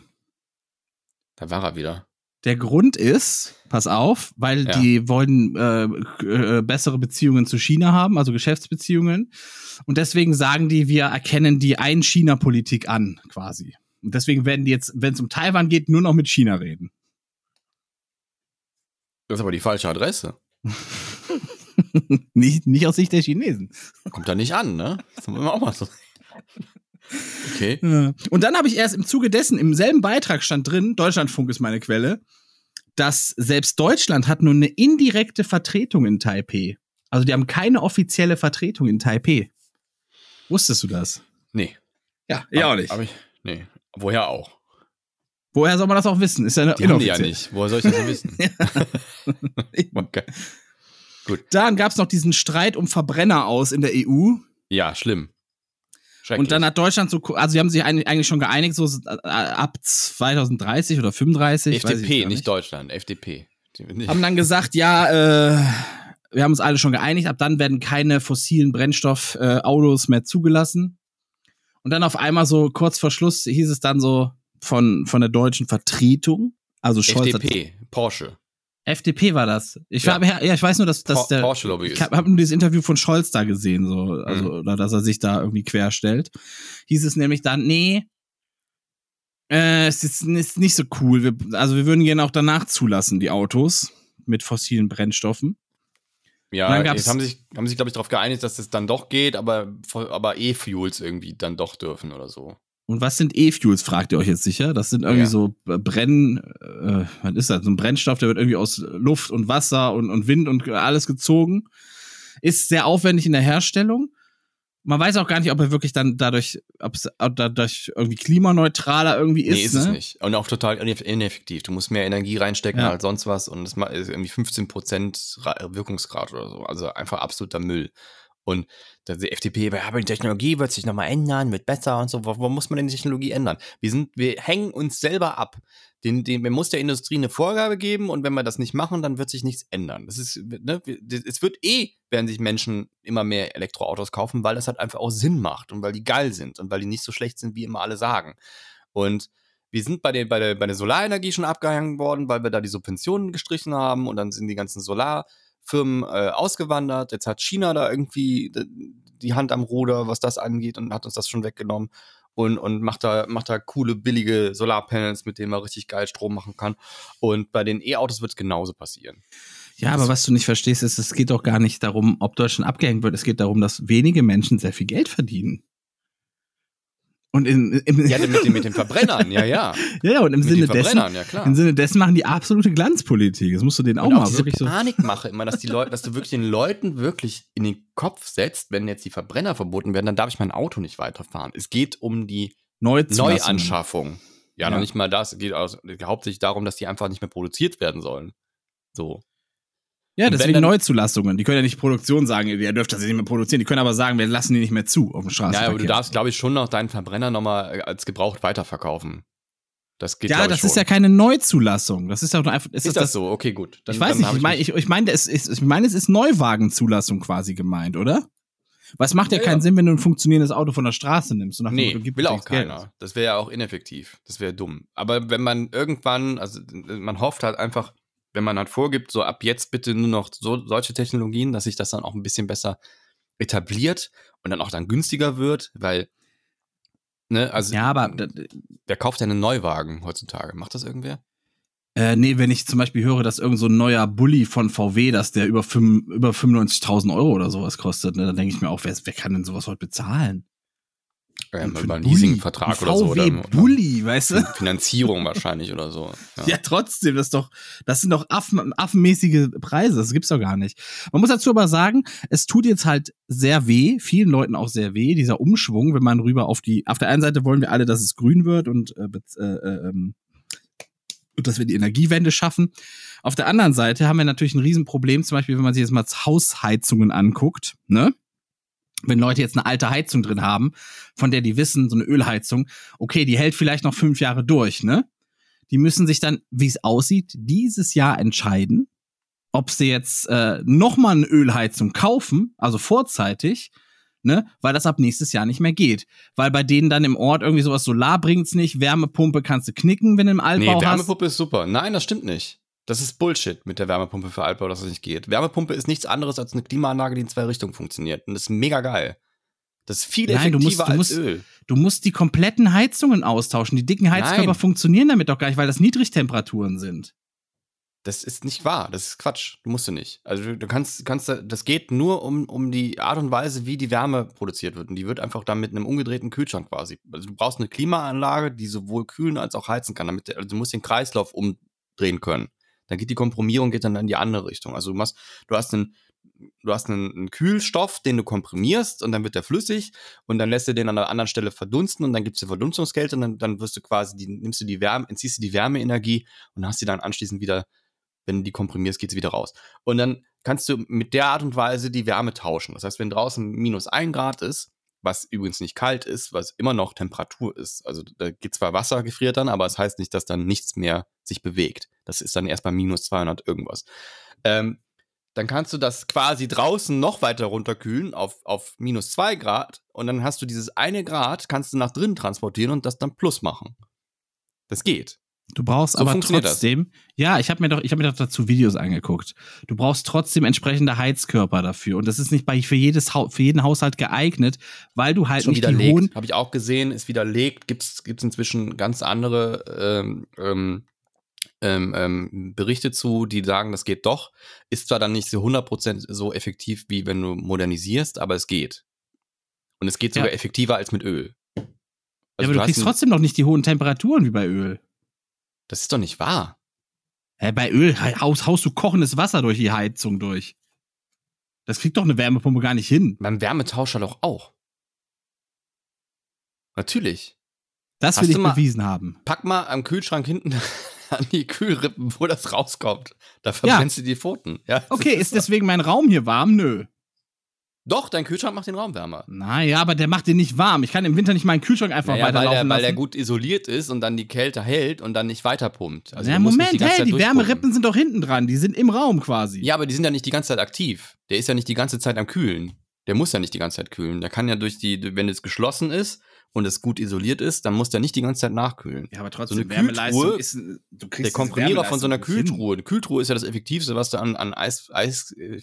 Speaker 5: Da war er wieder.
Speaker 4: Der Grund ist, pass auf, weil ja. die wollen äh, äh, bessere Beziehungen zu China haben, also Geschäftsbeziehungen. Und deswegen sagen die, wir erkennen die Ein-China-Politik an, quasi. Und deswegen werden die jetzt, wenn es um Taiwan geht, nur noch mit China reden.
Speaker 5: Das ist aber die falsche Adresse.
Speaker 4: nicht, nicht aus Sicht der Chinesen.
Speaker 5: Kommt da nicht an, ne? Das haben wir auch mal so. Okay.
Speaker 4: Und dann habe ich erst im Zuge dessen, im selben Beitrag stand drin, Deutschlandfunk ist meine Quelle, dass selbst Deutschland hat nur eine indirekte Vertretung in Taipei. Also die haben keine offizielle Vertretung in Taipei. Wusstest du das?
Speaker 5: Nee.
Speaker 4: Ja, ich auch nicht.
Speaker 5: Aber ich, nee. Woher auch?
Speaker 4: Woher soll man das auch wissen? Ist ja eine
Speaker 5: die haben die ja nicht. Woher soll ich das wissen?
Speaker 4: Gut. Dann gab es noch diesen Streit um Verbrenner aus in der EU.
Speaker 5: Ja, schlimm.
Speaker 4: Und dann hat Deutschland so, also sie haben sich eigentlich schon geeinigt, so ab 2030 oder 35.
Speaker 5: FDP, nicht. nicht. Deutschland, FDP.
Speaker 4: Haben dann gesagt, ja, äh, wir haben uns alle schon geeinigt, ab dann werden keine fossilen Brennstoffautos äh, mehr zugelassen. Und dann auf einmal so kurz vor Schluss hieß es dann so von, von der deutschen Vertretung, also
Speaker 5: Scholz FDP, Porsche.
Speaker 4: FDP war das. Ich, ja. War, ja, ich weiß nur, dass, dass der.
Speaker 5: Porsche Lobby
Speaker 4: ich habe hab nur dieses Interview von Scholz da gesehen, so, also, mhm. oder dass er sich da irgendwie querstellt. Hieß es nämlich dann, nee, äh, es ist, ist nicht so cool. Wir, also wir würden gerne auch danach zulassen, die Autos mit fossilen Brennstoffen.
Speaker 5: Ja, jetzt haben sich, haben sich, glaube ich, darauf geeinigt, dass das dann doch geht, aber, aber E-Fuels irgendwie dann doch dürfen oder so.
Speaker 4: Und was sind E-Fuels, fragt ihr euch jetzt sicher? Das sind irgendwie ja. so Brenn, äh, was ist das? So ein Brennstoff, der wird irgendwie aus Luft und Wasser und, und Wind und alles gezogen. Ist sehr aufwendig in der Herstellung. Man weiß auch gar nicht, ob er wirklich dann dadurch, ob es dadurch irgendwie klimaneutraler irgendwie ist. Nee, ist
Speaker 5: ne?
Speaker 4: es
Speaker 5: nicht. Und auch total ineffektiv. Du musst mehr Energie reinstecken ja. als sonst was und es ist irgendwie 15% Wirkungsgrad oder so. Also einfach absoluter Müll. Und die FDP, aber die Technologie wird sich nochmal ändern, wird besser und so. Warum muss man denn die Technologie ändern? Wir sind, wir hängen uns selber ab. Den, den, man muss der Industrie eine Vorgabe geben und wenn wir das nicht machen, dann wird sich nichts ändern. Das ist, ne, es wird eh, werden sich Menschen immer mehr Elektroautos kaufen, weil das halt einfach auch Sinn macht und weil die geil sind und weil die nicht so schlecht sind, wie immer alle sagen. Und wir sind bei der, bei der, bei der Solarenergie schon abgehangen worden, weil wir da die Subventionen gestrichen haben und dann sind die ganzen Solar- Firmen äh, ausgewandert. Jetzt hat China da irgendwie die Hand am Ruder, was das angeht, und hat uns das schon weggenommen. Und, und macht, da, macht da coole, billige Solarpanels, mit denen man richtig geil Strom machen kann. Und bei den E-Autos wird es genauso passieren.
Speaker 4: Ja, aber was du nicht verstehst, ist, es geht doch gar nicht darum, ob Deutschland abgehängt wird. Es geht darum, dass wenige Menschen sehr viel Geld verdienen. Und in,
Speaker 5: im ja, mit, den, mit den Verbrennern, ja, ja.
Speaker 4: ja, ja, und im Sinne dessen, ja, klar. im Sinne dessen machen die absolute Glanzpolitik. Das musst du denen auch und mal
Speaker 5: auch wirklich so. Panikmache immer, dass die Leute, dass du wirklich den Leuten wirklich in den Kopf setzt, wenn jetzt die Verbrenner verboten werden, dann darf ich mein Auto nicht weiterfahren. Es geht um die Neuanschaffung. Ja, ja, noch nicht mal das. Es geht, also, hauptsächlich darum, dass die einfach nicht mehr produziert werden sollen. So.
Speaker 4: Ja, deswegen Neuzulassungen. Die können ja nicht Produktion sagen, ihr dürft das nicht mehr produzieren. Die können aber sagen, wir lassen die nicht mehr zu auf dem Straßenverkehr.
Speaker 5: Ja, aber du darfst, glaube ich, schon noch deinen Verbrenner nochmal äh, als gebraucht weiterverkaufen. Das geht,
Speaker 4: ja, das ist ja keine Neuzulassung. Das ist ja einfach.
Speaker 5: Ist, ist das, das, so? Okay, gut.
Speaker 4: Dann, ich weiß nicht. Ich meine, ich, ich meine, es ist, ich meine, es ist Neuwagenzulassung quasi gemeint, oder? Was macht ja, ja keinen ja. Sinn, wenn du ein funktionierendes Auto von der Straße nimmst.
Speaker 5: Und nee, Motto, will auch keiner. Geld. Das wäre ja auch ineffektiv. Das wäre dumm. Aber wenn man irgendwann, also man hofft halt einfach, wenn man halt vorgibt, so ab jetzt bitte nur noch so, solche Technologien, dass sich das dann auch ein bisschen besser etabliert und dann auch dann günstiger wird, weil, ne, also,
Speaker 4: ja, aber
Speaker 5: wer kauft denn einen Neuwagen heutzutage? Macht das irgendwer?
Speaker 4: Äh, nee, wenn ich zum Beispiel höre, dass irgend so ein neuer Bulli von VW, dass der über, über 95.000 Euro oder sowas kostet, ne, dann denke ich mir auch, wer, wer kann denn sowas heute bezahlen?
Speaker 5: Ähm, über einen Leasingvertrag oder so.
Speaker 4: Oder, Bulli, weißt du?
Speaker 5: Finanzierung wahrscheinlich oder so.
Speaker 4: Ja. ja. trotzdem, das ist doch, das sind doch Affen, affenmäßige Preise, das gibt's doch gar nicht. Man muss dazu aber sagen, es tut jetzt halt sehr weh, vielen Leuten auch sehr weh, dieser Umschwung, wenn man rüber auf die, auf der einen Seite wollen wir alle, dass es grün wird und, äh, äh, äh, ähm, und dass wir die Energiewende schaffen. Auf der anderen Seite haben wir natürlich ein Riesenproblem, zum Beispiel, wenn man sich jetzt mal Hausheizungen anguckt, ne? Wenn Leute jetzt eine alte Heizung drin haben, von der die wissen, so eine Ölheizung, okay, die hält vielleicht noch fünf Jahre durch, ne? Die müssen sich dann, wie es aussieht, dieses Jahr entscheiden, ob sie jetzt äh, nochmal eine Ölheizung kaufen, also vorzeitig, ne, weil das ab nächstes Jahr nicht mehr geht. Weil bei denen dann im Ort irgendwie sowas Solar bringt's nicht, Wärmepumpe kannst du knicken, wenn du im Altbau nee,
Speaker 5: hast. Wärmepumpe ist super. Nein, das stimmt nicht. Das ist Bullshit mit der Wärmepumpe für Altbau, dass das nicht geht. Wärmepumpe ist nichts anderes als eine Klimaanlage, die in zwei Richtungen funktioniert. Und das ist mega geil. Das ist viel Nein, effektiver du musst, du als
Speaker 4: musst,
Speaker 5: Öl.
Speaker 4: Du musst die kompletten Heizungen austauschen. Die dicken Heizkörper Nein. funktionieren damit doch gar nicht, weil das Niedrigtemperaturen sind.
Speaker 5: Das ist nicht wahr. Das ist Quatsch. Du musst du nicht. Also du kannst, kannst, das geht nur um, um die Art und Weise, wie die Wärme produziert wird. Und die wird einfach dann mit einem umgedrehten Kühlschrank quasi. Also du brauchst eine Klimaanlage, die sowohl kühlen als auch heizen kann. Damit, also du musst den Kreislauf umdrehen können dann geht die Komprimierung geht dann in die andere Richtung. Also du machst, du hast einen, du hast einen, einen, Kühlstoff, den du komprimierst und dann wird der flüssig und dann lässt du den an einer anderen Stelle verdunsten und dann gibt es die Verdunstungskälte und dann, dann wirst du quasi, die, nimmst du die Wärme, entziehst du die Wärmeenergie und hast sie dann anschließend wieder, wenn du die komprimierst, geht sie wieder raus. Und dann kannst du mit der Art und Weise die Wärme tauschen. Das heißt, wenn draußen minus ein Grad ist, was übrigens nicht kalt ist, was immer noch Temperatur ist. Also da geht zwar Wasser, gefriert dann, aber es das heißt nicht, dass dann nichts mehr sich bewegt. Das ist dann erst bei minus 200 irgendwas. Ähm, dann kannst du das quasi draußen noch weiter runterkühlen auf, auf minus 2 Grad und dann hast du dieses eine Grad, kannst du nach drinnen transportieren und das dann plus machen. Das geht.
Speaker 4: Du brauchst so aber trotzdem, das. ja, ich habe mir doch, ich habe mir doch dazu Videos angeguckt. Du brauchst trotzdem entsprechende Heizkörper dafür und das ist nicht bei für jedes für jeden Haushalt geeignet, weil du halt Schon nicht
Speaker 5: widerlegt.
Speaker 4: die hohen.
Speaker 5: Habe ich auch gesehen, ist widerlegt. Gibt's gibt's inzwischen ganz andere ähm, ähm, ähm, ähm Berichte zu, die sagen, das geht doch. Ist zwar dann nicht so 100% so effektiv, wie wenn du modernisierst, aber es geht. Und es geht sogar ja. effektiver als mit Öl.
Speaker 4: Also ja, aber du, du kriegst trotzdem noch nicht die hohen Temperaturen wie bei Öl.
Speaker 5: Das ist doch nicht wahr.
Speaker 4: Hä, bei Öl haust, haust du kochendes Wasser durch die Heizung durch. Das kriegt doch eine Wärmepumpe gar nicht hin.
Speaker 5: Beim Wärmetauscher doch auch. Natürlich.
Speaker 4: Das will Hast ich mal, bewiesen haben.
Speaker 5: Pack mal am Kühlschrank hinten an die Kühlrippen, wo das rauskommt. Da verbrennst ja. du die Pfoten. Ja,
Speaker 4: okay, ist deswegen mein Raum hier warm? Nö.
Speaker 5: Doch, dein Kühlschrank macht den Raum wärmer.
Speaker 4: Naja, aber der macht den nicht warm. Ich kann im Winter nicht meinen Kühlschrank einfach naja, weiterlaufen
Speaker 5: weil
Speaker 4: der,
Speaker 5: Weil der gut isoliert ist und dann die Kälte hält und dann nicht weiterpumpt.
Speaker 4: Also ja, Moment, die hey, die Wärmerippen sind doch hinten dran. Die sind im Raum quasi.
Speaker 5: Ja, aber die sind ja nicht die ganze Zeit aktiv. Der ist ja nicht die ganze Zeit am Kühlen. Der muss ja nicht die ganze Zeit kühlen. Der kann ja durch die, wenn es geschlossen ist und es gut isoliert ist, dann muss der nicht die ganze Zeit nachkühlen.
Speaker 4: Ja, aber trotzdem, so eine Wärmeleistung ist,
Speaker 5: du kriegst Der Komprimierer von so einer Kühltruhe. Eine Kühltruhe ist ja das Effektivste, was du an, an Eis, Eis äh,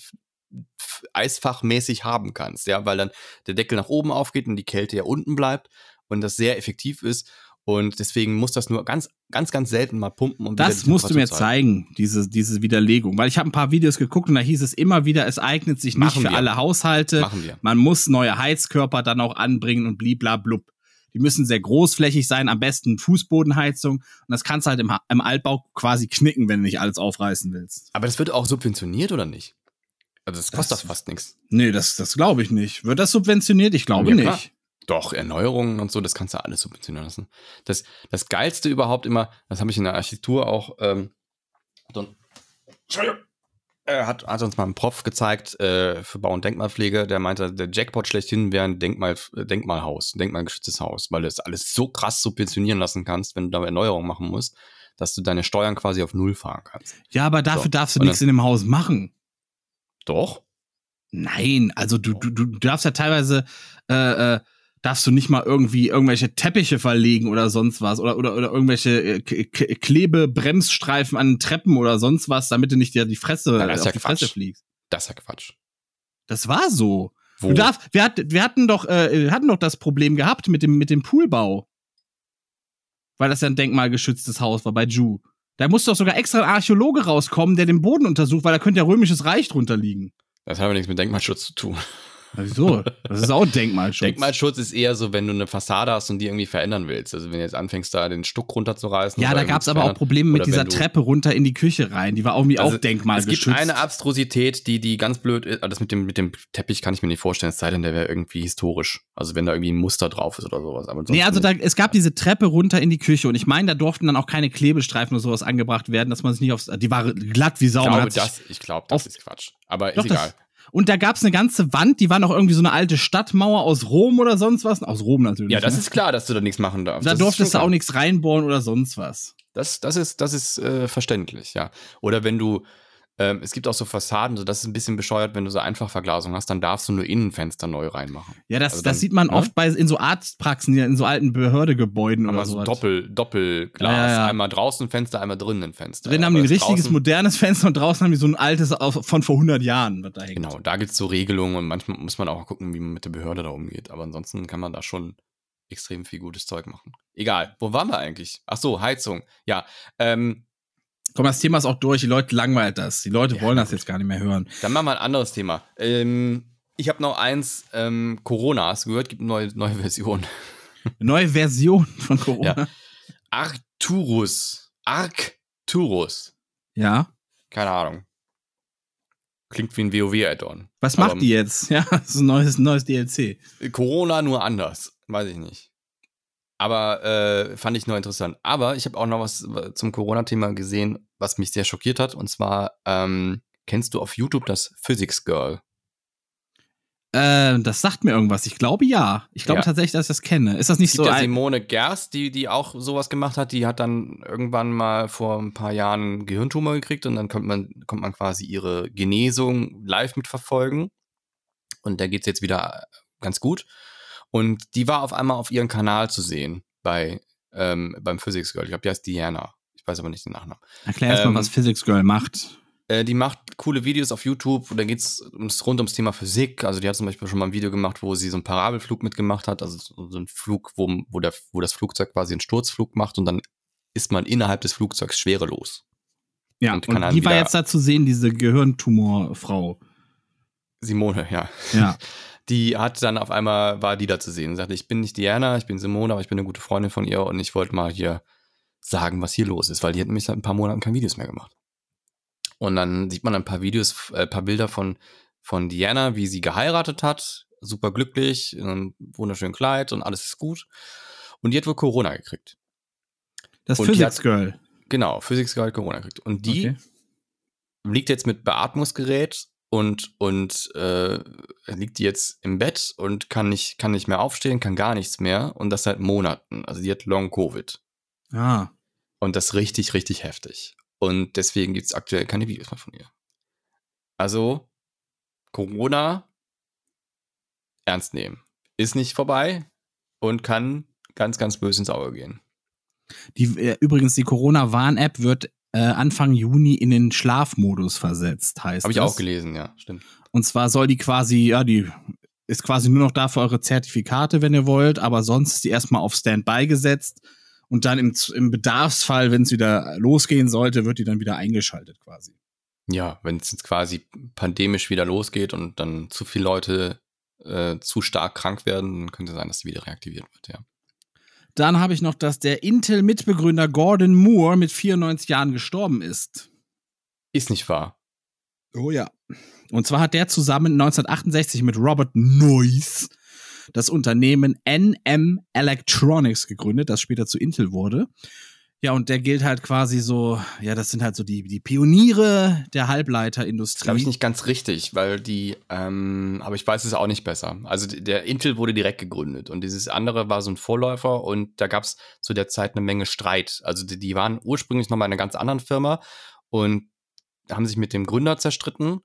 Speaker 5: eisfachmäßig haben kannst, ja, weil dann der Deckel nach oben aufgeht und die Kälte ja unten bleibt und das sehr effektiv ist. Und deswegen muss das nur ganz, ganz, ganz selten mal pumpen. Um
Speaker 4: das musst du mir zeigen, diese, diese Widerlegung. Weil ich habe ein paar Videos geguckt und da hieß es immer wieder, es eignet sich nicht Machen für wir. alle Haushalte.
Speaker 5: Machen wir.
Speaker 4: Man muss neue Heizkörper dann auch anbringen und bliblablub. Die müssen sehr großflächig sein, am besten Fußbodenheizung. Und das kannst du halt im, im Altbau quasi knicken, wenn du nicht alles aufreißen willst.
Speaker 5: Aber das wird auch subventioniert oder nicht? Also das kostet das, fast nichts.
Speaker 4: Nee, das, das glaube ich nicht. Wird das subventioniert? Ich glaube ja, nicht. Klar.
Speaker 5: Doch, Erneuerungen und so, das kannst du alles subventionieren lassen. Das, das Geilste überhaupt immer, das habe ich in der Architektur auch. Ähm, so Er hat, hat uns mal einen Prof gezeigt äh, für Bau- und Denkmalpflege, der meinte, der Jackpot schlechthin wäre ein Denkmal, äh, Denkmalhaus, ein denkmalgeschütztes Haus, weil du das alles so krass subventionieren lassen kannst, wenn du da Erneuerungen machen musst, dass du deine Steuern quasi auf Null fahren kannst.
Speaker 4: Ja, aber dafür so. darfst du nichts in dem Haus machen.
Speaker 5: Doch.
Speaker 4: Nein, also du, du, du darfst ja teilweise äh, äh, darfst du nicht mal irgendwie irgendwelche Teppiche verlegen oder sonst was oder oder, oder irgendwelche äh, Klebebremsstreifen an Treppen oder sonst was, damit du nicht dir die Fresse
Speaker 5: ja, auf
Speaker 4: ja
Speaker 5: die
Speaker 4: Fresse fliegst.
Speaker 5: Das ist ja Quatsch.
Speaker 4: Das war so. Wo? Du darfst, wir, hat, wir hatten doch äh, wir hatten doch das Problem gehabt mit dem mit dem Poolbau. Weil das ja ein denkmalgeschütztes Haus war bei Ju. Da musste doch sogar extra ein Archäologe rauskommen, der den Boden untersucht, weil da könnte ja römisches Reich drunter liegen.
Speaker 5: Das hat aber nichts mit Denkmalschutz zu tun.
Speaker 4: Wieso? Das ist auch Denkmalschutz.
Speaker 5: Denkmalschutz ist eher so, wenn du eine Fassade hast und die irgendwie verändern willst. Also wenn du jetzt anfängst, da den Stuck runterzureißen.
Speaker 4: Ja, da gab es aber auch Probleme mit dieser Treppe runter in die Küche rein. Die war irgendwie also auch denkmalgeschützt.
Speaker 5: Es gibt eine Abstrusität, die, die ganz blöd ist. Das mit dem, mit dem Teppich kann ich mir nicht vorstellen, es sei denn, der wäre irgendwie historisch. Also wenn da irgendwie ein Muster drauf ist oder sowas. Aber
Speaker 4: nee, also da, es gab diese Treppe runter in die Küche und ich meine, da durften dann auch keine Klebestreifen oder sowas angebracht werden, dass man sich nicht aufs. Die war glatt wie Sau.
Speaker 5: Ich glaube, das, ich glaube, das ist Quatsch. Aber ist egal.
Speaker 4: Und da gab's eine ganze Wand, die war noch irgendwie so eine alte Stadtmauer aus Rom oder sonst was. Aus Rom natürlich.
Speaker 5: Ja, das ne? ist klar, dass du da nichts machen darfst.
Speaker 4: Da durftest du auch nichts reinbohren oder sonst was.
Speaker 5: Das, das ist, das ist äh, verständlich, ja. Oder wenn du ähm, es gibt auch so Fassaden, so das ist ein bisschen bescheuert, wenn du so Einfachverglasung hast, dann darfst du nur Innenfenster neu reinmachen.
Speaker 4: Ja, das, also dann, das sieht man ne? oft bei in so Arztpraxen, in so alten Behördegebäuden oder so.
Speaker 5: Doppel, Doppelglas. Ja, ja. Einmal draußen Fenster, einmal drinnen ein Fenster.
Speaker 4: Drin haben die ein richtiges draußen, modernes Fenster und draußen haben die so ein altes von vor 100 Jahren.
Speaker 5: da Genau, da gibt es so Regelungen und manchmal muss man auch gucken, wie man mit der Behörde da umgeht. Aber ansonsten kann man da schon extrem viel gutes Zeug machen. Egal, wo waren wir eigentlich? Ach so, Heizung. Ja, ähm,
Speaker 4: Komm, das Thema ist auch durch. Die Leute langweilt das. Die Leute ja, wollen das jetzt gar nicht mehr hören.
Speaker 5: Dann machen wir ein anderes Thema. Ähm, ich habe noch eins. Ähm, Corona, hast du gehört? Gibt eine neue, neue Version.
Speaker 4: Neue Version von Corona? Ja.
Speaker 5: Arcturus. Arcturus.
Speaker 4: Ja.
Speaker 5: Keine Ahnung. Klingt wie ein WoW-Add-on.
Speaker 4: Was macht Aber, die jetzt? Ja, ist ein neues, neues DLC.
Speaker 5: Corona nur anders. Weiß ich nicht. Aber äh, fand ich nur interessant. Aber ich habe auch noch was zum Corona-Thema gesehen, was mich sehr schockiert hat. Und zwar, ähm, kennst du auf YouTube das Physics Girl?
Speaker 4: Äh, das sagt mir irgendwas. Ich glaube ja. Ich glaube ja. tatsächlich, dass ich das kenne. Ist das nicht gibt
Speaker 5: so?
Speaker 4: Ja
Speaker 5: Simone Gerst, die, die auch sowas gemacht hat, die hat dann irgendwann mal vor ein paar Jahren Gehirntumor gekriegt und dann kommt man, kommt man quasi ihre Genesung live mitverfolgen. Und da geht es jetzt wieder ganz gut. Und die war auf einmal auf ihrem Kanal zu sehen bei ähm, beim Physics Girl. Ich glaube, die heißt Diana. Ich weiß aber nicht den Nachnamen.
Speaker 4: Erklär erst ähm, was Physics Girl macht.
Speaker 5: Äh, die macht coole Videos auf YouTube. Da geht es rund ums Thema Physik. Also die hat zum Beispiel schon mal ein Video gemacht, wo sie so einen Parabelflug mitgemacht hat. Also so ein Flug, wo, wo, der, wo das Flugzeug quasi einen Sturzflug macht und dann ist man innerhalb des Flugzeugs schwerelos.
Speaker 4: Ja, und, und die war jetzt da zu sehen, diese Gehirntumorfrau.
Speaker 5: Simone, ja.
Speaker 4: Ja.
Speaker 5: die hat dann auf einmal, war die da zu sehen und sagte, ich bin nicht Diana, ich bin Simone, aber ich bin eine gute Freundin von ihr und ich wollte mal hier sagen, was hier los ist, weil die hat nämlich seit ein paar Monaten keine Videos mehr gemacht. Und dann sieht man ein paar Videos, äh, ein paar Bilder von, von Diana, wie sie geheiratet hat, super glücklich, in einem wunderschönen Kleid und alles ist gut. Und die hat wohl Corona gekriegt.
Speaker 4: Das und Physics hat, Girl.
Speaker 5: Genau, Physics Girl Corona gekriegt. Und die okay. liegt jetzt mit Beatmungsgerät und, und äh, liegt die jetzt im Bett und kann nicht, kann nicht mehr aufstehen, kann gar nichts mehr und das seit Monaten. Also die hat Long Covid.
Speaker 4: Ah.
Speaker 5: Und das richtig, richtig heftig. Und deswegen gibt es aktuell keine Videos mehr von ihr. Also, Corona ernst nehmen. Ist nicht vorbei und kann ganz, ganz böse ins Auge gehen.
Speaker 4: Die, äh, übrigens, die Corona-Warn-App wird äh, Anfang Juni in den Schlafmodus versetzt, heißt
Speaker 5: Habe ich das. auch gelesen, ja, stimmt.
Speaker 4: Und zwar soll die quasi, ja, die ist quasi nur noch da für eure Zertifikate, wenn ihr wollt, aber sonst ist die erstmal auf Standby gesetzt und dann im, im Bedarfsfall, wenn es wieder losgehen sollte, wird die dann wieder eingeschaltet quasi.
Speaker 5: Ja, wenn es jetzt quasi pandemisch wieder losgeht und dann zu viele Leute äh, zu stark krank werden, dann könnte sein, dass sie wieder reaktiviert wird, ja.
Speaker 4: Dann habe ich noch, dass der Intel-Mitbegründer Gordon Moore mit 94 Jahren gestorben ist.
Speaker 5: Ist nicht wahr.
Speaker 4: Oh ja. Und zwar hat der zusammen 1968 mit Robert Noyce das Unternehmen NM Electronics gegründet, das später zu Intel wurde. Ja, und der gilt halt quasi so, ja, das sind halt so die, die Pioniere der Halbleiterindustrie.
Speaker 5: Glaube ich nicht ganz richtig, weil die, ähm, aber ich weiß es auch nicht besser. Also der Intel wurde direkt gegründet und dieses andere war so ein Vorläufer und da gab es zu der Zeit eine Menge Streit. Also die, die waren ursprünglich noch mal in einer ganz anderen Firma und haben sich mit dem Gründer zerstritten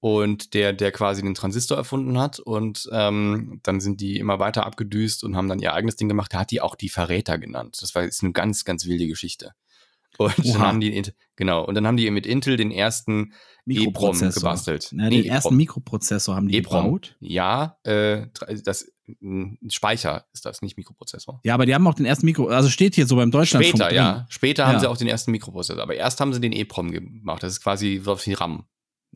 Speaker 5: und der, der quasi den Transistor erfunden hat. Und ähm, dann sind die immer weiter abgedüst und haben dann ihr eigenes Ding gemacht. Der hat die auch die Verräter genannt. Das war ist eine ganz, ganz wilde Geschichte. Und Oha. dann haben die, genau, und dann haben die mit Intel den ersten EEPROM gebastelt.
Speaker 4: Ja, den nee, ersten Mikroprozessor haben die EEPROM. gebaut.
Speaker 5: Ja, äh, das ein Speicher ist das, nicht Mikroprozessor.
Speaker 4: Ja, aber die haben auch den ersten Mikro, also steht hier so beim Deutschland.
Speaker 5: Später, ja. Später ja. haben sie auch den ersten Mikroprozessor. Aber erst haben sie den EEPROM gemacht. Das ist quasi so wie RAM.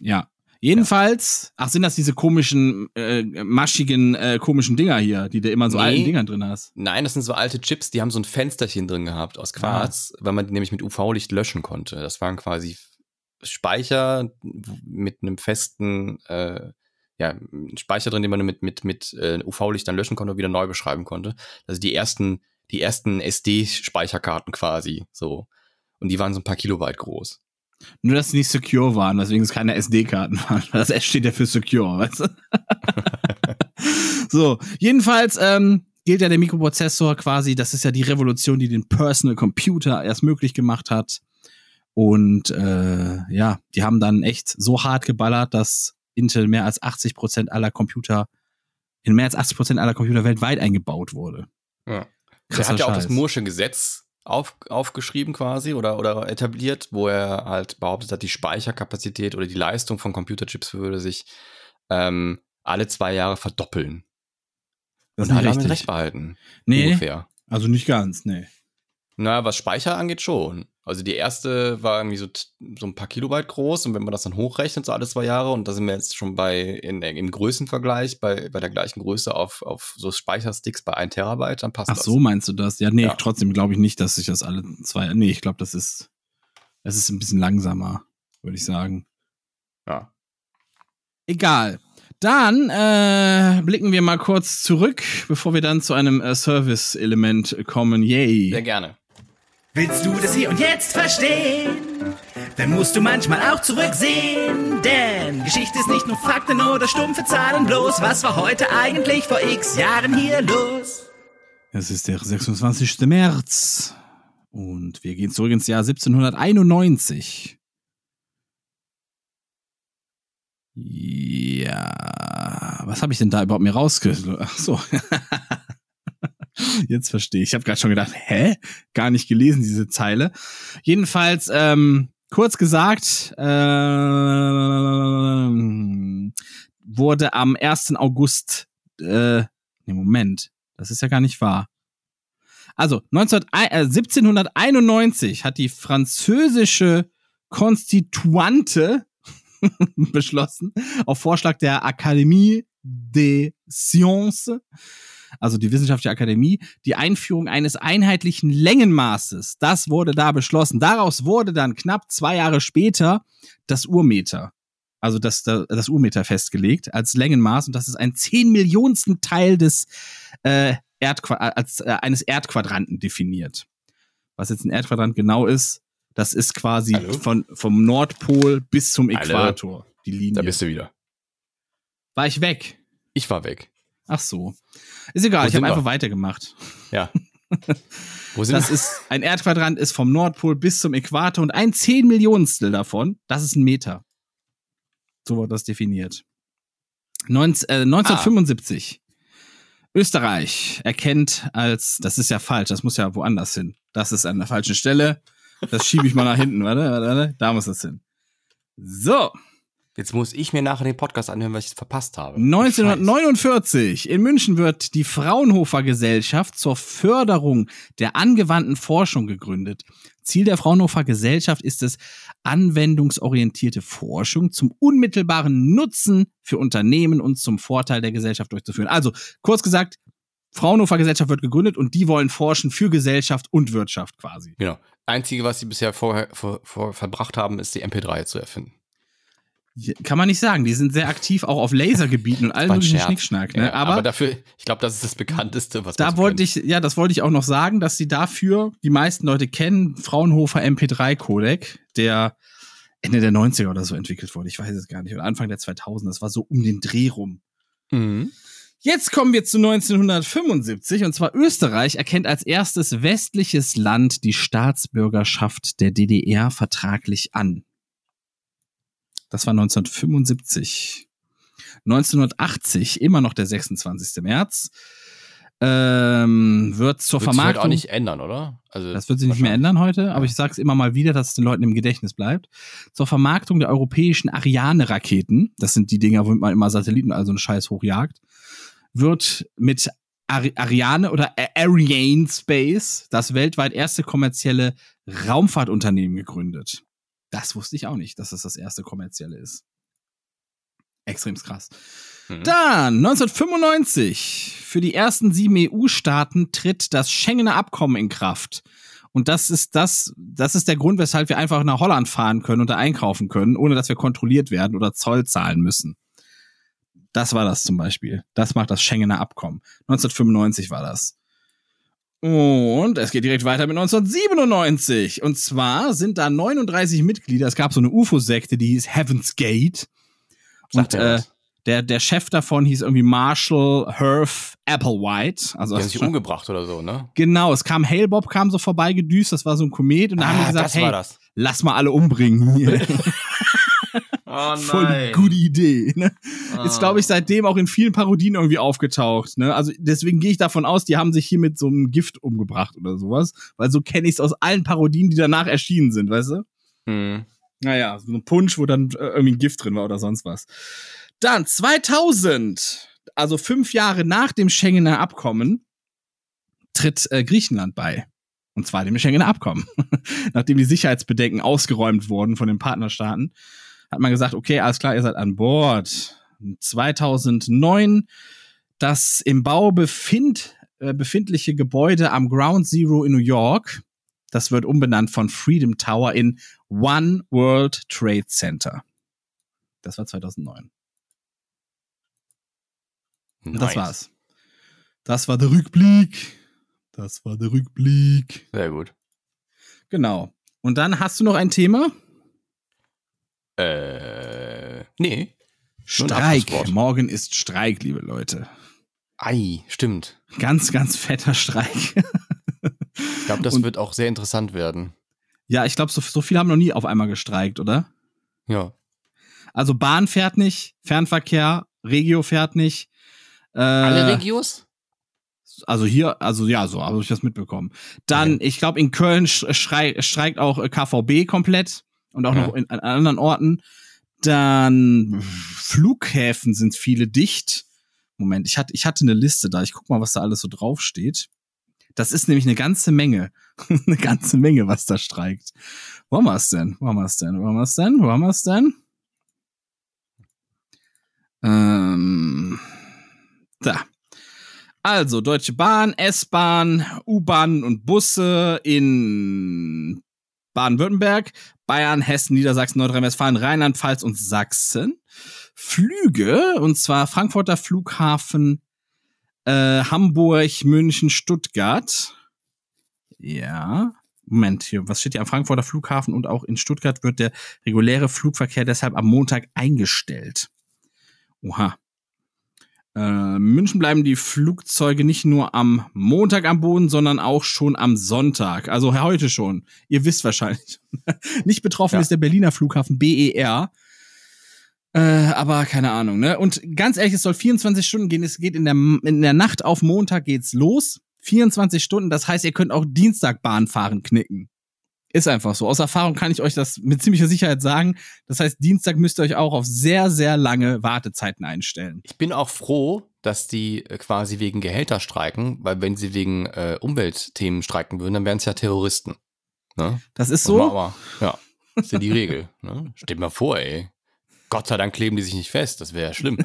Speaker 4: Ja. Jedenfalls, ach, sind das diese komischen, äh, maschigen, äh, komischen Dinger hier, die du immer so nee. alten Dingern drin hast?
Speaker 5: Nein, das sind so alte Chips, die haben so ein Fensterchen drin gehabt aus Quarz, ah. weil man die nämlich mit UV-Licht löschen konnte. Das waren quasi Speicher mit einem festen, äh, ja, Speicher drin, den man mit, mit, mit äh, UV-Licht dann löschen konnte und wieder neu beschreiben konnte. Also die ersten, die ersten SD-Speicherkarten quasi, so. Und die waren so ein paar Kilobyte groß.
Speaker 4: Nur, dass sie nicht secure waren, deswegen es keine SD-Karten waren. Das S steht ja für secure, weißt du? so, jedenfalls ähm, gilt ja der Mikroprozessor quasi, das ist ja die Revolution, die den Personal Computer erst möglich gemacht hat. Und äh, ja, die haben dann echt so hart geballert, dass Intel mehr als 80 Prozent aller Computer, in mehr als 80 Prozent aller Computer weltweit eingebaut wurde.
Speaker 5: Ja. Der hat ja auch das Moore'sche Gesetz auf, aufgeschrieben quasi oder, oder etabliert, wo er halt behauptet hat, die Speicherkapazität oder die Leistung von Computerchips würde sich ähm, alle zwei Jahre verdoppeln.
Speaker 4: Das Und hat
Speaker 5: er recht behalten.
Speaker 4: Nee. Ungefähr. Also nicht ganz, nee.
Speaker 5: Na, was Speicher angeht, schon. Also die erste war irgendwie so, so ein paar Kilobyte groß und wenn man das dann hochrechnet, so alle zwei Jahre, und da sind wir jetzt schon bei in, im Größenvergleich, bei, bei der gleichen Größe auf, auf so Speichersticks bei 1 Terabyte, dann passt
Speaker 4: Ach
Speaker 5: das.
Speaker 4: Ach so, meinst du das? Ja, nee, ja. trotzdem glaube ich nicht, dass sich das alle zwei. Nee, ich glaube, das ist, das ist ein bisschen langsamer, würde ich sagen.
Speaker 5: Ja.
Speaker 4: Egal. Dann äh, blicken wir mal kurz zurück, bevor wir dann zu einem äh, Service-Element kommen. Yay.
Speaker 5: Sehr gerne.
Speaker 6: Willst du das hier und jetzt verstehen? Dann musst du manchmal auch zurücksehen. Denn Geschichte ist nicht nur Fakten oder stumpfe Zahlen bloß. Was war heute eigentlich vor x Jahren hier los?
Speaker 4: Es ist der 26. März. Und wir gehen zurück ins Jahr 1791. Ja, was habe ich denn da überhaupt mir rausgehört? Ach so. Jetzt verstehe ich. Ich habe gerade schon gedacht, hä? Gar nicht gelesen, diese Zeile. Jedenfalls, ähm, kurz gesagt, äh, wurde am 1. August, äh, nee, Moment, das ist ja gar nicht wahr. Also, 19, äh, 1791 hat die französische Konstituante beschlossen, auf Vorschlag der Académie des Sciences, also die Wissenschaftliche Akademie, die Einführung eines einheitlichen Längenmaßes. Das wurde da beschlossen. Daraus wurde dann knapp zwei Jahre später das Urmeter. Also das, das, Urmeter festgelegt als Längenmaß und das ist ein zehn Millionsten Teil des äh, Erdqu als äh, eines Erdquadranten definiert. Was jetzt ein Erdquadrant genau ist, das ist quasi von, vom Nordpol bis zum Äquator, Hallo. die Linie.
Speaker 5: Da bist du wieder.
Speaker 4: War ich weg?
Speaker 5: Ich war weg.
Speaker 4: Ach so. Ist egal, Wo ich habe einfach weitergemacht.
Speaker 5: Ja.
Speaker 4: Wo sind das wir? ist ein Erdquadrant ist vom Nordpol bis zum Äquator und ein Zehnmillionstel davon, das ist ein Meter. So wird das definiert. 19, äh, 1975. Ah. Österreich erkennt als, das ist ja falsch, das muss ja woanders hin. Das ist an der falschen Stelle. Das schiebe ich mal nach hinten, warte, warte, warte, da muss das hin. So,
Speaker 5: Jetzt muss ich mir nachher den Podcast anhören, was ich verpasst habe.
Speaker 4: 1949 in München wird die Fraunhofer Gesellschaft zur Förderung der angewandten Forschung gegründet. Ziel der Fraunhofer Gesellschaft ist es, anwendungsorientierte Forschung zum unmittelbaren Nutzen für Unternehmen und zum Vorteil der Gesellschaft durchzuführen. Also, kurz gesagt, Fraunhofer Gesellschaft wird gegründet und die wollen forschen für Gesellschaft und Wirtschaft quasi.
Speaker 5: Genau. Einzige, was sie bisher vorher vor, vor verbracht haben, ist die MP3 zu erfinden.
Speaker 4: Kann man nicht sagen. Die sind sehr aktiv auch auf Lasergebieten und all möglichen Schnickschnack. Ne?
Speaker 5: Ja, aber, aber, dafür, ich glaube, das ist das bekannteste, was
Speaker 4: Da wollte ich, ja, das wollte ich auch noch sagen, dass sie dafür, die meisten Leute kennen, Fraunhofer MP3-Codec, der Ende der 90er oder so entwickelt wurde. Ich weiß es gar nicht. Oder Anfang der 2000er. Das war so um den Dreh rum. Mhm. Jetzt kommen wir zu 1975 und zwar Österreich erkennt als erstes westliches Land die Staatsbürgerschaft der DDR vertraglich an. Das war 1975. 1980, immer noch der 26. März, ähm, wird zur wird Vermarktung.
Speaker 5: Das wird auch nicht ändern, oder?
Speaker 4: Also das wird sich nicht mehr ändern heute, aber ich sage es immer mal wieder, dass es den Leuten im Gedächtnis bleibt. Zur Vermarktung der europäischen Ariane-Raketen, das sind die Dinger, womit man immer Satelliten, also einen Scheiß hochjagt, wird mit Ariane oder Ariane Space das weltweit erste kommerzielle Raumfahrtunternehmen gegründet. Das wusste ich auch nicht, dass das das erste kommerzielle ist. Extrem krass. Mhm. Dann 1995 für die ersten sieben EU-Staaten tritt das Schengener Abkommen in Kraft. Und das ist das, das ist der Grund, weshalb wir einfach nach Holland fahren können und da einkaufen können, ohne dass wir kontrolliert werden oder Zoll zahlen müssen. Das war das zum Beispiel. Das macht das Schengener Abkommen. 1995 war das. Und es geht direkt weiter mit 1997. Und zwar sind da 39 Mitglieder. Es gab so eine UFO-Sekte, die hieß Heaven's Gate. Und äh, der, der Chef davon hieß irgendwie Marshall Herf Applewhite. Also
Speaker 5: die haben sich umgebracht oder so, ne?
Speaker 4: Genau, es kam Hale-Bob, kam so vorbei gedüst, das war so ein Komet. Und da ah, haben die gesagt, hey, lass mal alle umbringen hier. Oh Voll gute Idee. Ne? Oh. Ist, glaube ich, seitdem auch in vielen Parodien irgendwie aufgetaucht. Ne? Also deswegen gehe ich davon aus, die haben sich hier mit so einem Gift umgebracht oder sowas. Weil so kenne ich es aus allen Parodien, die danach erschienen sind, weißt du? Hm. Naja, so ein Punsch, wo dann äh, irgendwie ein Gift drin war oder sonst was. Dann 2000, also fünf Jahre nach dem Schengener Abkommen, tritt äh, Griechenland bei. Und zwar dem Schengener Abkommen. Nachdem die Sicherheitsbedenken ausgeräumt wurden von den Partnerstaaten hat man gesagt, okay, alles klar, ihr seid an Bord. 2009 das im Bau befind, äh, befindliche Gebäude am Ground Zero in New York, das wird umbenannt von Freedom Tower in One World Trade Center. Das war 2009. Nice. Das war's. Das war der Rückblick. Das war der Rückblick.
Speaker 5: Sehr gut.
Speaker 4: Genau. Und dann hast du noch ein Thema?
Speaker 5: Äh, nee.
Speaker 4: Streik. Morgen ist Streik, liebe Leute.
Speaker 5: Ei, stimmt.
Speaker 4: Ganz, ganz fetter Streik.
Speaker 5: ich glaube, das Und, wird auch sehr interessant werden.
Speaker 4: Ja, ich glaube, so, so viele haben noch nie auf einmal gestreikt, oder?
Speaker 5: Ja.
Speaker 4: Also Bahn fährt nicht, Fernverkehr, Regio fährt nicht.
Speaker 5: Äh, Alle Regios?
Speaker 4: Also hier, also ja, so habe ich das mitbekommen. Dann, okay. ich glaube, in Köln streikt auch KVB komplett und auch ja. noch in, an anderen Orten. Dann Flughäfen sind viele dicht. Moment, ich hatte, ich hatte eine Liste da. Ich guck mal, was da alles so draufsteht. Das ist nämlich eine ganze Menge. eine ganze Menge, was da streikt. Wo haben wir es denn? Wo haben wir es denn? Wo haben wir es denn? Wo haben wir es denn? Ähm, da. Also, Deutsche Bahn, S-Bahn, U-Bahn und Busse in Baden-Württemberg, Bayern, Hessen, Niedersachsen, Nordrhein-Westfalen, Rheinland-Pfalz und Sachsen. Flüge, und zwar Frankfurter Flughafen, äh, Hamburg, München, Stuttgart. Ja. Moment, hier, was steht hier am Frankfurter Flughafen und auch in Stuttgart wird der reguläre Flugverkehr deshalb am Montag eingestellt. Oha. Äh, München bleiben die Flugzeuge nicht nur am Montag am Boden, sondern auch schon am Sonntag. Also heute schon. Ihr wisst wahrscheinlich. nicht betroffen ja. ist der Berliner Flughafen BER. Äh, aber keine Ahnung, ne? Und ganz ehrlich, es soll 24 Stunden gehen. Es geht in der, in der Nacht auf Montag geht's los. 24 Stunden. Das heißt, ihr könnt auch Dienstag Bahn fahren knicken. Ist einfach so. Aus Erfahrung kann ich euch das mit ziemlicher Sicherheit sagen. Das heißt, Dienstag müsst ihr euch auch auf sehr, sehr lange Wartezeiten einstellen.
Speaker 5: Ich bin auch froh, dass die äh, quasi wegen Gehälter streiken, weil wenn sie wegen äh, Umweltthemen streiken würden, dann wären es ja Terroristen. Ne?
Speaker 4: Das ist so.
Speaker 5: Aber, ja, ist ja die Regel. Ne? Steht mal vor, ey. Gott sei Dank kleben die sich nicht fest. Das wäre ja schlimm.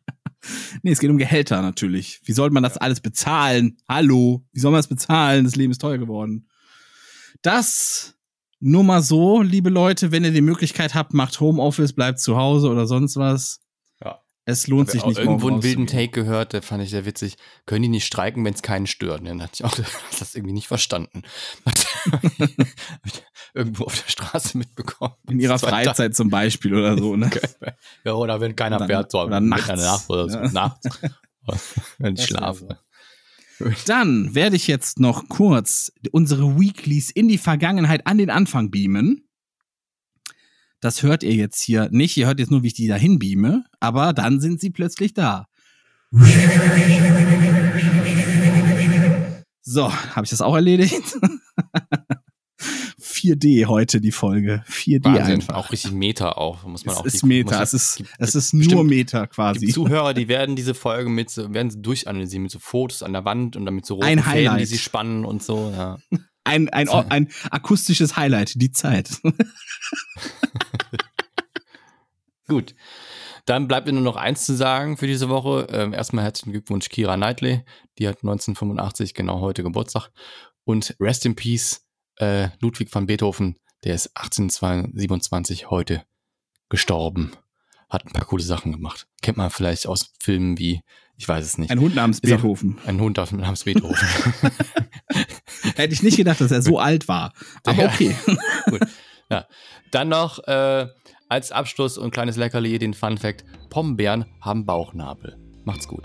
Speaker 4: nee, es geht um Gehälter natürlich. Wie soll man das alles bezahlen? Hallo? Wie soll man das bezahlen? Das Leben ist teuer geworden. Das nur mal so, liebe Leute, wenn ihr die Möglichkeit habt, macht Homeoffice, bleibt zu Hause oder sonst was.
Speaker 5: Ja.
Speaker 4: Es lohnt sich nicht.
Speaker 5: Irgendwo einen wilden Take gehört, der fand ich sehr witzig. Können die nicht streiken, wenn es keinen stört? Und dann hatte ich auch das irgendwie nicht verstanden. irgendwo auf der Straße mitbekommen.
Speaker 4: In ihrer Freizeit zum Beispiel oder so, ne?
Speaker 5: ja, oder wenn keiner fährt, so
Speaker 4: oder nachts.
Speaker 5: Nacht oder so. Ja. Nachts. wenn ich schlafe.
Speaker 4: Dann werde ich jetzt noch kurz unsere Weeklies in die Vergangenheit an den Anfang beamen. Das hört ihr jetzt hier nicht. Ihr hört jetzt nur, wie ich die dahin beame. Aber dann sind sie plötzlich da. So, habe ich das auch erledigt? 4D heute die Folge. 4D Wahnsinn, einfach.
Speaker 5: Auch richtig Meta auch, muss man
Speaker 4: es
Speaker 5: auch.
Speaker 4: Es ist Meta, es ist, gibt, es ist nur Meta quasi.
Speaker 5: Die Zuhörer, die werden diese Folge mit so, werden sie durchanalysieren mit so Fotos an der Wand und damit so
Speaker 4: roten ein Fäden,
Speaker 5: die sie spannen und so, ja.
Speaker 4: Ein, ein, ein, ein akustisches Highlight, die Zeit.
Speaker 5: Gut. Dann bleibt mir nur noch eins zu sagen für diese Woche. Ähm, erstmal herzlichen Glückwunsch Kira Knightley. Die hat 1985 genau heute Geburtstag. Und Rest in Peace äh, Ludwig van Beethoven. Der ist 1827 heute gestorben. Hat ein paar coole Sachen gemacht. Kennt man vielleicht aus Filmen wie, ich weiß es nicht.
Speaker 4: Ein Hund namens Beethoven.
Speaker 5: Ein Hund namens Beethoven.
Speaker 4: Hätte ich nicht gedacht, dass er so alt war. Aber okay.
Speaker 5: Gut. Ja. Dann noch äh, als Abschluss und kleines Leckerli den Fun Fact: Pombeeren haben Bauchnabel. Macht's gut.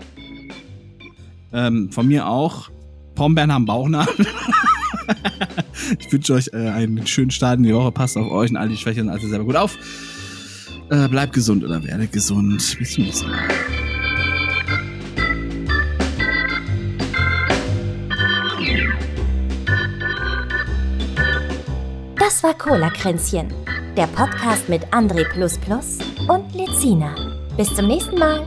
Speaker 4: Ähm, von mir auch. Pombeeren haben Bauchnabel. ich wünsche euch äh, einen schönen Start in die Woche. Passt auf euch und all die Schwächen also selber gut auf. Äh, bleibt gesund oder werdet gesund. Bis zum nächsten Mal.
Speaker 3: Das war Cola Kränzchen, der Podcast mit André und Lezina. Bis zum nächsten Mal.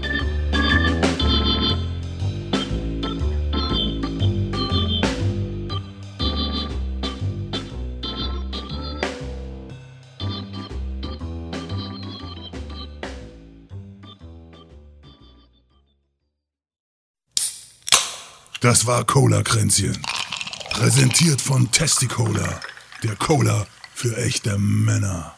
Speaker 2: Das war Cola-Kränzchen. Präsentiert von Testicola, der Cola für echte Männer.